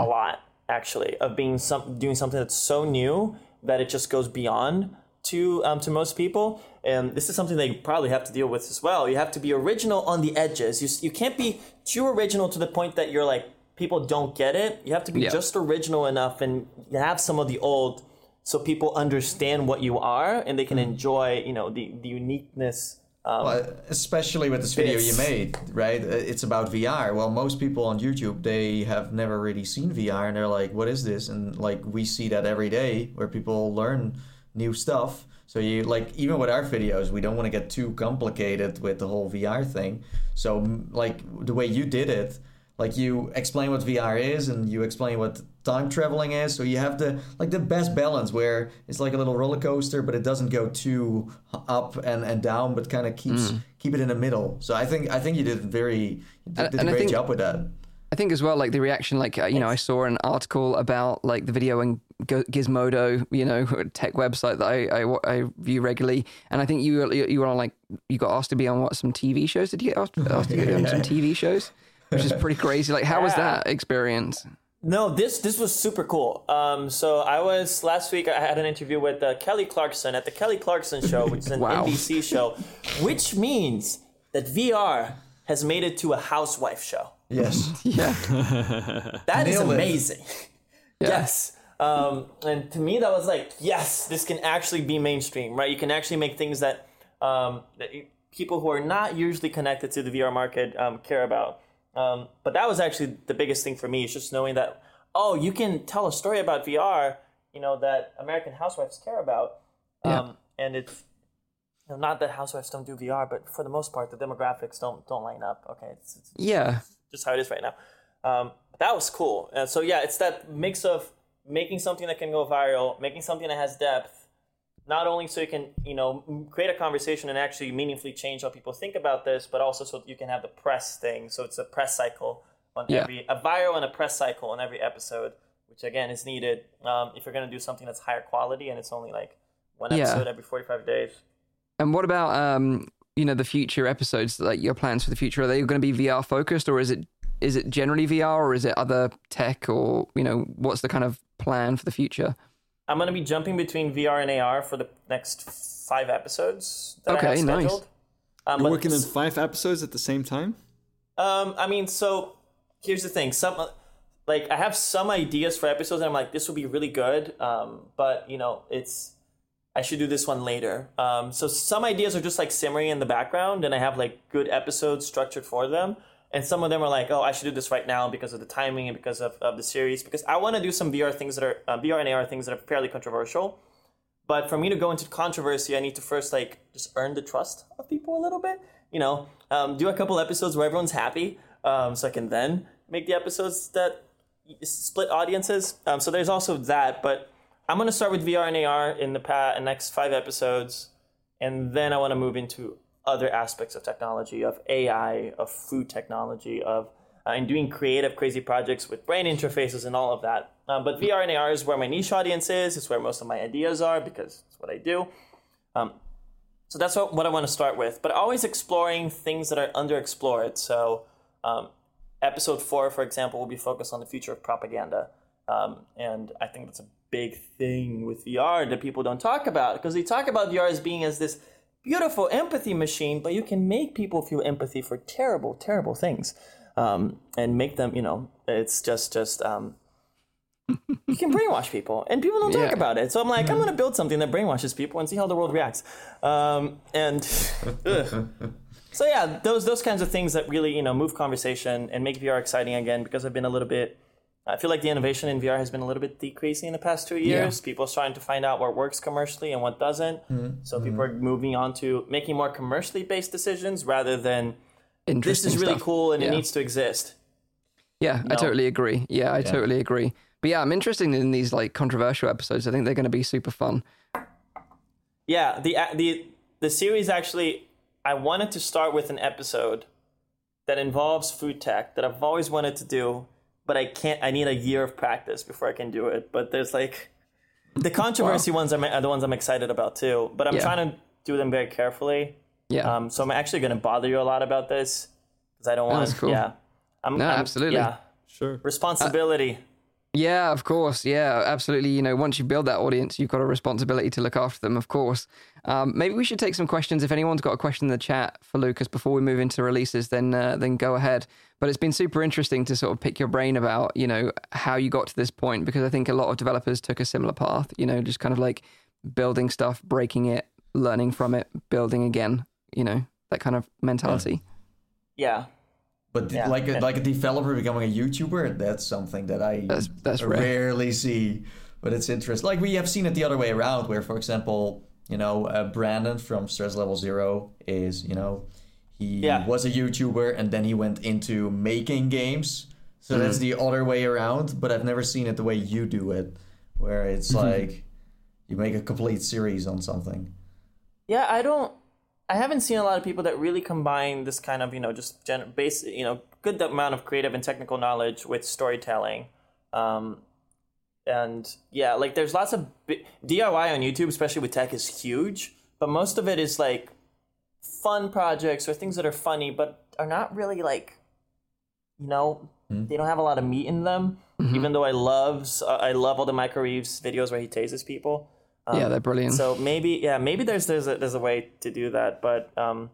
S4: a lot actually of being some doing something that's so new that it just goes beyond to um, to most people and this is something that you probably have to deal with as well you have to be original on the edges you, you can't be too original to the point that you're like people don't get it you have to be
S1: Yeah.
S4: just original enough and you have some of the old so people understand what you are and they can enjoy you know the, the uniqueness um,
S2: Well, especially with this video you made, right? It's about VR. Well, most people on YouTube they have never really seen VR, and they're like, "What is this?" And like we see that every day, where people learn new stuff. So you like even with our videos, we don't want to get too complicated with the whole VR thing. So like the way you did it, like you explain what VR is, and you explain what time traveling is. So you have the like the best balance where it's like a little roller coaster, but it doesn't go too up and, and down, but kind of keeps mm. keep it in the middle. So I think I think you did very you did,
S1: And-
S2: did
S1: and
S2: great job with that.
S1: I think as well, like the reaction, like uh, you know, I saw an article about like the video and Gizmodo, you know, a tech website that I, I I view regularly, and I think you were- you were on like you got asked to be on what some TV shows? Did you get asked, asked to be on some TV shows? Which is pretty crazy. Like, how was that experience?
S4: No, this this was super cool. Um, so I was last week. I had an interview with uh, Kelly Clarkson at the Kelly Clarkson Show, which is an
S1: Wow.
S4: NBC show, which means that VR has made it to a housewife show.
S2: Yes.
S1: Yeah,
S4: That is amazing. Yes. Um, and to me, that was like, yes, this can actually be mainstream, right? You can actually make things that, um, that people who are not usually connected to the VR market um, care about. Um, but that was actually the biggest thing for me, is just knowing that, oh, you can tell a story about VR, you know, that American housewives care about. Um, And it's, you know, not that housewives don't do VR, but for the most part, the demographics don't don't line up. Okay, it's, it's
S1: yeah,
S4: just how it is right now. Um, that was cool. And so yeah, it's that mix of making something that can go viral, making something that has depth, not only so you can you know create a conversation and actually meaningfully change how people think about this, but also so you can have the press thing. So it's a press cycle on
S1: Yeah.
S4: every a viral and a press cycle on every episode, which again is needed um, if you're going to do something that's higher quality and it's only like one
S1: Yeah.
S4: episode every 45 days.
S1: And what about um, you know, the future episodes? Like your plans for the future? Are they going to be VR focused, or is it is it generally VR, or is it other tech, or you know, what's the kind of plan for the future?
S4: I'm going to be jumping between VR and AR for the next five episodes that I
S1: Okay,
S4: have
S1: nice.
S4: scheduled. Um,
S3: You're working on five episodes at the same time?
S4: Um, I mean, so here's the thing. Some like I have some ideas for episodes, and I'm like, this will be really good. Um, but you know, it's I should do this one later. Um, so some ideas are just like simmering in the background, and I have like good episodes structured for them. And some of them are like, oh, I should do this right now because of the timing and because of, of the series. Because I want to do some VR things that are uh, VR and AR things that are fairly controversial. But for me to go into controversy, I need to first like just earn the trust of people a little bit. You know, um, do a couple episodes where everyone's happy, um, so I can then make the episodes that split audiences. Um, so there's also that. But I'm gonna start with VR and AR in the pa- next five episodes, and then I want to move into other aspects of technology, of AI, of food technology, of uh, and doing creative, crazy projects with brain interfaces and all of that. Um, but VR and AR is where my niche audience is. It's where most of my ideas are because it's what I do. Um, so that's what, what I want to start with. But always exploring things that are underexplored. So um, episode four, for example, will be focused on the future of propaganda. Um, and I think that's a big thing with VR that people don't talk about because they talk about VR as being as this beautiful empathy machine, but you can make people feel empathy for terrible, terrible things, um, and make them, you know, it's just, just, um, you can brainwash people, and people don't talk about it. So I'm like, I'm gonna build something that brainwashes people and see how the world reacts. Um, and. So yeah, those those kinds of things that really you know move conversation and make VR exciting again because I've been a little bit. I feel like the innovation in VR has been a little bit decreasing in the past two years. People are trying to find out what works commercially and what doesn't. Mm-hmm. So people mm-hmm. are moving on to making more commercially based decisions rather than this is really
S1: stuff.
S4: cool and
S1: Yeah.
S4: it needs to exist.
S1: Yeah, I totally agree. Yeah, I totally agree. But yeah, I'm interested in these like controversial episodes. I think they're going to be super fun.
S4: Yeah, the the the series actually I wanted to start with an episode that involves food tech that I've always wanted to do, but I can't I need a year of practice before I can do it. But there's like the controversy ones are, are the ones I'm excited about too, but I'm
S1: Yeah.
S4: trying to do them very carefully.
S1: Yeah,
S4: Um, so I'm actually going to bother you a lot about this because I don't want
S1: that's cool.
S4: Yeah, I'm,
S1: No,
S4: I'm-
S1: absolutely.
S4: Yeah,
S3: Sure.
S4: responsibility.
S1: Yeah, of course. Yeah, absolutely. You know, once you build that audience, you've got a responsibility to look after them. Of course. Um, maybe we should take some questions. If anyone's got a question in the chat for Lucas before we move into releases, then uh, then go ahead. But it's been super interesting to sort of pick your brain about you know how you got to this point because I think a lot of developers took a similar path. You know, just kind of like building stuff, breaking it, learning from it, building again. You know, that kind of mentality.
S4: yeah.
S2: But
S4: Yeah.
S2: like a, like a developer becoming a YouTuber, that's something that I
S1: That's- that's rare.
S2: rarely see. But it's interesting. Like we have seen it the other way around, where for example, you know, uh, Brandon from Stress Level Zero is, you know, he
S4: Yeah.
S2: was a YouTuber and then he went into making games. So that's
S1: Mm-hmm.
S2: the other way around. But I've never seen it the way you do it, where it's
S1: Mm-hmm.
S2: like you make a complete series on something.
S4: Yeah, I don't. I haven't seen a lot of people that really combine this kind of you know just gen- base you know good amount of creative and technical knowledge with storytelling. Um, and yeah, like there's lots of bi- DIY on YouTube, especially with tech, is huge. But most of it is like fun projects or things that are funny, but are not really like, you know, they don't have a lot of meat in them. Even though I love I love all the Michael Reeves videos where he tases people.
S1: Yeah, they're brilliant.
S4: So maybe yeah, maybe there's there's a there's a way to do that, but um,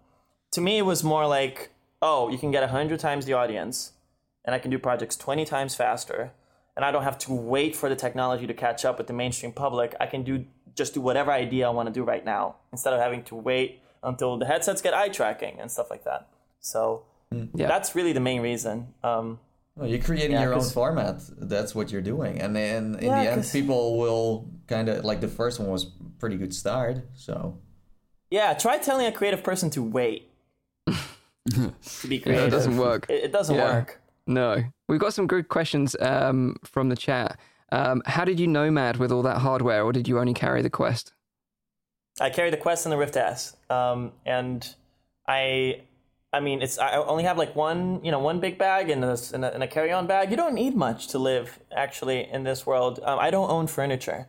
S4: to me it was more like oh, you can get hundred times the audience, and I can do projects twenty times faster, and I don't have to wait for the technology to catch up with the mainstream public. I can do just do whatever idea I want to do right now instead of having to wait until the headsets get eye tracking and stuff like that. So
S1: Yeah.
S4: that's really the main reason. Um,
S2: Well, you're creating
S4: Yeah,
S2: your own format. That's what you're doing, and then in
S4: Yeah,
S2: the end, people will kind of like the first one was pretty good start. So
S4: yeah, try telling a creative person to wait to be
S1: Yeah,
S4: creative.
S1: it doesn't work.
S4: It, it doesn't
S1: Yeah.
S4: work.
S1: No, we've got some good questions um, from the chat. Um, how did you nomad with all that hardware, or did you only carry the Quest?
S4: I carry the Quest and the Rift S, um, and I, I mean, it's I only have like one, you know, one big bag and a, and a, and a carry-on bag. You don't need much to live actually in this world. Um, I don't own furniture,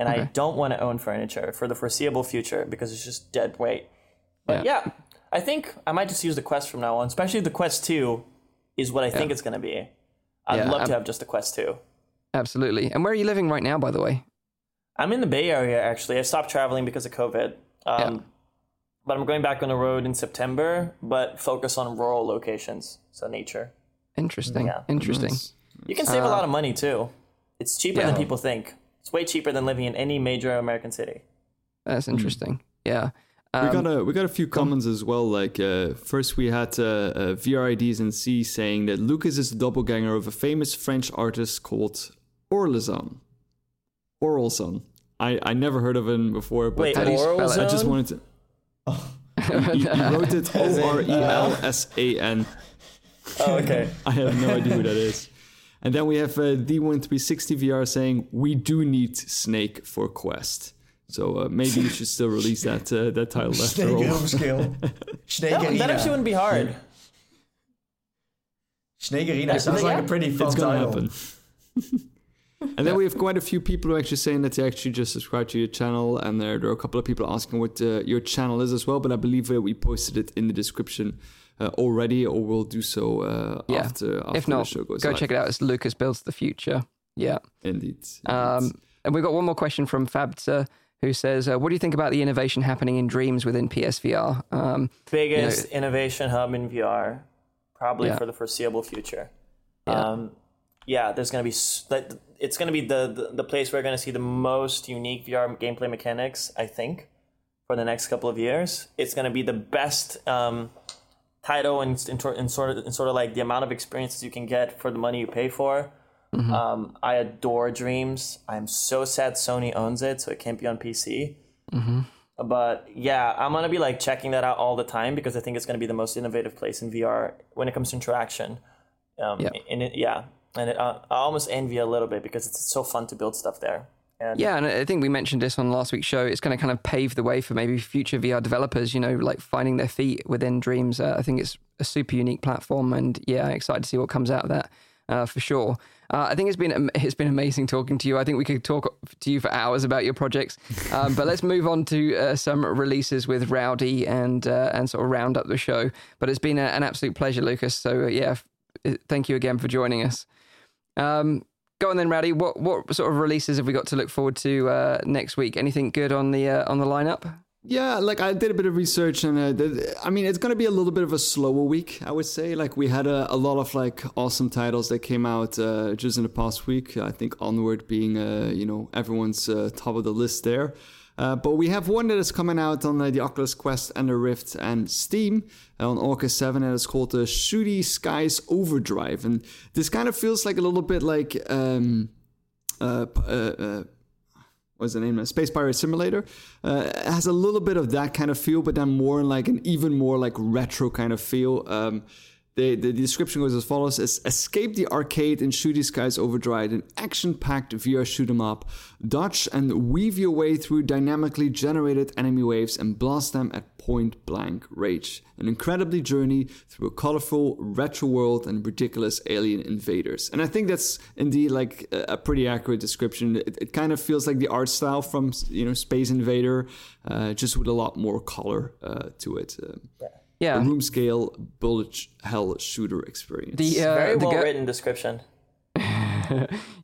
S4: and I don't want to own furniture for the foreseeable future because it's just dead weight. But yeah. I think I might just use the Quest from now on, especially the Quest Two, is what I think it's going to be. I'd
S1: Yeah,
S4: love
S1: I'm-
S4: to have just the Quest Two.
S1: Absolutely. And where are you living right now, by the way?
S4: I'm in the Bay Area actually. I stopped traveling because of COVID. Um,
S1: Yeah.
S4: But I'm going back on the road in September, but focus on rural locations, so nature.
S1: Interesting.
S4: Yeah.
S1: Interesting.
S4: You can save a lot of money too. It's cheaper
S1: yeah.
S4: than people think. It's way cheaper than living in any major American city.
S1: That's interesting. Yeah.
S3: We
S1: Um,
S3: got a we got a few comments as well. Like uh, first, we had uh, uh, VRIDs and C saying that Lucas is the doppelganger of a famous French artist called Orlezon. Orelsan. I I never heard of him before, but
S4: Wait,
S1: How do you spell
S4: Oral
S1: it?
S3: I just wanted to. He, he wrote it O R E L S A N.
S4: Oh, okay.
S3: I have no idea who that is. And then we have uh, D1360 VR saying we do need Snake for Quest. So uh, maybe you should still release that uh, that title after
S2: Snake
S3: all.
S2: skill. Snake
S4: that, that actually wouldn't be hard.
S2: Snake Arena sounds
S4: yeah.
S2: like a pretty fun
S3: it's gonna
S2: title.
S3: happen. and then we have quite a few people who are actually saying that they actually just subscribe to your channel, and there, there are a couple of people asking what uh, your channel is as well. But I believe uh, we posted it in the description uh, already, or we'll do so uh,
S1: Yeah.
S3: after, after
S1: if not,
S3: the show goes
S1: go
S3: live.
S1: check it out. It's Lucas Builds the Future. Yeah.
S3: Indeed. indeed.
S1: Um, and we've got one more question from Fabza who says, uh, What do you think about the innovation happening in Dreams within PSVR? Um,
S4: Biggest innovation hub in VR, probably
S1: Yeah.
S4: for the foreseeable future.
S1: Yeah.
S4: Um, yeah, there's gonna be. It's gonna be the, the the place where we're gonna see the most unique VR gameplay mechanics. I think for the next couple of years, it's gonna be the best um, title and in, in sort of in sort of like the amount of experiences you can get for the money you pay for. Mm-hmm. Um, I adore Dreams. I'm so sad Sony owns it, so it can't be on PC. Mm-hmm. But yeah, I'm gonna be like checking that out all the time because I think it's gonna be the most innovative place in VR when it comes to interaction. Um, yep. And it, yeah, and it, uh, I almost envy a little bit because it's so fun to build stuff there.
S1: And yeah, and I think we mentioned this on last week's show. It's going to kind of pave the way for maybe future VR developers, you know, like finding their feet within Dreams. Uh, I think it's a super unique platform, and yeah, excited to see what comes out of that uh, for sure. Uh, I think it's been it's been amazing talking to you. I think we could talk to you for hours about your projects, um, but let's move on to uh, some releases with Rowdy and uh, and sort of round up the show. But it's been a, an absolute pleasure, Lucas. So uh, yeah, f- thank you again for joining us. Um, Go on then, Rowdy. What what sort of releases have we got to look forward to uh, next week? Anything good on the uh, on the lineup?
S3: Yeah, like I did a bit of research, and uh, I mean, it's going to be a little bit of a slower week, I would say. Like we had a, a lot of like awesome titles that came out uh, just in the past week. I think Onward being, uh, you know, everyone's uh, top of the list there. Uh, but we have one that is coming out on uh, the Oculus Quest and the Rift and Steam uh, on August 7, and it's called the Shooty Skies Overdrive. And this kind of feels like a little bit like. Um, uh, uh, uh what's the name? Space Pirate Simulator. it has a little bit of that kind of feel, but then more like an even more like retro kind of feel. Um, the, the description goes as follows: as Escape the arcade in Shooty Skies Overdrive, an action-packed VR shoot 'em up. Dodge and weave your way through dynamically generated enemy waves and blast them at point blank range. An incredibly journey through a colorful retro world and ridiculous alien invaders. And I think that's indeed like a pretty accurate description. It, it kind of feels like the art style from you know Space Invader, uh, just with a lot more color uh, to it. Uh, yeah yeah. a room scale bullet hell shooter experience.
S4: The uh, very well written description.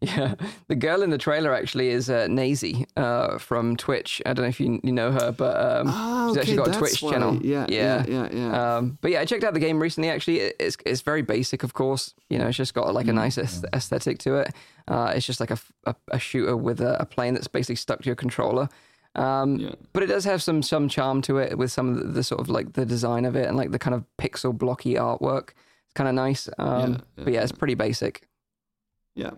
S1: yeah, the girl in the trailer actually is uh, Nazy uh, from Twitch. I don't know if you, you know her, but um,
S3: oh, she's
S1: actually got a Twitch
S3: why.
S1: channel.
S3: Yeah, yeah, yeah, yeah. yeah.
S1: Um, but yeah, I checked out the game recently. Actually, it's it's very basic, of course. You know, it's just got like a mm. nice aesthetic to it. Uh, it's just like a, a, a shooter with a, a plane that's basically stuck to your controller. Um, yeah. But it does have some some charm to it with some of the, the, sort of like the design of it and like the kind of pixel blocky artwork. It's kind of nice. Um, yeah, yeah, but yeah, it's pretty basic.
S3: Yeah.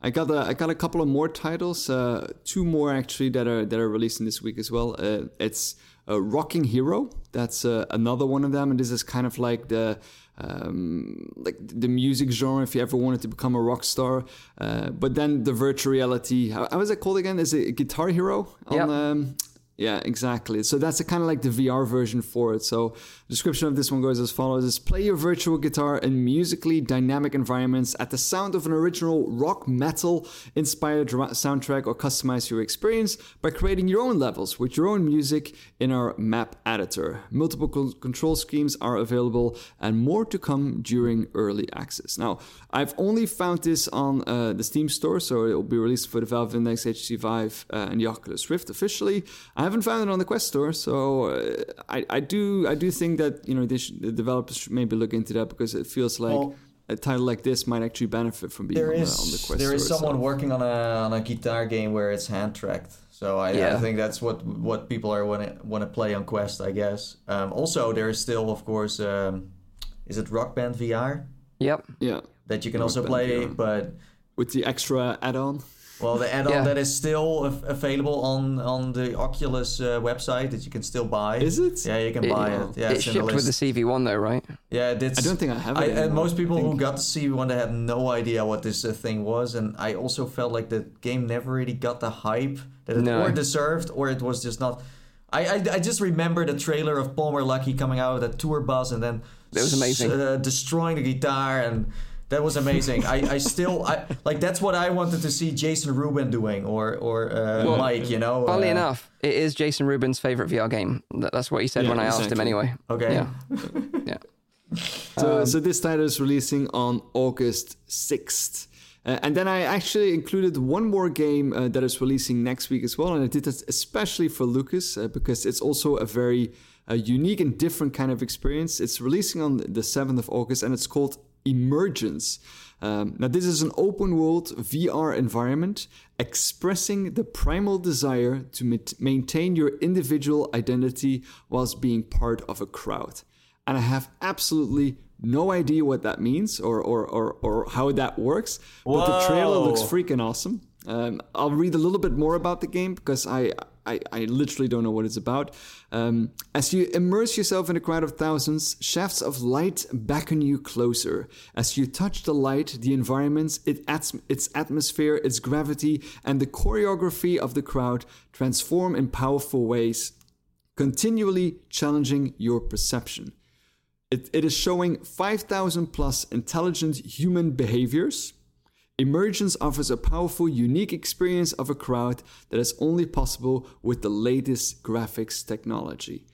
S3: I got a, I got a couple of more titles, uh, two more actually that are that are releasing this week as well. Uh, it's a Rocking Hero. That's uh, another one of them, and this is kind of like the um, like the music genre if you ever wanted to become a rock star. Uh, but then the virtual reality, how, how is it called again? Is it Guitar Hero?
S1: On, yep. um,
S3: yeah, exactly. So that's kind of like the VR version for it. So description of this one goes as follows: is play your virtual guitar in musically dynamic environments at the sound of an original rock metal inspired soundtrack, or customize your experience by creating your own levels with your own music in our map editor. Multiple control schemes are available, and more to come during early access. Now, I've only found this on uh, the Steam store, so it will be released for the Valve Index HTC Vive uh, and the Oculus Rift officially. I haven't found it on the Quest store, so uh, I, I do I do think that you know should, the developers should maybe look into that because it feels like. Well, a title like this might actually benefit from being on, is, the, on, the, Quest
S2: There
S3: is
S2: someone so. working on a on a guitar game where it's hand tracked. So I, yeah. I, think that's what what people are want to want to play on Quest, I guess. Um, also, there is still, of course, um, is it Rock Band VR?
S1: Yep.
S3: Yeah.
S2: That you can Rock also play, VR. but
S3: with the extra add-on.
S2: Well, the add-on yeah. that is still available on on the Oculus uh, website that you can still buy.
S3: Is it?
S2: Yeah, you can it, buy it. Yeah,
S1: it shipped the with the CV1 though, right?
S2: Yeah,
S3: I don't think I have it. I,
S2: and most people who got the CV1 they had no idea what this uh, thing was, and I also felt like the game never really got the hype that it no. or deserved, or it was just not. I, I, I just remember the trailer of Palmer Luckey coming out with a tour bus and then
S1: it was amazing,
S2: uh, destroying the guitar and that was amazing. I, I still I like that's what I wanted to see Jason Rubin doing or or uh, well, Mike. You know.
S1: Funnily
S2: uh,
S1: enough, it is Jason Rubin's favorite VR game. That's what he said yeah, when I exactly. asked him. Anyway.
S2: Okay.
S1: Yeah. yeah.
S3: So um, so this title is releasing on August sixth. Uh, and then I actually included one more game uh, that is releasing next week as well, and I did that especially for Lucas uh, because it's also a very uh, unique and different kind of experience. It's releasing on the 7th of August, and it's called Emergence. Um, now, this is an open world VR environment expressing the primal desire to maintain your individual identity whilst being part of a crowd. and I have absolutely no idea what that means or or or, or how that works. But the trailer looks freaking awesome. Um, I'll read a little bit more about the game because I, I, I literally don't know what it's about. Um, as you immerse yourself in a crowd of thousands, shafts of light beckon you closer. As you touch the light, the environment, it ats- its atmosphere, its gravity, and the choreography of the crowd transform in powerful ways, continually challenging your perception. It, it is showing 5,000 plus intelligent human behaviors. Emergence offers a powerful, unique experience of a crowd that is only possible with the latest graphics technology.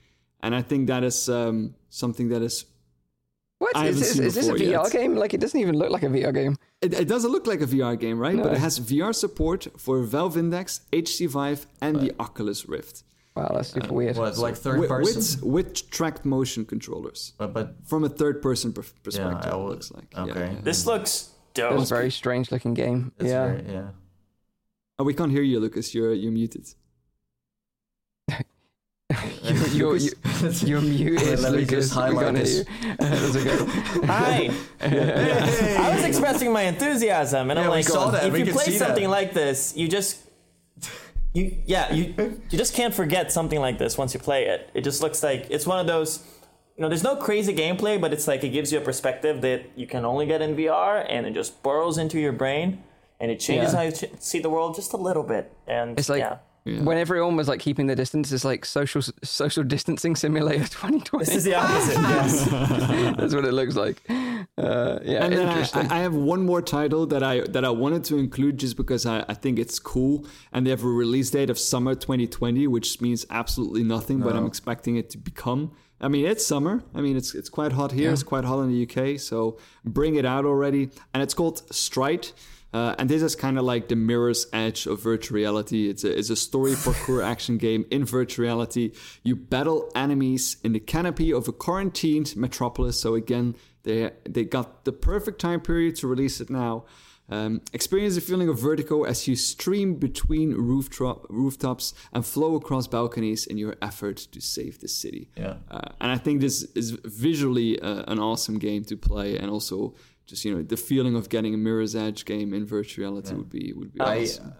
S3: And I think that is um, something that is.
S1: What
S3: I
S1: is,
S3: haven't
S1: is,
S3: seen
S1: is this a VR
S3: yet.
S1: game? Like it doesn't even look like a VR game.
S3: It, it doesn't look like a VR game, right? But it has VR support for Valve Index, HC Vive, and the Oculus Rift.
S1: Wow, that's super weird.
S2: What, like third
S3: With,
S2: person?
S3: with, with tracked motion controllers.
S2: But, but
S3: From a third person per- perspective,
S2: I
S3: it looks like. Yeah,
S2: okay.
S3: yeah.
S4: This looks
S1: It's
S4: dope.
S1: a very strange looking game.
S2: it's
S1: yeah.
S2: very, yeah.
S3: Oh, we can't hear you, Lucas. You're, you're muted.
S1: you're, you're, you're, you're muted,
S2: Let me
S1: Lucas.
S2: just
S1: We
S2: highlight
S1: can't hear you. That's okay.
S4: Hi. I was expressing my enthusiasm, and
S2: Yeah,
S4: I'm like,
S2: saw that.
S4: if
S2: We
S4: you play
S2: see that.
S4: something like this, you just, you yeah, you you just can't forget something like this once you play it. It just looks like it's one of those. You know, there's no crazy gameplay, but it's like it gives you a perspective that you can only get in VR, and it just burrows into your brain, and it changes
S1: Yeah.
S4: how you ch- see the world just a little bit. And
S1: It's like
S4: yeah.
S1: when everyone was like keeping the distance, it's like social social distancing simulator 2020.
S4: This is the opposite. yes.
S1: That's what it looks like. Uh, yeah,
S3: And then I,
S1: interesting.
S3: I I have one more title that I that I wanted to include just because I, I think it's cool, and they have a release date of summer 2020, which means absolutely nothing. But I'm expecting it to become. I mean, it's summer. I mean, it's it's quite hot here. It's quite hot in the UK. So bring it out already. And it's called Stride. Uh, and this is kind of like the mirror's edge of virtual reality. It's a, it's a story parkour action game in virtual reality. You battle enemies in the canopy of a quarantined metropolis. So again, they they got the perfect time period to release it now. Um, experience the feeling of vertigo as you stream between rooftop, rooftops and flow across balconies in your effort to save the city.
S2: Yeah.
S3: Uh, and I think this is visually uh, an awesome game to play, and also just you know the feeling of getting a Mirror's Edge game in virtual reality would be would be
S2: I,
S3: awesome.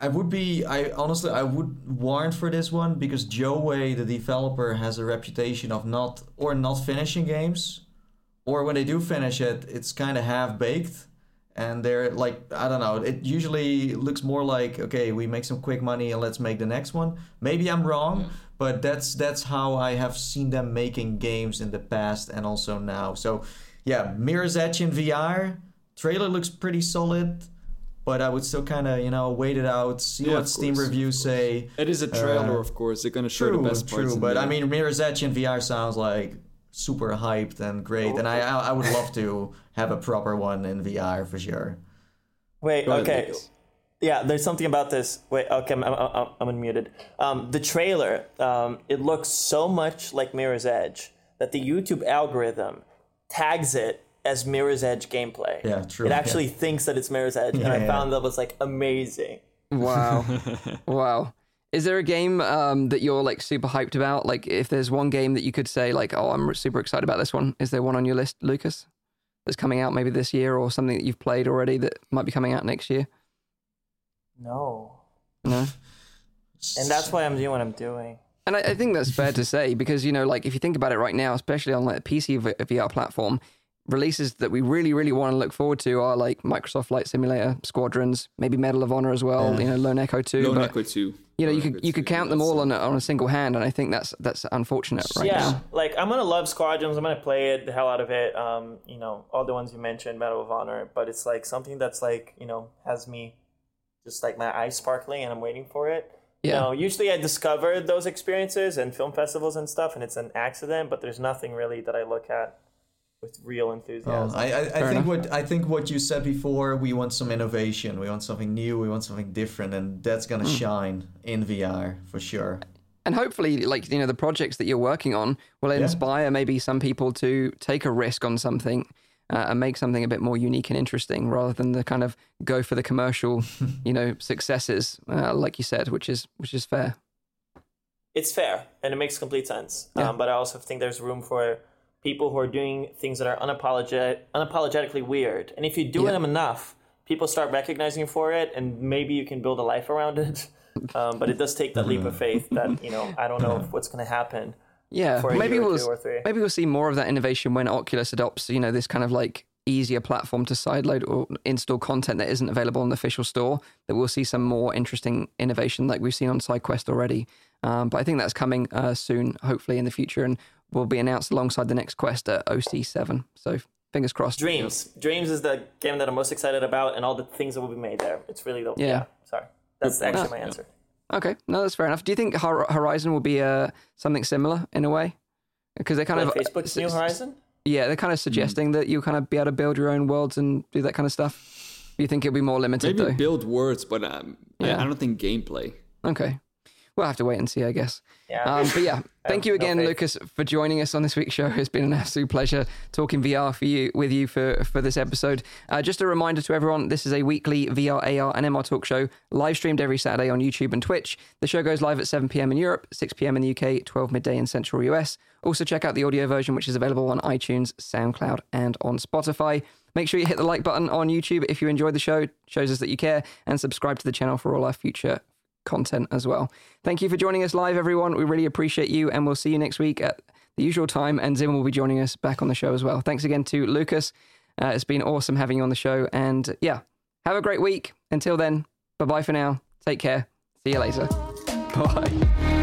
S2: I would be I honestly I would warrant for this one because Joy Way, the developer, has a reputation of not or not finishing games, or when they do finish it, it's kind of half baked, and they're like I don't know. It usually looks more like okay, we make some quick money and let's make the next one. Maybe I'm wrong, but that's that's how I have seen them making games in the past and also now. So yeah, Mirror's Edge in VR trailer looks pretty solid. But I would still kind of, you know, wait it out, see
S3: Yeah,
S2: what Steam
S3: course,
S2: reviews say.
S3: It is a trailer,
S2: uh,
S3: of course. They're gonna show
S2: True,
S3: the best parts.
S2: true. But. I mean, Mirror's Edge in VR sounds like super hyped and great, and I I I would love to have a proper one in VR for sure.
S4: Wait,
S3: Go
S4: okay.
S3: Lucas.
S4: Yeah, there's something about this. Wait, okay, I'm, I'm, I'm, I'm unmuted. Um, the trailer, um, it looks so much like Mirror's Edge that the YouTube algorithm tags it as Mirror's Edge gameplay.
S2: Yeah, true,
S4: It
S2: yeah.
S4: actually thinks that it's Mirror's Edge, and I
S2: Yeah,
S4: found that was like amazing.
S1: Wow. wow. Is there a game um, that you're like super hyped about? Like, if there's one game that you could say, like, oh, I'm super excited about this one, is there one on your list, Lucas? That's coming out maybe this year or something that you've played already that might be coming out next year?
S4: No.
S1: No?
S4: And that's why I'm doing what I'm doing.
S1: And I, I think that's fair to say because, you know, like if you think about it right now, especially on like a PC VR platform, releases that we really, really want to look forward to are like Microsoft Flight Simulator, Squadrons, maybe Medal of Honor as well, you know, Lone Echo 2.
S3: Lone
S1: but,
S3: Echo Two.
S1: you know, you could
S3: Echo
S1: you could count them all on a, on a single hand, and I think that's that's unfortunate right
S4: yeah,
S1: now.
S4: like I'm gonna love Squadrons. I'm gonna play it the hell out of it. Um, you know, all the ones you mentioned, Medal of Honor. But it's like something that's like you know has me just like my eyes sparkling, and I'm waiting for it. You
S1: Yeah.
S4: know, usually I discover those experiences and film festivals and stuff, and it's an accident. But there's nothing really that I look at with real enthusiasm.
S2: I, I, I think
S1: enough.
S2: what I think what you said before. We want some innovation. We want something new. We want something different, and that's gonna shine in VR for sure.
S1: and hopefully like you know the projects that you're working on will inspire maybe some people to take a risk on something uh, and make something a bit more unique and interesting rather than the kind of go for the commercial you know successes uh, like you said which is which is fair
S4: it's fair and it makes complete sense.
S1: Yeah.
S4: Um, but I also think there's room for people who are doing things that are unapologetic, unapologetically weird. And if you do
S1: Yeah.
S4: them enough, people start recognizing you for it, and maybe you can build a life around it. Um, but it does take that leap of faith that you know I don't know what's going to happen.
S1: Yeah, maybe we'll
S4: two or three.
S1: maybe we'll see more of that innovation when Oculus adopts, you know, this kind of like easier platform to sideload or install content that isn't available on the official store. That we'll see some more interesting innovation like we've seen on SideQuest already. Um, but I think that's coming uh, soon, hopefully in the future, and will be announced alongside the next Quest at OC7. So fingers crossed.
S4: Dreams, Dreams is the game that I'm most excited about, and all the things that will be made there. It's really the
S1: Yeah.
S4: sorry, that's actually my answer.
S1: Okay, no, that's fair enough. Do you think Horizon will be uh, something similar in a way? Because they're kind
S4: Like
S1: of
S4: Facebook's New Horizon.
S1: Yeah, they're kind of suggesting that you kind of be able to build your own worlds and do that kind of stuff. You think it'll be more limited
S3: Maybe
S1: though?
S3: build worlds, but um, I-
S1: Yeah.
S3: I don't think gameplay.
S1: okay, we'll have to wait and see, I guess.
S4: Yeah.
S1: Um, but yeah, thank you again,
S4: faith.
S1: Lucas, for joining us on this week's show. It's been an absolute pleasure talking VR for you with you for for this episode. Uh, just a reminder to everyone: this is a weekly VR, AR, and MR talk show, live streamed every Saturday on YouTube and Twitch. The show goes live at 7 p.m. in Europe, 6 p.m. in the UK, 12 midday in Central US. Also, check out the audio version, which is available on iTunes, SoundCloud, and on Spotify. Make sure you hit the like button on YouTube if you enjoyed the show. Shows us that you care, and subscribe to the channel for all our future content as well. Thank you for joining us live, everyone. We really appreciate you, and we'll see you next week at the usual time. And Zim will be joining us back on the show as well. Thanks again to Lucas. Uh, it's been awesome having you on the show. And yeah, have a great week. Until then, bye bye for now. Take care. See you later. Bye.